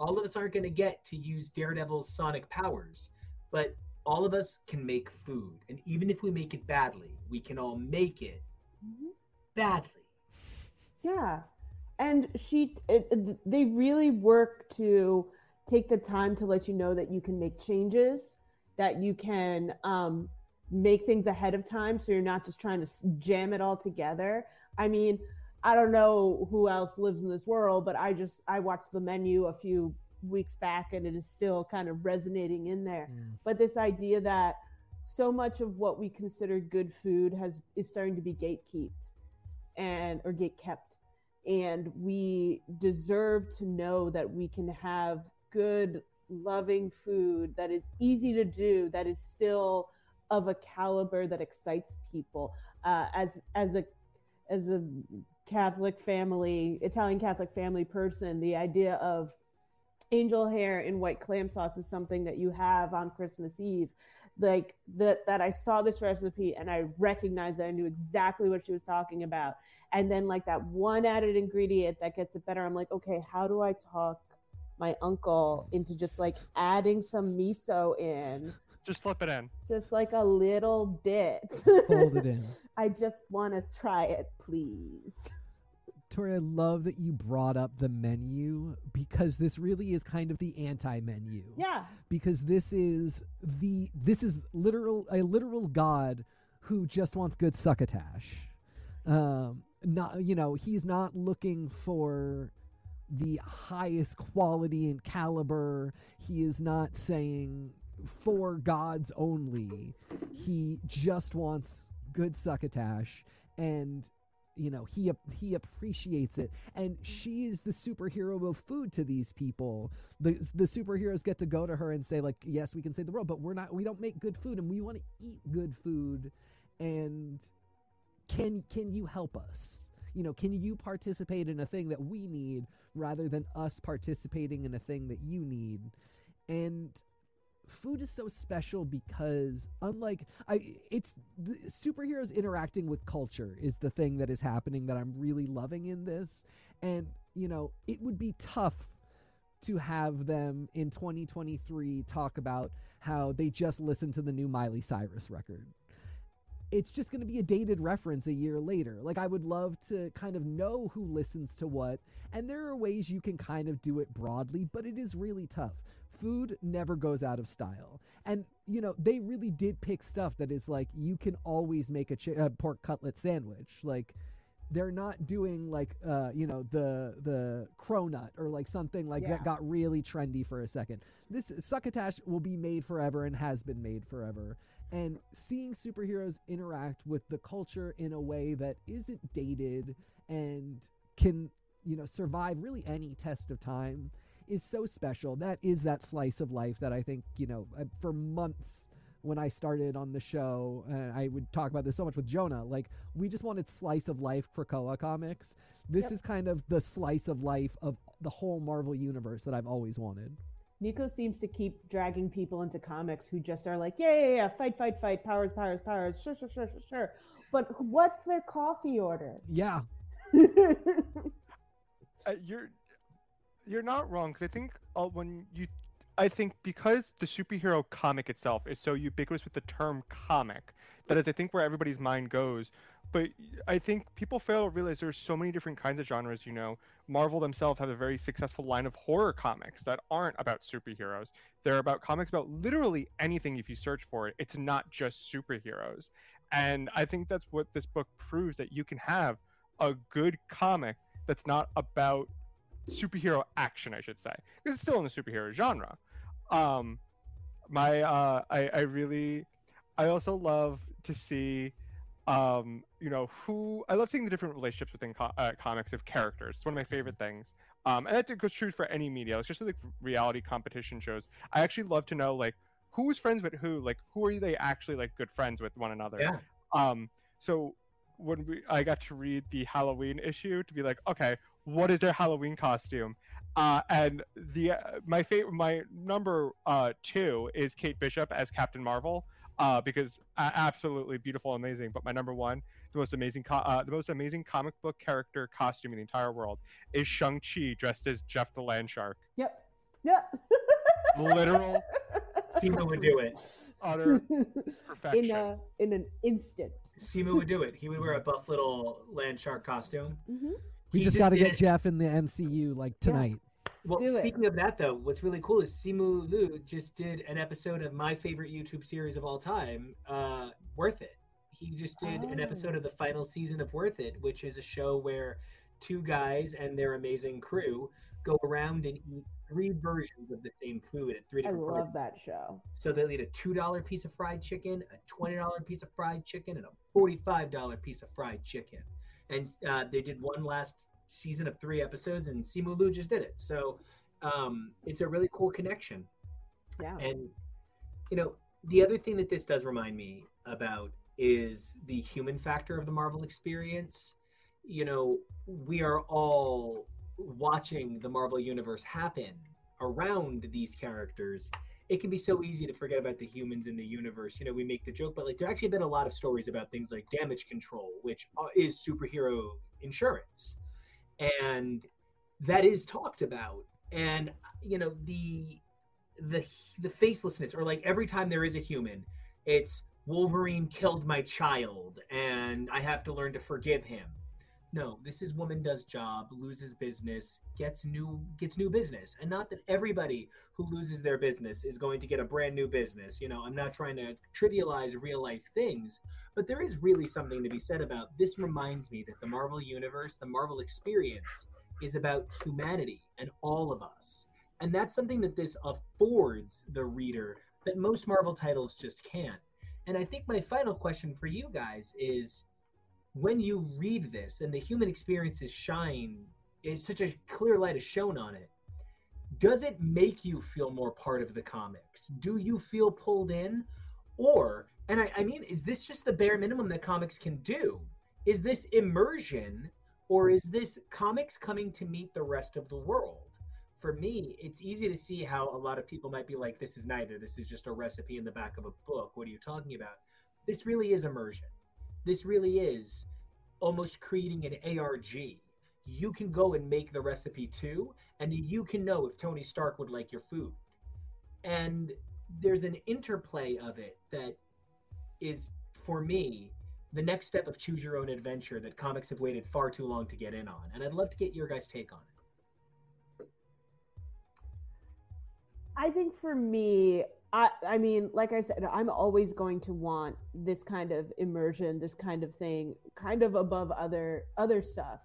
All of us aren't going to get to use Daredevil's sonic powers, but all of us can make food. And even if we make it badly, we can all make it Mhm. badly. Yeah, and she, it, it- they really work to take the time to let you know that you can make changes, that you can um, make things ahead of time, so you're not just trying to jam it all together. I mean, I don't know who else lives in this world, but I just I watched the menu a few weeks back, and it is still kind of resonating in there Mm. but this idea that so much of what we consider good food has is starting to be gatekept and or gate kept and we deserve to know that we can have good loving food that is easy to do that is still of a caliber that excites people uh, as as a as a catholic family italian catholic family person the idea of angel hair in white clam sauce is something that you have on Christmas Eve. Like that that I saw this recipe and I recognized that I knew exactly what she was talking about. And then like that one added ingredient that gets it better. I'm like, okay, how do I talk my uncle into just like adding some miso in? Just slip it in. Just like a little bit. Just Fold it in. I just want to try it, please. Tori, I love that you brought up the menu because this really is kind of the anti-menu. Yeah. Because this is the this is literal a literal god who just wants good succotash. Um, not you know he's not looking for the highest quality and caliber. He is not saying for gods only. He just wants good succotash and you know he he appreciates it. And she is the superhero of food to these people. The the superheroes get to go to her and say like yes we can save the world but we're not we don't make good food and we want to eat good food. And can can you help us? You know can you participate in a thing that we need rather than us participating in a thing that you need? And food is so special because unlike I it's the superheroes interacting with culture is the thing that is happening that I'm really loving in this and you know it would be tough to have them in 2023 talk about how they just listened to the new Miley Cyrus record it's just going to be a dated reference a year later. Like I would love to kind of know who listens to what, and there are ways you can kind of do it broadly, but it is really tough. Food never goes out of style. And you know, they really did pick stuff that is like you can always make a chi- uh, pork cutlet sandwich. Like they're not doing like uh you know the the cronut or like something like Yeah. that got really trendy for a second. This succotash will be made forever and has been made forever. And seeing superheroes interact with the culture in a way that isn't dated and can you know survive really any test of time is so special. That is that slice of life that I think you know uh, for months when I started on the show, and I would talk about this so much with Jonah. Like we just wanted slice of life Krakoa comics. This Yep. is kind of the slice of life of the whole Marvel universe that I've always wanted. Nico seems to keep dragging people into comics who just are like, yeah, yeah, yeah, fight, fight, fight, powers, powers, powers, sure, sure, sure, sure, sure. But what's their coffee order? Yeah, uh, you're you're not wrong because I think uh, when you I think because the superhero comic itself is so ubiquitous with the term comic that is I think where everybody's mind goes. But I think people fail to realize there's so many different kinds of genres. You know, Marvel themselves have a very successful line of horror comics that aren't about superheroes. They're about comics about literally anything if you search for it. It's not just superheroes. And I think that's what this book proves that you can have a good comic that's not about superhero action, I should say, because it's still in the superhero genre. Um, my, uh, I, I really, I also love to see, um, you know, who I love seeing the different relationships within co- uh, comics of characters. It's one of my favorite things. Um, and that goes true for any media, especially like reality competition shows. I actually love to know like who's friends with who, like who are they actually like good friends with one another. Yeah. Um, so when we I got to read the Halloween issue to be like, okay, what is their Halloween costume? Uh, and the uh, my favorite, my number uh, two is Kate Bishop as Captain Marvel, uh, because uh, absolutely beautiful, amazing. But my number one, the most amazing, co- uh, the most amazing comic book character costume in the entire world is Shang Chi dressed as Jeff the Land Shark. yep. Yep. Literal, Simu would do it. utter perfection. in a in an instant. Simu would do it. He would wear a buff little land shark costume. hmm we He just just got to get it- Jeff in the MCU like Yeah. tonight. Well, Do it. speaking of that, though, what's really cool is Simu Liu just did an episode of my favorite YouTube series of all time, uh, Worth It. He just did an Oh. episode of the final season of Worth It, which is a show where two guys and their amazing crew go around and eat three versions of the same food at three I different love places. that show. So they'll eat a two dollar piece of fried chicken, a twenty dollar piece of fried chicken, and a forty five dollar piece of fried chicken. And uh, they did one last season of three episodes, and Simu Liu just did it. So um, it's a really cool connection. Yeah. And you know, the other thing that this does remind me about is the human factor of the Marvel experience. You know, we are all watching the Marvel universe happen around these characters. It can be so easy to forget about the humans in the universe. You know, we make the joke, but like there actually been a lot of stories about things like damage control, which uh, is superhero insurance, and that is talked about. And you know, the the the facelessness or like every time there is a human it's wolverine killed my child and i have to learn to forgive him no this is woman does job loses business gets new gets new business. And not that everybody who loses their business is going to get a brand new business. You know i'm not trying to trivialize real life things but there is really something to be said about this reminds me that the marvel universe the marvel experience is about humanity and all of us. And that's something that this affords the reader that most Marvel titles just can't. And I think my final question for you guys is when you read this and the human experiences shine, is such a clear light is shown on it. Does it make you feel more part of the comics? Do you feel pulled in? Or, and I, I mean, is this just the bare minimum that comics can do? Is this immersion or is this comics coming to meet the rest of the world? for me, it's easy to see how a lot of people might be like, this is neither. This is just a recipe in the back of a book. What are you talking about? This really is immersion. This really is almost creating an ARG. You can go and make the recipe too, and you can know if Tony Stark would like your food. And there's an interplay of it that is, for me, the next step of choose your own adventure that comics have waited far too long to get in on. And I'd love to get your guys' take on it. I think for me, I I mean, like I said, I'm always going to want this kind of immersion, this kind of thing, kind of above other other stuff.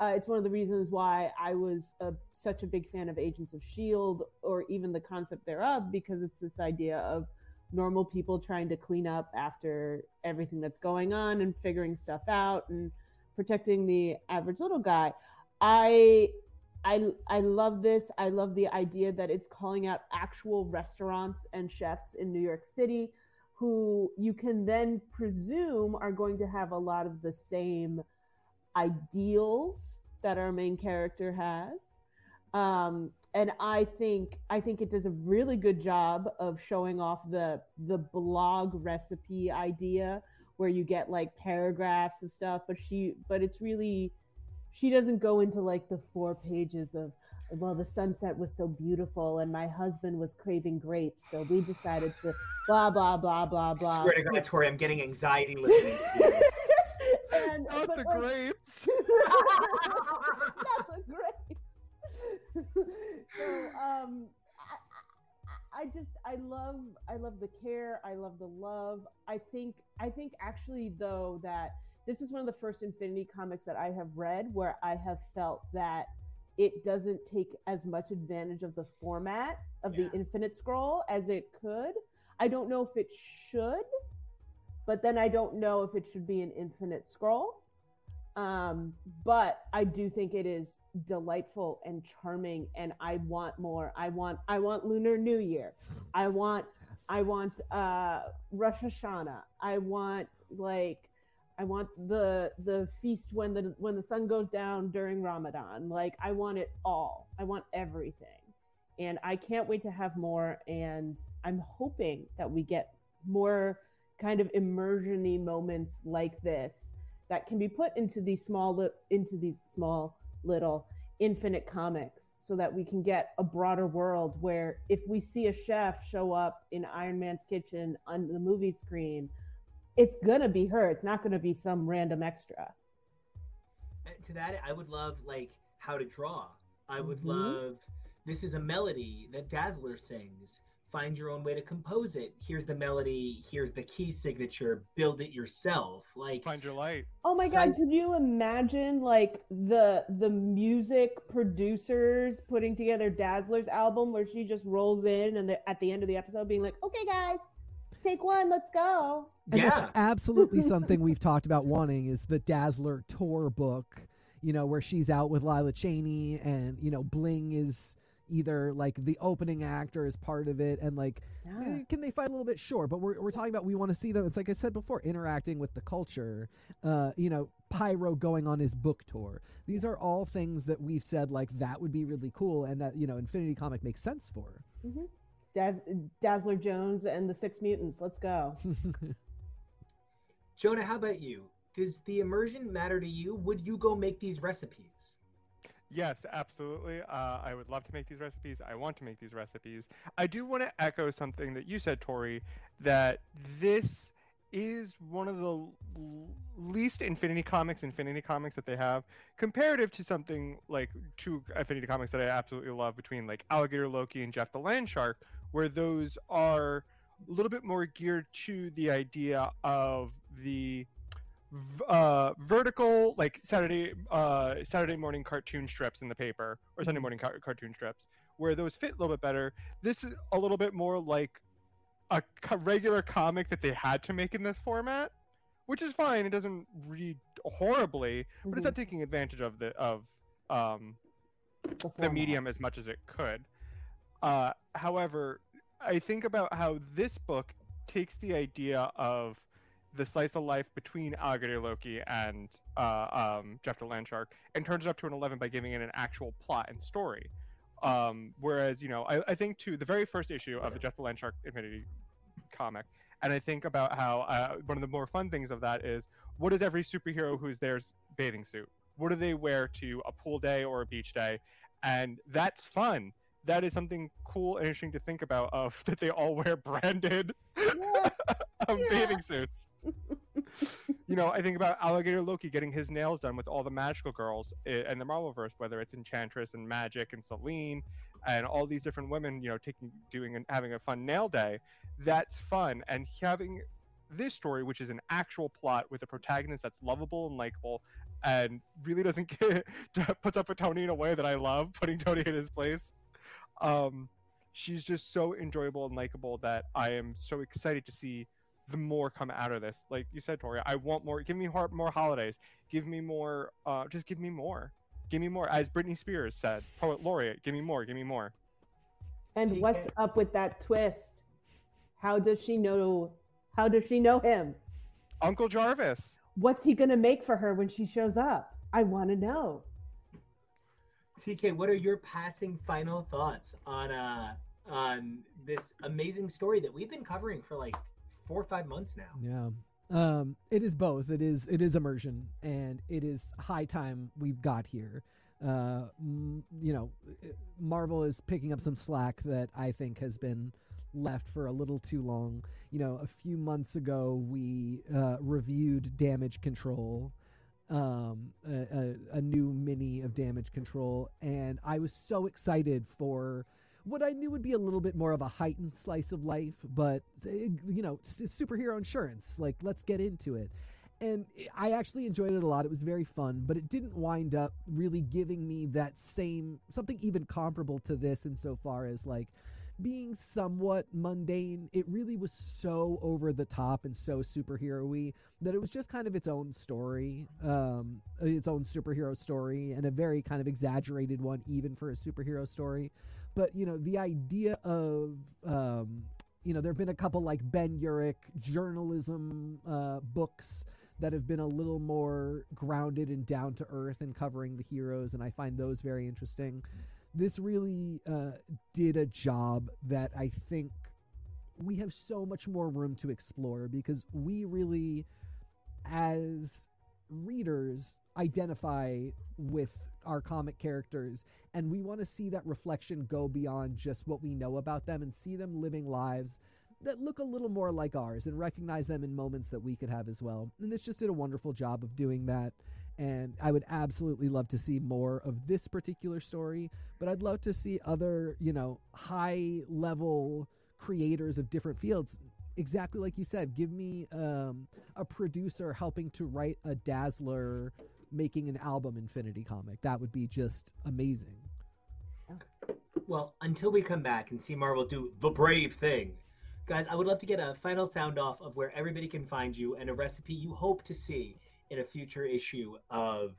Uh, it's one of the reasons why I was a, such a big fan of Agents of Shield, or even the concept thereof, because it's this idea of normal people trying to clean up after everything that's going on and figuring stuff out and protecting the average little guy. I I I love this. I love the idea that it's calling out actual restaurants and chefs in New York City who you can then presume are going to have a lot of the same ideals that our main character has. Um, and I think I think it does a really good job of showing off the the blog recipe idea where you get like paragraphs of stuff, but she but it's really she doesn't go into like the four pages of well the sunset was so beautiful and my husband was craving grapes so we decided to blah blah blah blah blah Swear to God, Tori, I'm getting anxiety listening to you. and Not but, the like, grapes. not the grapes so um I, I, I just i love i love the care i love the love i think i think actually though that this is one of the first infinity comics that i have read where i have felt that it doesn't take as much advantage of the format of Yeah. the infinite scroll as it could i don't know if it should but then i don't know if it should be an infinite scroll um, but I do think it is delightful and charming, and I want more. I want I want Lunar New Year. I want I want uh, Rosh Hashanah. I want like I want the the feast when the when the sun goes down during Ramadan. Like I want it all. I want everything, and I can't wait to have more. And I'm hoping that we get more kind of immersion-y moments like this that can be put into these small li- into these small little infinite comics so that we can get a broader world where if we see a chef show up in Iron Man's kitchen on the movie screen it's going to be her it's not going to be some random extra Uh, to that, I would love like how to draw. I would Mhm. love this is a melody that Dazzler sings. Find your own way to compose it. Here's the melody. Here's the key signature. Build it yourself. Like Find your light. Oh my god, could you imagine like the the music producers putting together Dazzler's album where she just rolls in and the, at the end of the episode being like, "Okay guys, take one, let's go." And Yeah. that's absolutely something we've talked about wanting is the Dazzler tour book, you know, where she's out with Lila Cheney and, you know, Bling is either like the opening act or is part of it and like eh, can they fight a little bit? Sure but we're, we're talking about we want to see them. It's like i said before interacting with the culture uh you know pyro going on his book tour. These are all things that we've said like that would be really cool and that you know infinity comic makes sense for Daz- Dazzler Jones and the Six Mutants, let's go. Jonah, how about you? Does the immersion matter to you? Would you go make these recipes? Yes, absolutely. Uh, I would love to make these recipes. I want to make these recipes. I do want to echo something that you said, Tori, that this is one of the l- least Infinity Comics Infinity Comics that they have, comparative to something like two Infinity Comics that I absolutely love between like Alligator Loki and Jeff the Landshark, where those are a little bit more geared to the idea of the uh, vertical like Saturday uh, Saturday morning cartoon strips in the paper or Sunday morning car- cartoon strips where those fit a little bit better. This is a little bit more like a co- regular comic that they had to make in this format, which is fine. It doesn't read horribly, but it's not taking advantage of the of um, the format. medium as much as it could. Uh, however, I think about how this book takes the idea of the slice of life between Alligator Loki and uh, um, Jeff the Landshark and turns it up to an 11 by giving it an actual plot and story. Um, whereas, you know, I, I think to the very first issue of the Jeff the Landshark Infinity comic, and I think about how uh, one of the more fun things of that is what is every superhero who's there's bathing suit? What do they wear to a pool day or a beach day? And that's fun. That is something cool and interesting to think about. Of that they all wear branded Yeah. um, Yeah. bathing suits. you know, I think about Alligator Loki getting his nails done with all the magical girls in the Marvelverse, whether it's Enchantress and Magik and selene and all these different women, you know, taking doing and having a fun nail day. That's fun, and having this story, which is an actual plot with a protagonist that's lovable and likable, and really doesn't get puts up with Tony in a way that I love, putting Tony in his place. Um, she's just so enjoyable and likable that I am so excited to see the more come out of this. Like you said, Tori, I want more. Give me more, more holidays. Give me more. Uh, just give me more. Give me more. As Britney Spears said, poet laureate. Give me more. Give me more. And what's up with that twist? How does she know? How does she know him? Uncle Jarvis. What's he gonna make for her when she shows up? I want to know. TK, what are your passing final thoughts on uh on this amazing story that we've been covering for like four or five months now? Yeah. Um, it is both. It is it is immersion, and it is high time we've got here. Uh, m- you know, Marvel is picking up some slack that I think has been left for a little too long. You know, a few months ago we uh, reviewed Damage Control, um, a, a, a new mini of Damage Control, and I was so excited for what I knew would be a little bit more of a heightened slice of life, but eh, you know, superhero insurance. Like, let's get into it. And I actually enjoyed it a lot. It was very fun, but it didn't wind up really giving me that same something even comparable to this insofar as like being somewhat mundane. It really was so over the top and so superhero-y that it was just kind of its own story, um, its own superhero story, and a very kind of exaggerated one, even for a superhero story but you know the idea of um, you know there have been a couple like Ben Urich journalism uh, books that have been a little more grounded and down to earth and covering the heroes, and I find those very interesting. This really uh, did a job that I think we have so much more room to explore because we really, as readers, identify with our comic characters and we want to see that reflection go beyond just what we know about them and see them living lives that look a little more like ours and recognize them in moments that we could have as well. And this just did a wonderful job of doing that. And I would absolutely love to see more of this particular story, but I'd love to see other, you know, high level creators of different fields. Exactly like you said, give me um, a producer helping to write a Dazzler making an album Infinity comic. That would be just amazing. Well, until we come back and see Marvel do the brave thing, guys, I would love to get a final sound off of where everybody can find you and a recipe you hope to see in a future issue of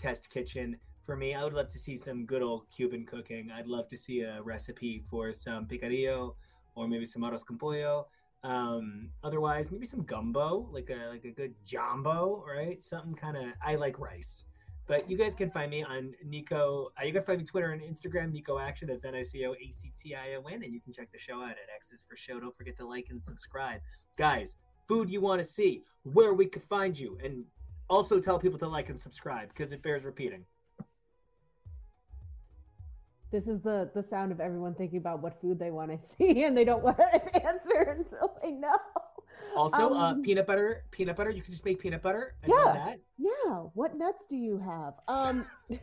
Test Kitchen. For me, I would love to see some good old Cuban cooking. I'd love to see a recipe for some picadillo or maybe some arroz con pollo. Um, otherwise, maybe some gumbo, like a like a good jumbo, right? Something kind of. I like rice. But you guys can find me on Nico. Uh, you can find me Twitter and Instagram, Nico Action. That's N I C O A C T I O N. And you can check the show out at X's for Show. Don't forget to like and subscribe. Guys, food you want to see, where we could find you. And also tell people to like and subscribe because it bears repeating. This is the the sound of everyone thinking about what food they want to see, and they don't want to answer until they know. Also, uh, Um, peanut butter. Peanut butter. You can just make peanut butter and Yeah. Yeah, what nuts do you have? Um,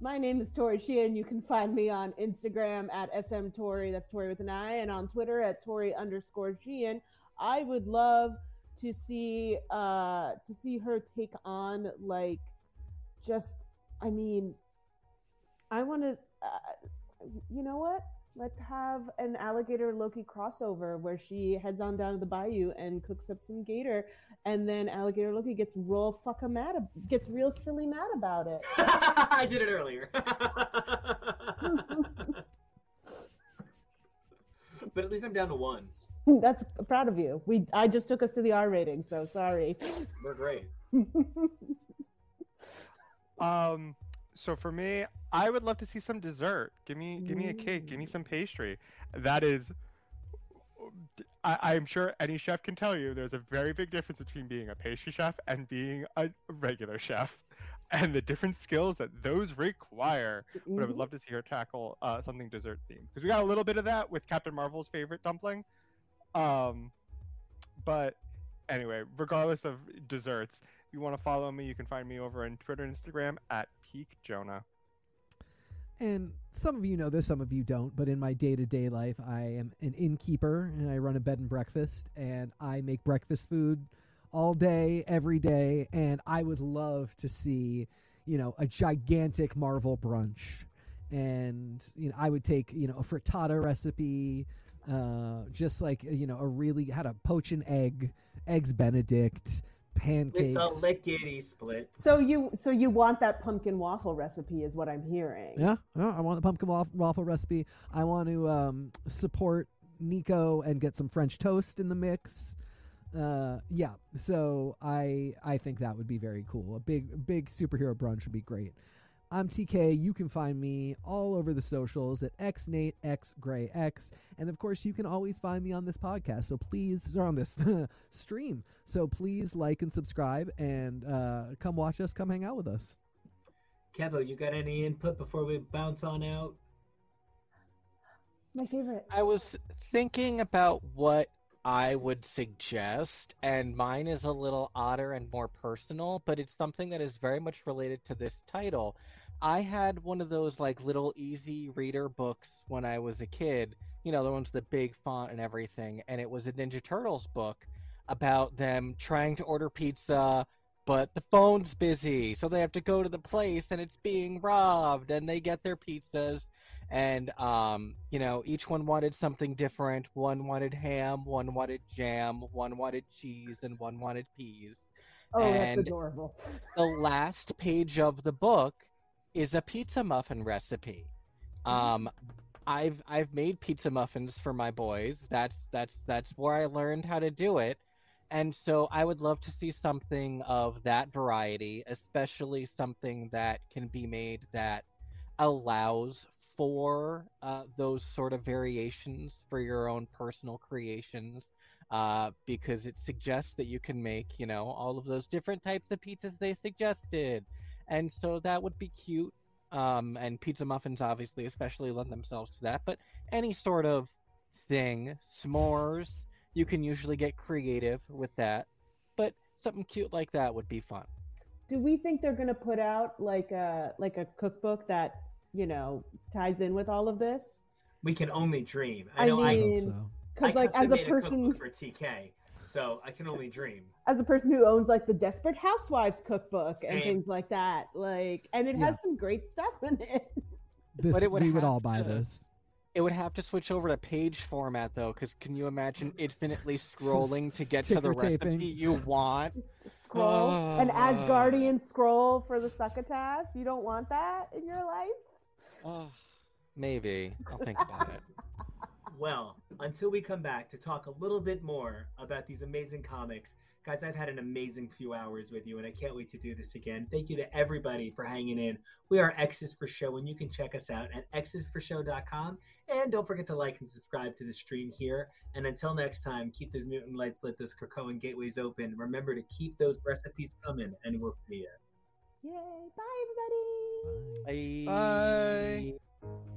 my name is Tori Sheehan. You can find me on Instagram at SM Tori, that's Tori with an I, and on Twitter at Tori underscore Sheehan. I would love to see uh to see her take on like just I mean I want to uh, you know what? Let's have an alligator Loki crossover where she heads on down to the bayou and cooks up some gator and then alligator Loki gets real fucking mad, ab- gets real silly mad about it. I did it earlier. but at least I'm down to one. That's proud of you. We I just took us to the R rating, so sorry. We're great. Um, so for me, I would love to see some dessert. Give me, give me a cake. Give me some pastry. That is, I, I'm sure any chef can tell you. There's a very big difference between being a pastry chef and being a regular chef, and the different skills that those require. But I would Mhm. love to see her tackle uh, something dessert themed because we got a little bit of that with Captain Marvel's favorite dumpling. Um, but anyway, regardless of desserts, if you want to follow me, you can find me over on Twitter and Instagram at Peak Jonah. And some of you know this, some of you don't, but in my day to day life, I am an innkeeper and I run a bed and breakfast, and I make breakfast food all day, every day, and I would love to see, you know, a gigantic Marvel brunch. And you know, I would take you know a frittata recipe, uh, just like you know a really how to poach an egg, eggs Benedict, With pancakes. the lickety split. So you so you want that pumpkin waffle recipe is what I'm hearing. Yeah, yeah, I want the pumpkin waff- waffle recipe. I want to um, support Nico and get some French toast in the mix. Uh, yeah, so I I think that would be very cool. A big big superhero brunch would be great. I'm TK. You can find me all over the socials at xnateXgrayX, and of course, you can always find me on this podcast. So please, or on this stream. So please like and subscribe, and uh, come watch us. Come hang out with us. Kevo, you got any input before we bounce on out? My favorite. I was thinking about what I would suggest, and mine is a little odder and more personal, but it's something that is very much related to this title. I had one of those like little easy reader books when I was a kid, you know, the ones with the big font and everything, and it was a Ninja Turtles book about them trying to order pizza, but the phone's busy, so they have to go to the place and it's being robbed, and they get their pizzas and um, you know each one wanted something different one wanted ham one wanted jam one wanted cheese and one wanted peas Oh, that's and- adorable. the last page of the book is a pizza muffin recipe. Um i've i've made pizza muffins for my boys. That's that's that's where i learned how to do it. And so i would love to see something of that variety especially something that can be made that allows for uh, those sort of variations for your own personal creations. Uh, because it suggests that you can make, you know, all of those different types of pizzas they suggested. And so that would be cute. Um, and pizza muffins, obviously, especially lend themselves to that. But any sort of thing, s'mores, you can usually get creative with that. But something cute like that would be fun. Do we think they're gonna put out like a like a cookbook that you know ties in with all of this? We can only dream. I I know I I, hope mean- so. Because like as a person cookbook for TK, so I can only dream. as a person who owns like the Desperate Housewives cookbook and things like that, like and it Yeah. has some great stuff in it. This, But it would we would all buy to- this. It would have to switch over to page format though, because can you imagine infinitely scrolling to get to the Ticker recipe taping. you want? Just scroll an Ah. Asgardian scroll for the succotash. You don't want that in your life. Oh, maybe. I'll think about it. Well, until we come back to talk a little bit more about these amazing comics, guys, I've had an amazing few hours with you, and I can't wait to do this again. Thank you to everybody for hanging in. We are X's for Show, and you can check us out at xsforshow.com. And don't forget to like and subscribe to the stream here. And until next time, keep those mutant lights lit, those Krakoan gateways open. Remember to keep those recipes coming, and we'll see you. Yay! Bye, everybody. Bye. Bye. Bye.